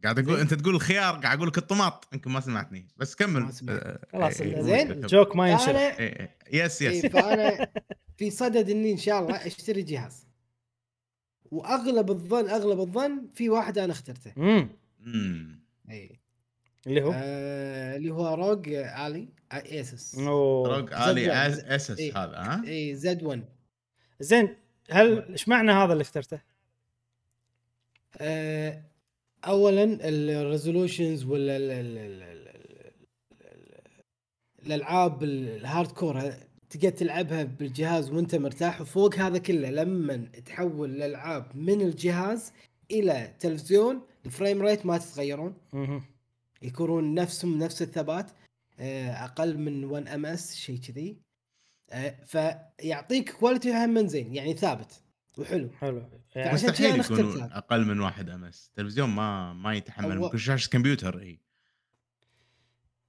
قاعد أقول. أنت تقول الخيار قاعد أقول لك الطماط يمكن ما سمعتني بس كمل. آه، خلاص إيه، إيه، زين. ال joke ما ينشرح فانا إيه، إيه. yes إيه، يس فأنا في صدد إني إن شاء الله أشتري جهاز وأغلب الظن أغلب الظن في واحد أنا اخترته مم. مم. اي اللي هو آه اللي هو ROG Ally أوه. ROG Ally Z- S Z- S إيه. هذا ها اي Z 1 زين هل إيش معنى هذا اللي اخترته؟ آه، اولا ال resolutions ولا ال- ال- ال- ال- ال- ال- الألعاب ال hardcore تقدر تلعبها بالجهاز وأنت مرتاح وفوق هذا كله لما تحول الألعاب من الجهاز إلى تلفزيون ال frame rate ما تتغيرون. يكونون نفسهم نفس الثبات آه، أقل من 1 ms شيء كذي. آه، فيعطيك quality هم زين يعني ثابت. وحلو حلو يعني عشان كذا مستحيل هذا. أقل من واحد ms تلفزيون ما ما يتحمل هو- ممكن شاشه كمبيوتر إي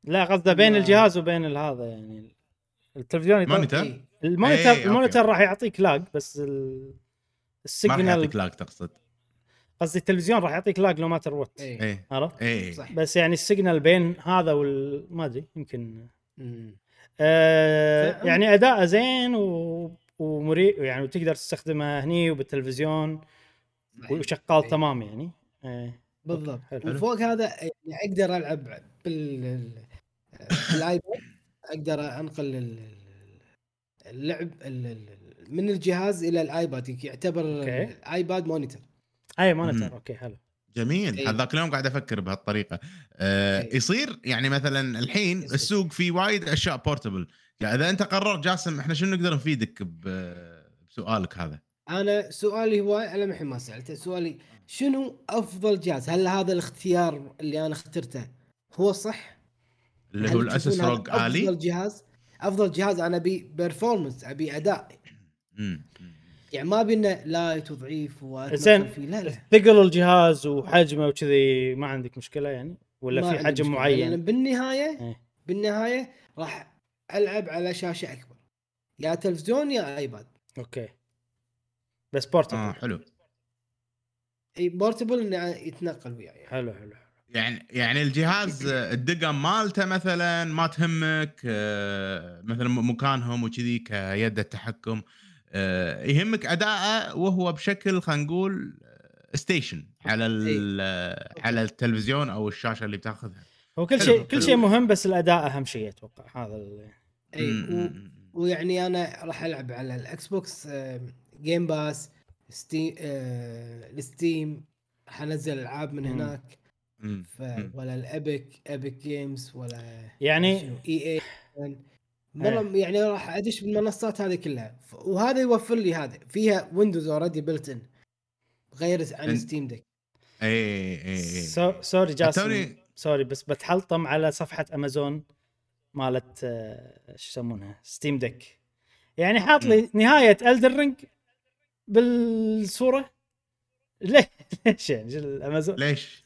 لا قصده بين ما- الجهاز وبين هذا يعني التلفزيون إيه. إيه، أوكي. ال monitor راح يعطيك lag بس ال... ما راح ال signal يعطيك lag تقصد قصدي التلفزيون راح يعطيك lag no matter what. إيه عرفت؟ إيه صح. بس يعني ال signal بين هذا وال ما أدري يمكن. آه يعني اداءه زين و... ومريح يعني وتقدر تستخدمه هني وبالتلفزيون وشغال إيه. تمام يعني إيه. بالضبط حلو. وفوق هذا يعني أقدر ألعب بال ال- بال iPad أقدر أنقل ال- ال- اللعب ال- ال- من الجهاز إلى ال iPad يعتبر. ال iPad monitor أي monitor مم. أوكي حلو جميل إيه. هذاك اليوم قاعد أفكر بهالطريقة آه إيه. يصير يعني مثلا الحين. السوق فيه وايد أشياء portable يعني إذا أنت قررت جاسم إحنا شنو نقدر نفيدك بسؤالك هذا؟ أنا سؤالي هو أنا الحين ما سألته سؤالي شنو أفضل جهاز هل هذا الاختيار اللي أنا اخترته هو صح؟ اللي هو ال ASUS ROG Ally أفضل جهاز؟ أفضل جهاز أنا أبي performance أبي أداء. يعني ما بينا light وضعيف زين. فيه. لا لا. ثقل الجهاز وحجمه وكذي ما عندك مشكلة يعني؟ ولا ما في حجم معين؟ لأن بالنهاية إيه. بالنهاية راح ألعب على شاشة أكبر. يا تلفزيون يا iPad. أوكي. بس portable آه حلو. إي portable إنه يتنقل وياي. حلو حلو يعني يعني الجهاز آه، الدقم مالته مثلا ما تهمك آه، مثلا مكانهم وكذي كيد التحكم آه، يهمك أداءه وهو بشكل خلينا نقول station على ال- آه، على التلفزيون أو الشاشة اللي بتاخذها. هو كل شيء كل. شيء مهم بس الأداء أهم شيء أتوقع. هذا ال- إي و... ويعني أنا راح ألعب على ال Xbox Game Pass Steam ال Steam راح انزل ألعاب من. هناك. ف. ولا ال Epic Epic Games ولا يعني اي اي مره يعني راح أدش بالمنصات هذه كلها. وهذا يوفر لي هذا فيها Windows already built in غير عن Steam Deck اي اي اي so- sorry جاسم. sorry بس بتحلطم على صفحة أمازون مالت آه، شو يسمونها؟ Steam Deck يعني حاط لي نهاية Elden Ring بالصورة؟ ليه ليش يعني؟ الأمازون؟ ليش؟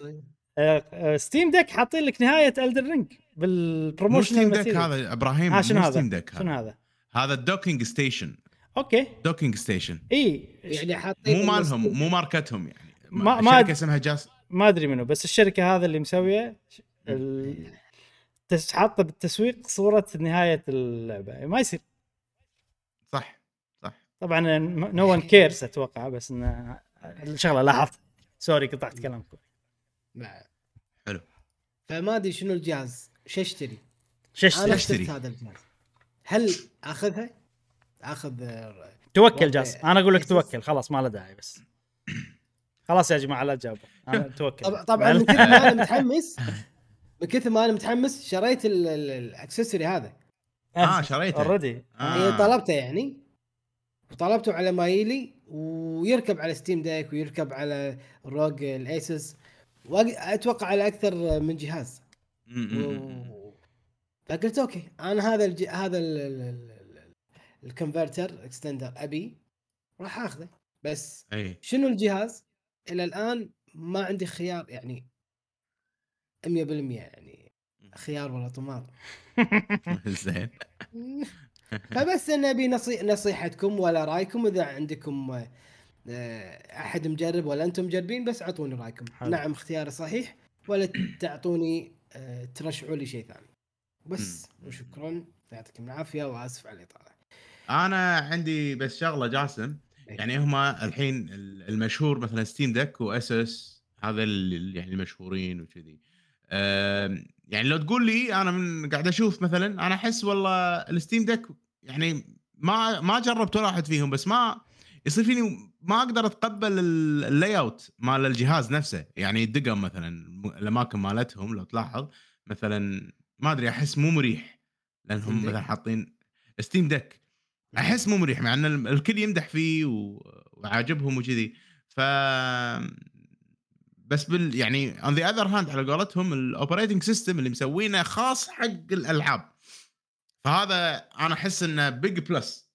آه، آه، Steam Deck حاطين لك نهاية Elden Ring مو بال promotion Steam Deck هذا إبراهيم شنو هذا؟ Steam Deck شنو هذا؟ هذا؟ ال docking station أوكي. docking station إي. يعني حاطين مو مالهم Steam- مو ماركتهم يعني. ما- ما شركة اسمها JSAUX ما أدري منو بس الشركة هذا اللي مسوية ال- حاطة بالتسويق صورة نهاية اللعبة. ما يصير. صح صح. طبعا no one cares أتوقع بس انه الشغلة لاحظت. sorry قطعت كلامكم. لا. حلو. فما أدري شنو الجهاز. شو أشتري؟ أنا أشتري. اشتريت هذا الجهاز. هل أخذها؟ أخذ توكل جاس أنا أقول لك إحساس- توكل خلاص ما له داعي بس. خلاص يا جماعة لا تجاوبوا. أنا توكل. طب- طبعا من كثر ما أنا متحمس من كثر ما أنا متحمس شريت ال- ال- ال accessory هذا. آه شريته. already آه. يعني طلبته يعني. وطلبته على مايلي ويركب على Steam Deck ويركب على ROG ال ASUS واتوقع على أكثر من جهاز. و... فقلت أوكي أنا هذا الج... هذا ال... ال... ال... ال converter extender أبي راح آخذه. بس إي. شنو الجهاز؟ إلى الآن ما عندي خيار يعني 100% يعني خيار ولا طماط. زين. فبس أنا أبي نصي... نصيحتكم ولا رأيكم إذا عندكم آه، أحد مجرب ولا أنتم مجربين بس أعطوني رأيكم. حلو. نعم اختياري صحيح ولا تعطوني آه، ترشحوا لي شيء ثاني. بس. وشكرا يعطيكم العافية وأسف على الإطالة. أنا عندي بس شغلة جاسم. يعني هما الحين المشهور مثلا Steam Deck و ASUS هذا اللي يعني المشهورين وكذي. يعني لو تقول لي أنا من قاعد أشوف مثلا أنا أحس والله ال Steam Deck يعني ما ما جربت ولا واحد فيهم بس ما يصير فيني ما أقدر أتقبل ال- ال layout مال الجهاز نفسه. يعني الدقم مثلا الأماكن مالتهم لو تلاحظ مثلا ما أدري أحس مو مريح. لأنهم؟ مثلا حاطين Steam Deck أحس مو مريح مع إن ال- الكل يمدح فيه و... وعاجبهم وكذي. ف بس بال يعني on the other hand على قولتهم ال operating system اللي مسوينه خاص حق الألعاب. فهذا أنا أحس إنه big plus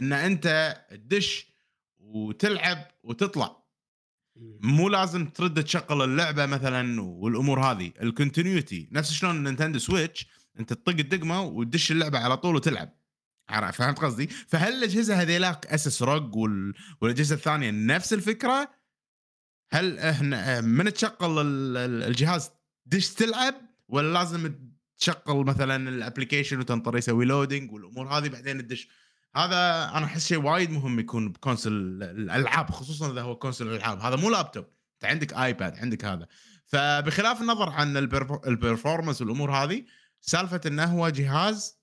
إن أنت تدش وتلعب وتطلع. مو لازم ترد تشغل اللعبة مثلا والأمور هذه. ال continuity نفس شلون Nintendo Switch أنت تطق الدقمة وتدش اللعبة على طول وتلعب. فهمت قصدي؟ فهل الأجهزة هذيلاك ASUS ROG وال... والأجهزة الثانية نفس الفكرة؟ هل إحنا من تشغل ال- ال- الجهاز دش تلعب؟ ولا لازم تشغل مثلا ال application وتنطر يسوي loading والأمور هذه بعدين تدش؟ هذا أنا أحس شيء وايد مهم يكون ب console الألعاب خصوصا إذا هو console الألعاب. هذا مو لابتوب أنت عندك iPad عندك هذا. فبخلاف النظر عن ال perfo- ال performance والأمور هذه سالفة إنه هو جهاز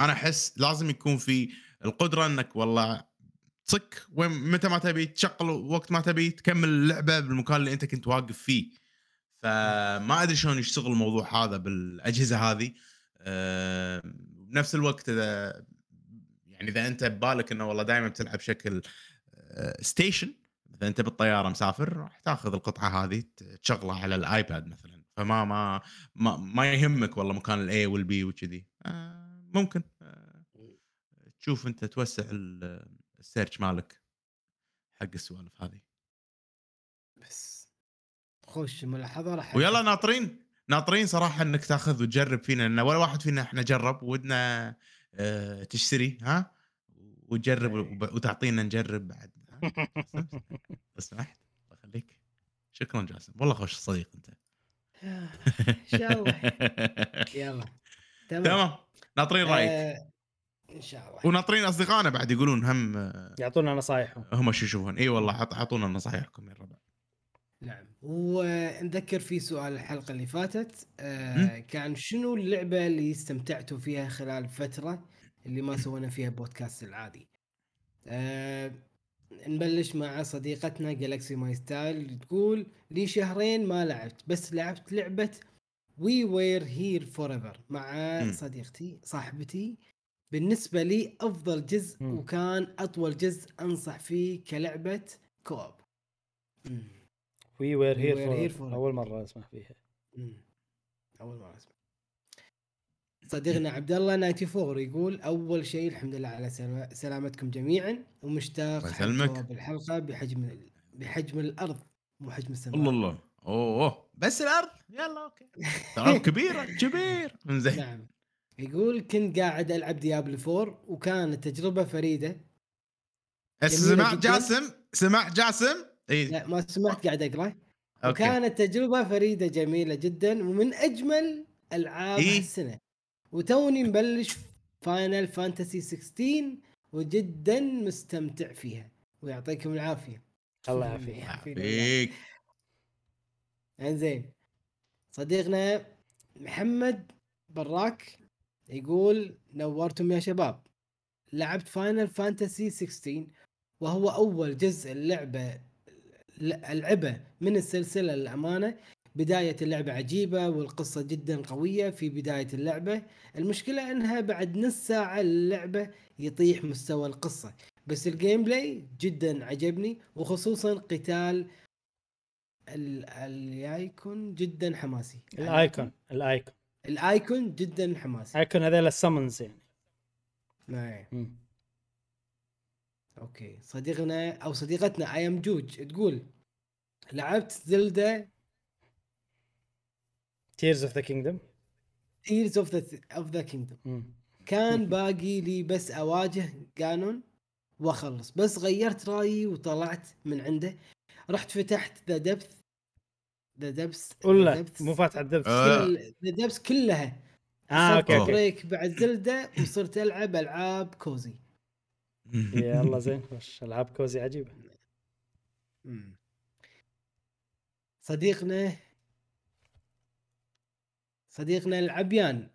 أنا أحس لازم يكون في القدرة إنك والله تصك وين متى ما تبي تشغل وقت ما تبي تكمل اللعبة بالمكان اللي أنت كنت واقف فيه. فما أدري شلون يشتغل الموضوع هذا بالأجهزة هذه. أه بنفس الوقت إذا يعني إذا أنت ببالك إنه والله دائما بتلعب بشكل أه station إذا أنت بالطيارة مسافر راح تاخذ القطعة هذه تشغلها على ال iPad مثلا. فما ما ما, ما يهمك والله مكان ال A وال B وكذي. أه ممكن. تشوف أنت توسع ال- ال search مالك حق السوالف هذه. بس. خوش ملاحظة راح ويلا ناطرين. ناطرين صراحة إنك تاخذ وتجرب فينا لأن ولا واحد فينا إحنا جرب ودنا آه تشتري ها؟ وتجرب وب- وتعطينا نجرب بعد؟ لو سمحت. الله يخليك. شكرا جاسم. والله خوش صديق أنت. ان شاء الله يلا. تمام. تمام. ناطرين رأيك. آه، إن شاء الله. وناطرين أصدقائنا بعد يقولون هم آه، يعطونا نصايحهم هم شو يشوفون. إي والله حط- حطونا نصايحكم يا الربع نعم. ونذكر في سؤال الحلقة اللي فاتت آه كان شنو اللعبة اللي استمتعتوا فيها خلال الفترة اللي ما سوينا فيها بودكاست العادي؟ آه نبلش مع صديقتنا Galaxy My Style تقول لي شهرين ما لعبت بس لعبت لعبة We Were Here Forever مع. صديقتي صاحبتي. بالنسبة لي أفضل جزء مم. وكان أطول جزء أنصح فيه كلعبة co-op. وي وير We were هير here فور for- أول مرة أسمع فيها. أول مرة أسمع. صديقنا عبد الله 94 يقول أول شيء الحمد لله على سلام- سلامتكم جميعا. ومشتاق حق الحلقة بحجم بحجم الأرض مو حجم السماء. الله الله. أوه. بس الأرض. يلا أوكي. ترى كبيرة كبير. زين نعم. يقول كنت قاعد ألعب Diablo 4 وكانت تجربة فريدة. بس جميلة سمعت جداً. جاسم؟ سمعت جاسم؟ إي. لا ما سمعت قاعد اقرا أوكي. وكانت تجربة فريدة جميلة جدا ومن أجمل ألعاب إيه؟ السنة. وتوني مبلش Final Fantasy 16 وجدا مستمتع فيها. ويعطيكم العافية. الله يعافيك. انزين. صديقنا محمد براك يقول نورتم يا شباب. لعبت Final Fantasy 16 وهو أول جزء اللعبة العبه من السلسلة للأمانة. بداية اللعبة عجيبة والقصة جدا قوية في بداية اللعبة. المشكلة إنها بعد نص ساعة اللعبة يطيح مستوى القصة. بس ال gameplay جدا عجبني وخصوصا قتال ال- ال Eikon جدا حماسي. ال Eikon ال Eikon. ال Eikon جدا حماسي. Eikon هذول ال summons يعني. نعم. أوكي. صديقنا أو صديقتنا I am جوج تقول لعبت Zelda Tears of the Kingdom Tears of the of the Kingdom كان باقي لي بس أواجه Ganon وأخلص. بس غيرت رأيي وطلعت من عنده. رحت فتحت the depths the Depths ولا مو فاتح ال Depths. آه. the Depths كلها. آه okay okay. break بعد Zelda وصرت ألعب ألعاب cozy. يلا زين خوش ألعاب cozy عجيبة. صديقنا صديقنا العبيان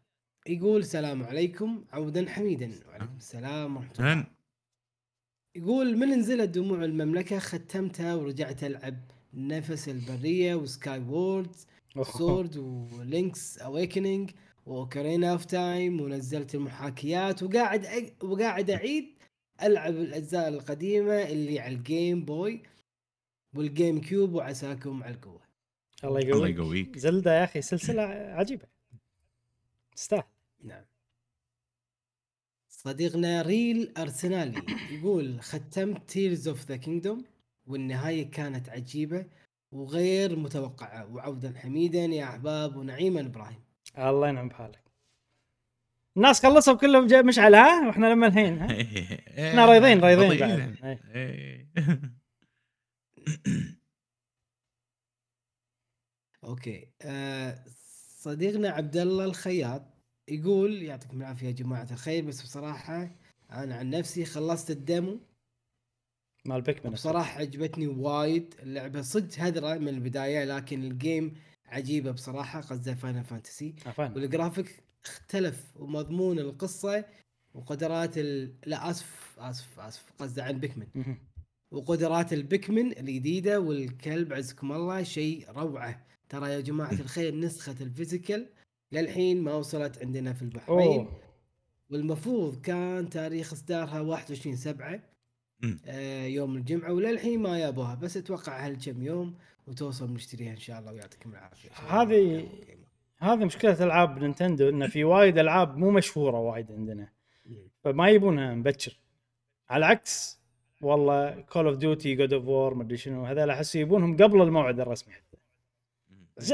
يقول السلام عليكم عودا حميدا. وعليكم السلام ورحمة الله. يقول من نزلت دموع المملكة ختمتها ورجعت ألعب نفس البرية و Skyward Sword و Link's Awakening و Ocarina of Time ونزلت المحاكيات وقاعد أ... وقاعد أعيد ألعب الأجزاء القديمة اللي على ال Game Boy وال GameCube وعساكم على القوة. الله الله يقويك. يقويك. Zelda يا أخي سلسلة عجيبة. تستاهل. نعم. صديقنا ريل أرسنالي يقول ختمت Tears of the Kingdom والنهاية كانت عجيبة وغير متوقعة وعودا حميدا يا أحباب ونعيما إبراهيم الله ينعم بحالك الناس خلصوا كلهم جاي مشعل ها وإحنا لما الحين ها إحنا رايضين رايضين. بعد. إيه. okay آه صديقنا عبد الله الخياط يقول يعطيكم العافية يا جماعة الخير بس بصراحة أنا عن نفسي خلصت ال demo مال Pikmin بصراحه عجبتني وايد. اللعبة صدق هذره من البداية لكن ال game عجيبة بصراحة قصدي Final Fantasy وال graphic اختلف ومضمون القصة وقدرات ال... لا آسف آسف آسف قصدي عن Pikmin. وقدرات ال Pikmin الجديدة والكلب عزكم الله شيء روعة. ترى يا جماعة الخير نسخة ال physical للحين ما وصلت عندنا في البحرين. والمفروض كان تاريخ إصدارها 21 7 مم. آه يوم الجمعة وللحين ما يابوها بس أتوقع هالكم يوم وتوصل نشتريها إن شاء الله ويعطيكم العافية. هذه- هذه مشكلة ألعاب Nintendo انه في وايد ألعاب مو مشهورة وايد عندنا. فما يبونها مبكر. على العكس والله Call of Duty God of War مدري شنو هذول أحس يبونهم قبل الموعد الرسمي حتى.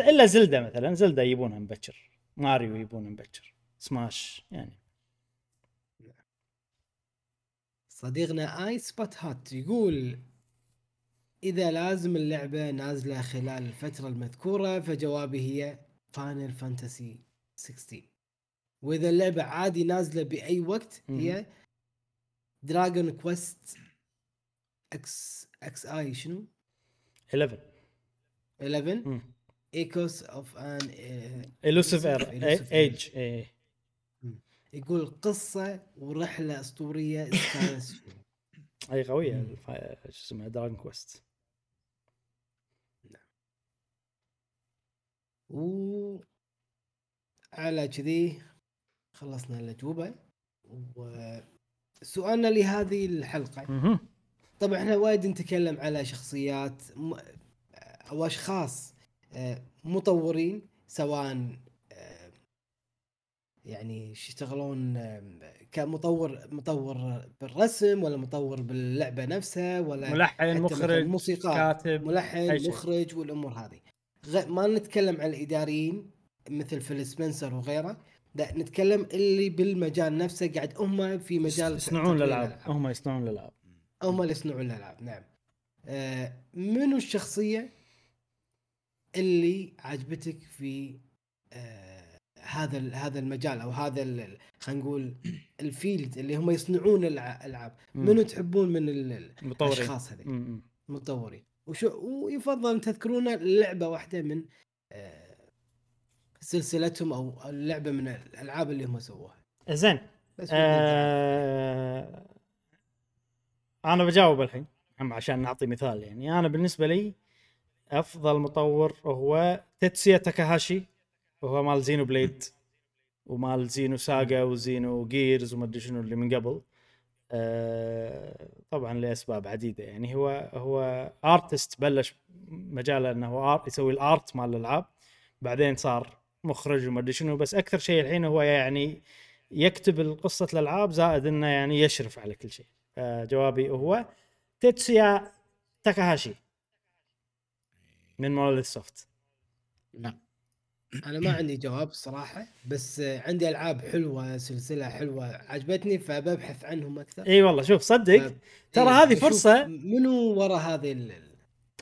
إلا Zelda مثلا Zelda يبونها مبكر. ماريو يبونها مبكر سماش يعني. صديقنا اي سبوت هات يقول إذا لازم اللعبة نازلة خلال الفترة المذكورة فجوابي هي Final Fantasy 16 وإذا اللعبة عادي نازلة بأي وقت هي Dragon Quest X XI شنو؟ 11 11 Echoes of an Elusive Age اي يقول قصة ورحلة أسطورية استانست فيها. اي قوية الف- شو اسمها Dragon Quest و على كذي خلصنا الاجوبه وسؤالنا لهذه الحلقة. طبعا إحنا وايد نتكلم على شخصيات. أو أشخاص مطورين سواء آه، يعني يشتغلون آه، كمطور مطور بالرسم ولا مطور باللعبة نفسها ولا ملحن مخرج موسيقار كاتب ملحن. مخرج والأمور هذه. ما نتكلم عن الإداريين مثل فيل سبنسر وغيره لا نتكلم اللي بالمجال نفسه قاعد هم في مجال يصنعون الألعاب هم يصنعون الألعاب هم اللي يصنعون الألعاب نعم آه منو الشخصية اللي عجبتك في آه هذا هذا المجال أو هذا خلينا نقول الفيلد اللي هم يصنعون الع- الألعاب. منو تحبون من ال- ال- مطورين. الأشخاص هذي مم. مطورين. وشو ويفضل تذكرون لعبة واحدة من آه سلسلتهم أو اللعبه من الألعاب اللي هم سووها. زين. آه... أنا بجاوب الحين عشان نعطي مثال يعني. أنا بالنسبة لي أفضل مطور هو تيتسويا تاكاهاشي وهو مال Xenoblade ومال Xenosaga و Xenogears وما أدري شنو اللي من قبل. آه... طبعا لأسباب عديدة. يعني هو هو artist بلش مجاله إنه ar... يسوي ال art مال الألعاب. بعدين صار مخرج وما أدري شنو. بس أكثر شيء الحين هو يعني يكتب قصة الألعاب زائد أنه يعني يشرف على كل شيء. جوابي هو تيتسويا تاكاهاشي. من Monolith Soft أنا ما عندي جواب صراحة بس عندي ألعاب حلوة سلسلة حلوة عجبتني فببحث عنهم أكثر. إي والله شوف صدق ف- ترى هذه فرصة. منو ورا هذه ال- ال-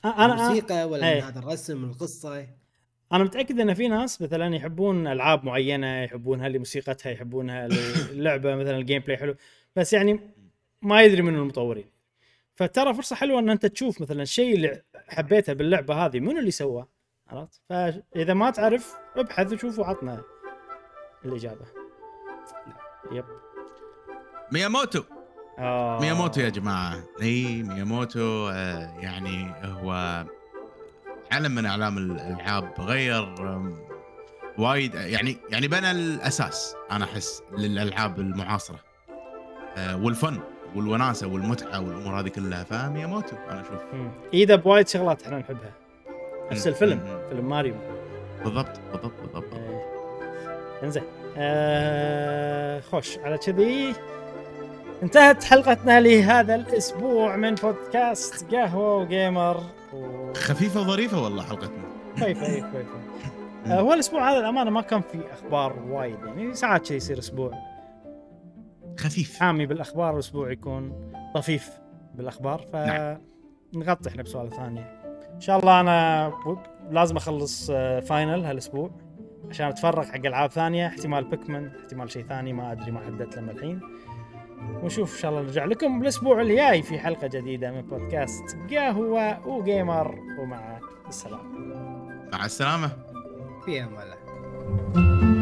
أنا الموسيقى ولا. من هذا الرسم القصة. أنا متأكد أن في ناس مثلا يحبون ألعاب معينة يحبونها لموسيقتها يحبونها اللعبة مثلا ال gameplay حلو بس يعني ما يدري منو المطورين. فترى فرصة حلوة أن أنت تشوف مثلا الشيء اللي حبيته باللعبة هذه منو اللي سواه عرفت؟ فإذا ما تعرف ابحث وشوف وعطنا الإجابة. yep. مياموتو. آه. مياموتو يا جماعة. إي مياموتو آه، يعني هو علم من أعلام الألعاب غير وايد يعني يعني بنى الأساس أنا أحس للألعاب المعاصرة. آه، والفن. والوناسة والمتعة والأمور هذه كلها فمياموتو أنا أشوف. ايده بوايد شغلات إحنا نحبها. نفس. الفيلم مم. فيلم ماريو. بالضبط بالضبط بالضبط. إيه. إنزين. آه خوش على كذي. انتهت حلقتنا لهذا الأسبوع من بودكاست قهوة وجيمر. و... خفيفة وظريفة والله حلقتنا. كويسه اي كويسه آه هو الأسبوع هذا الأمانة ما كان في أخبار وايد يعني ساعات شيء يصير أسبوع. خفيف. حامي بالأخبار والاسبوع يكون طفيف بالأخبار نعم. فنغطي إحنا بسوالف ثانية إن شاء الله أنا لازم أخلص آه، فاينل هالأسبوع عشان أتفرغ حق ألعاب ثانية احتمال بيكمن احتمال شيء ثاني ما أدري ما حددت لما الحين. ونشوف إن شاء الله نرجع لكم الأسبوع الجاي في حلقة جديدة من بودكاست قهوة وجيمر ومع السلامة. مع السلامة. في أمان الله.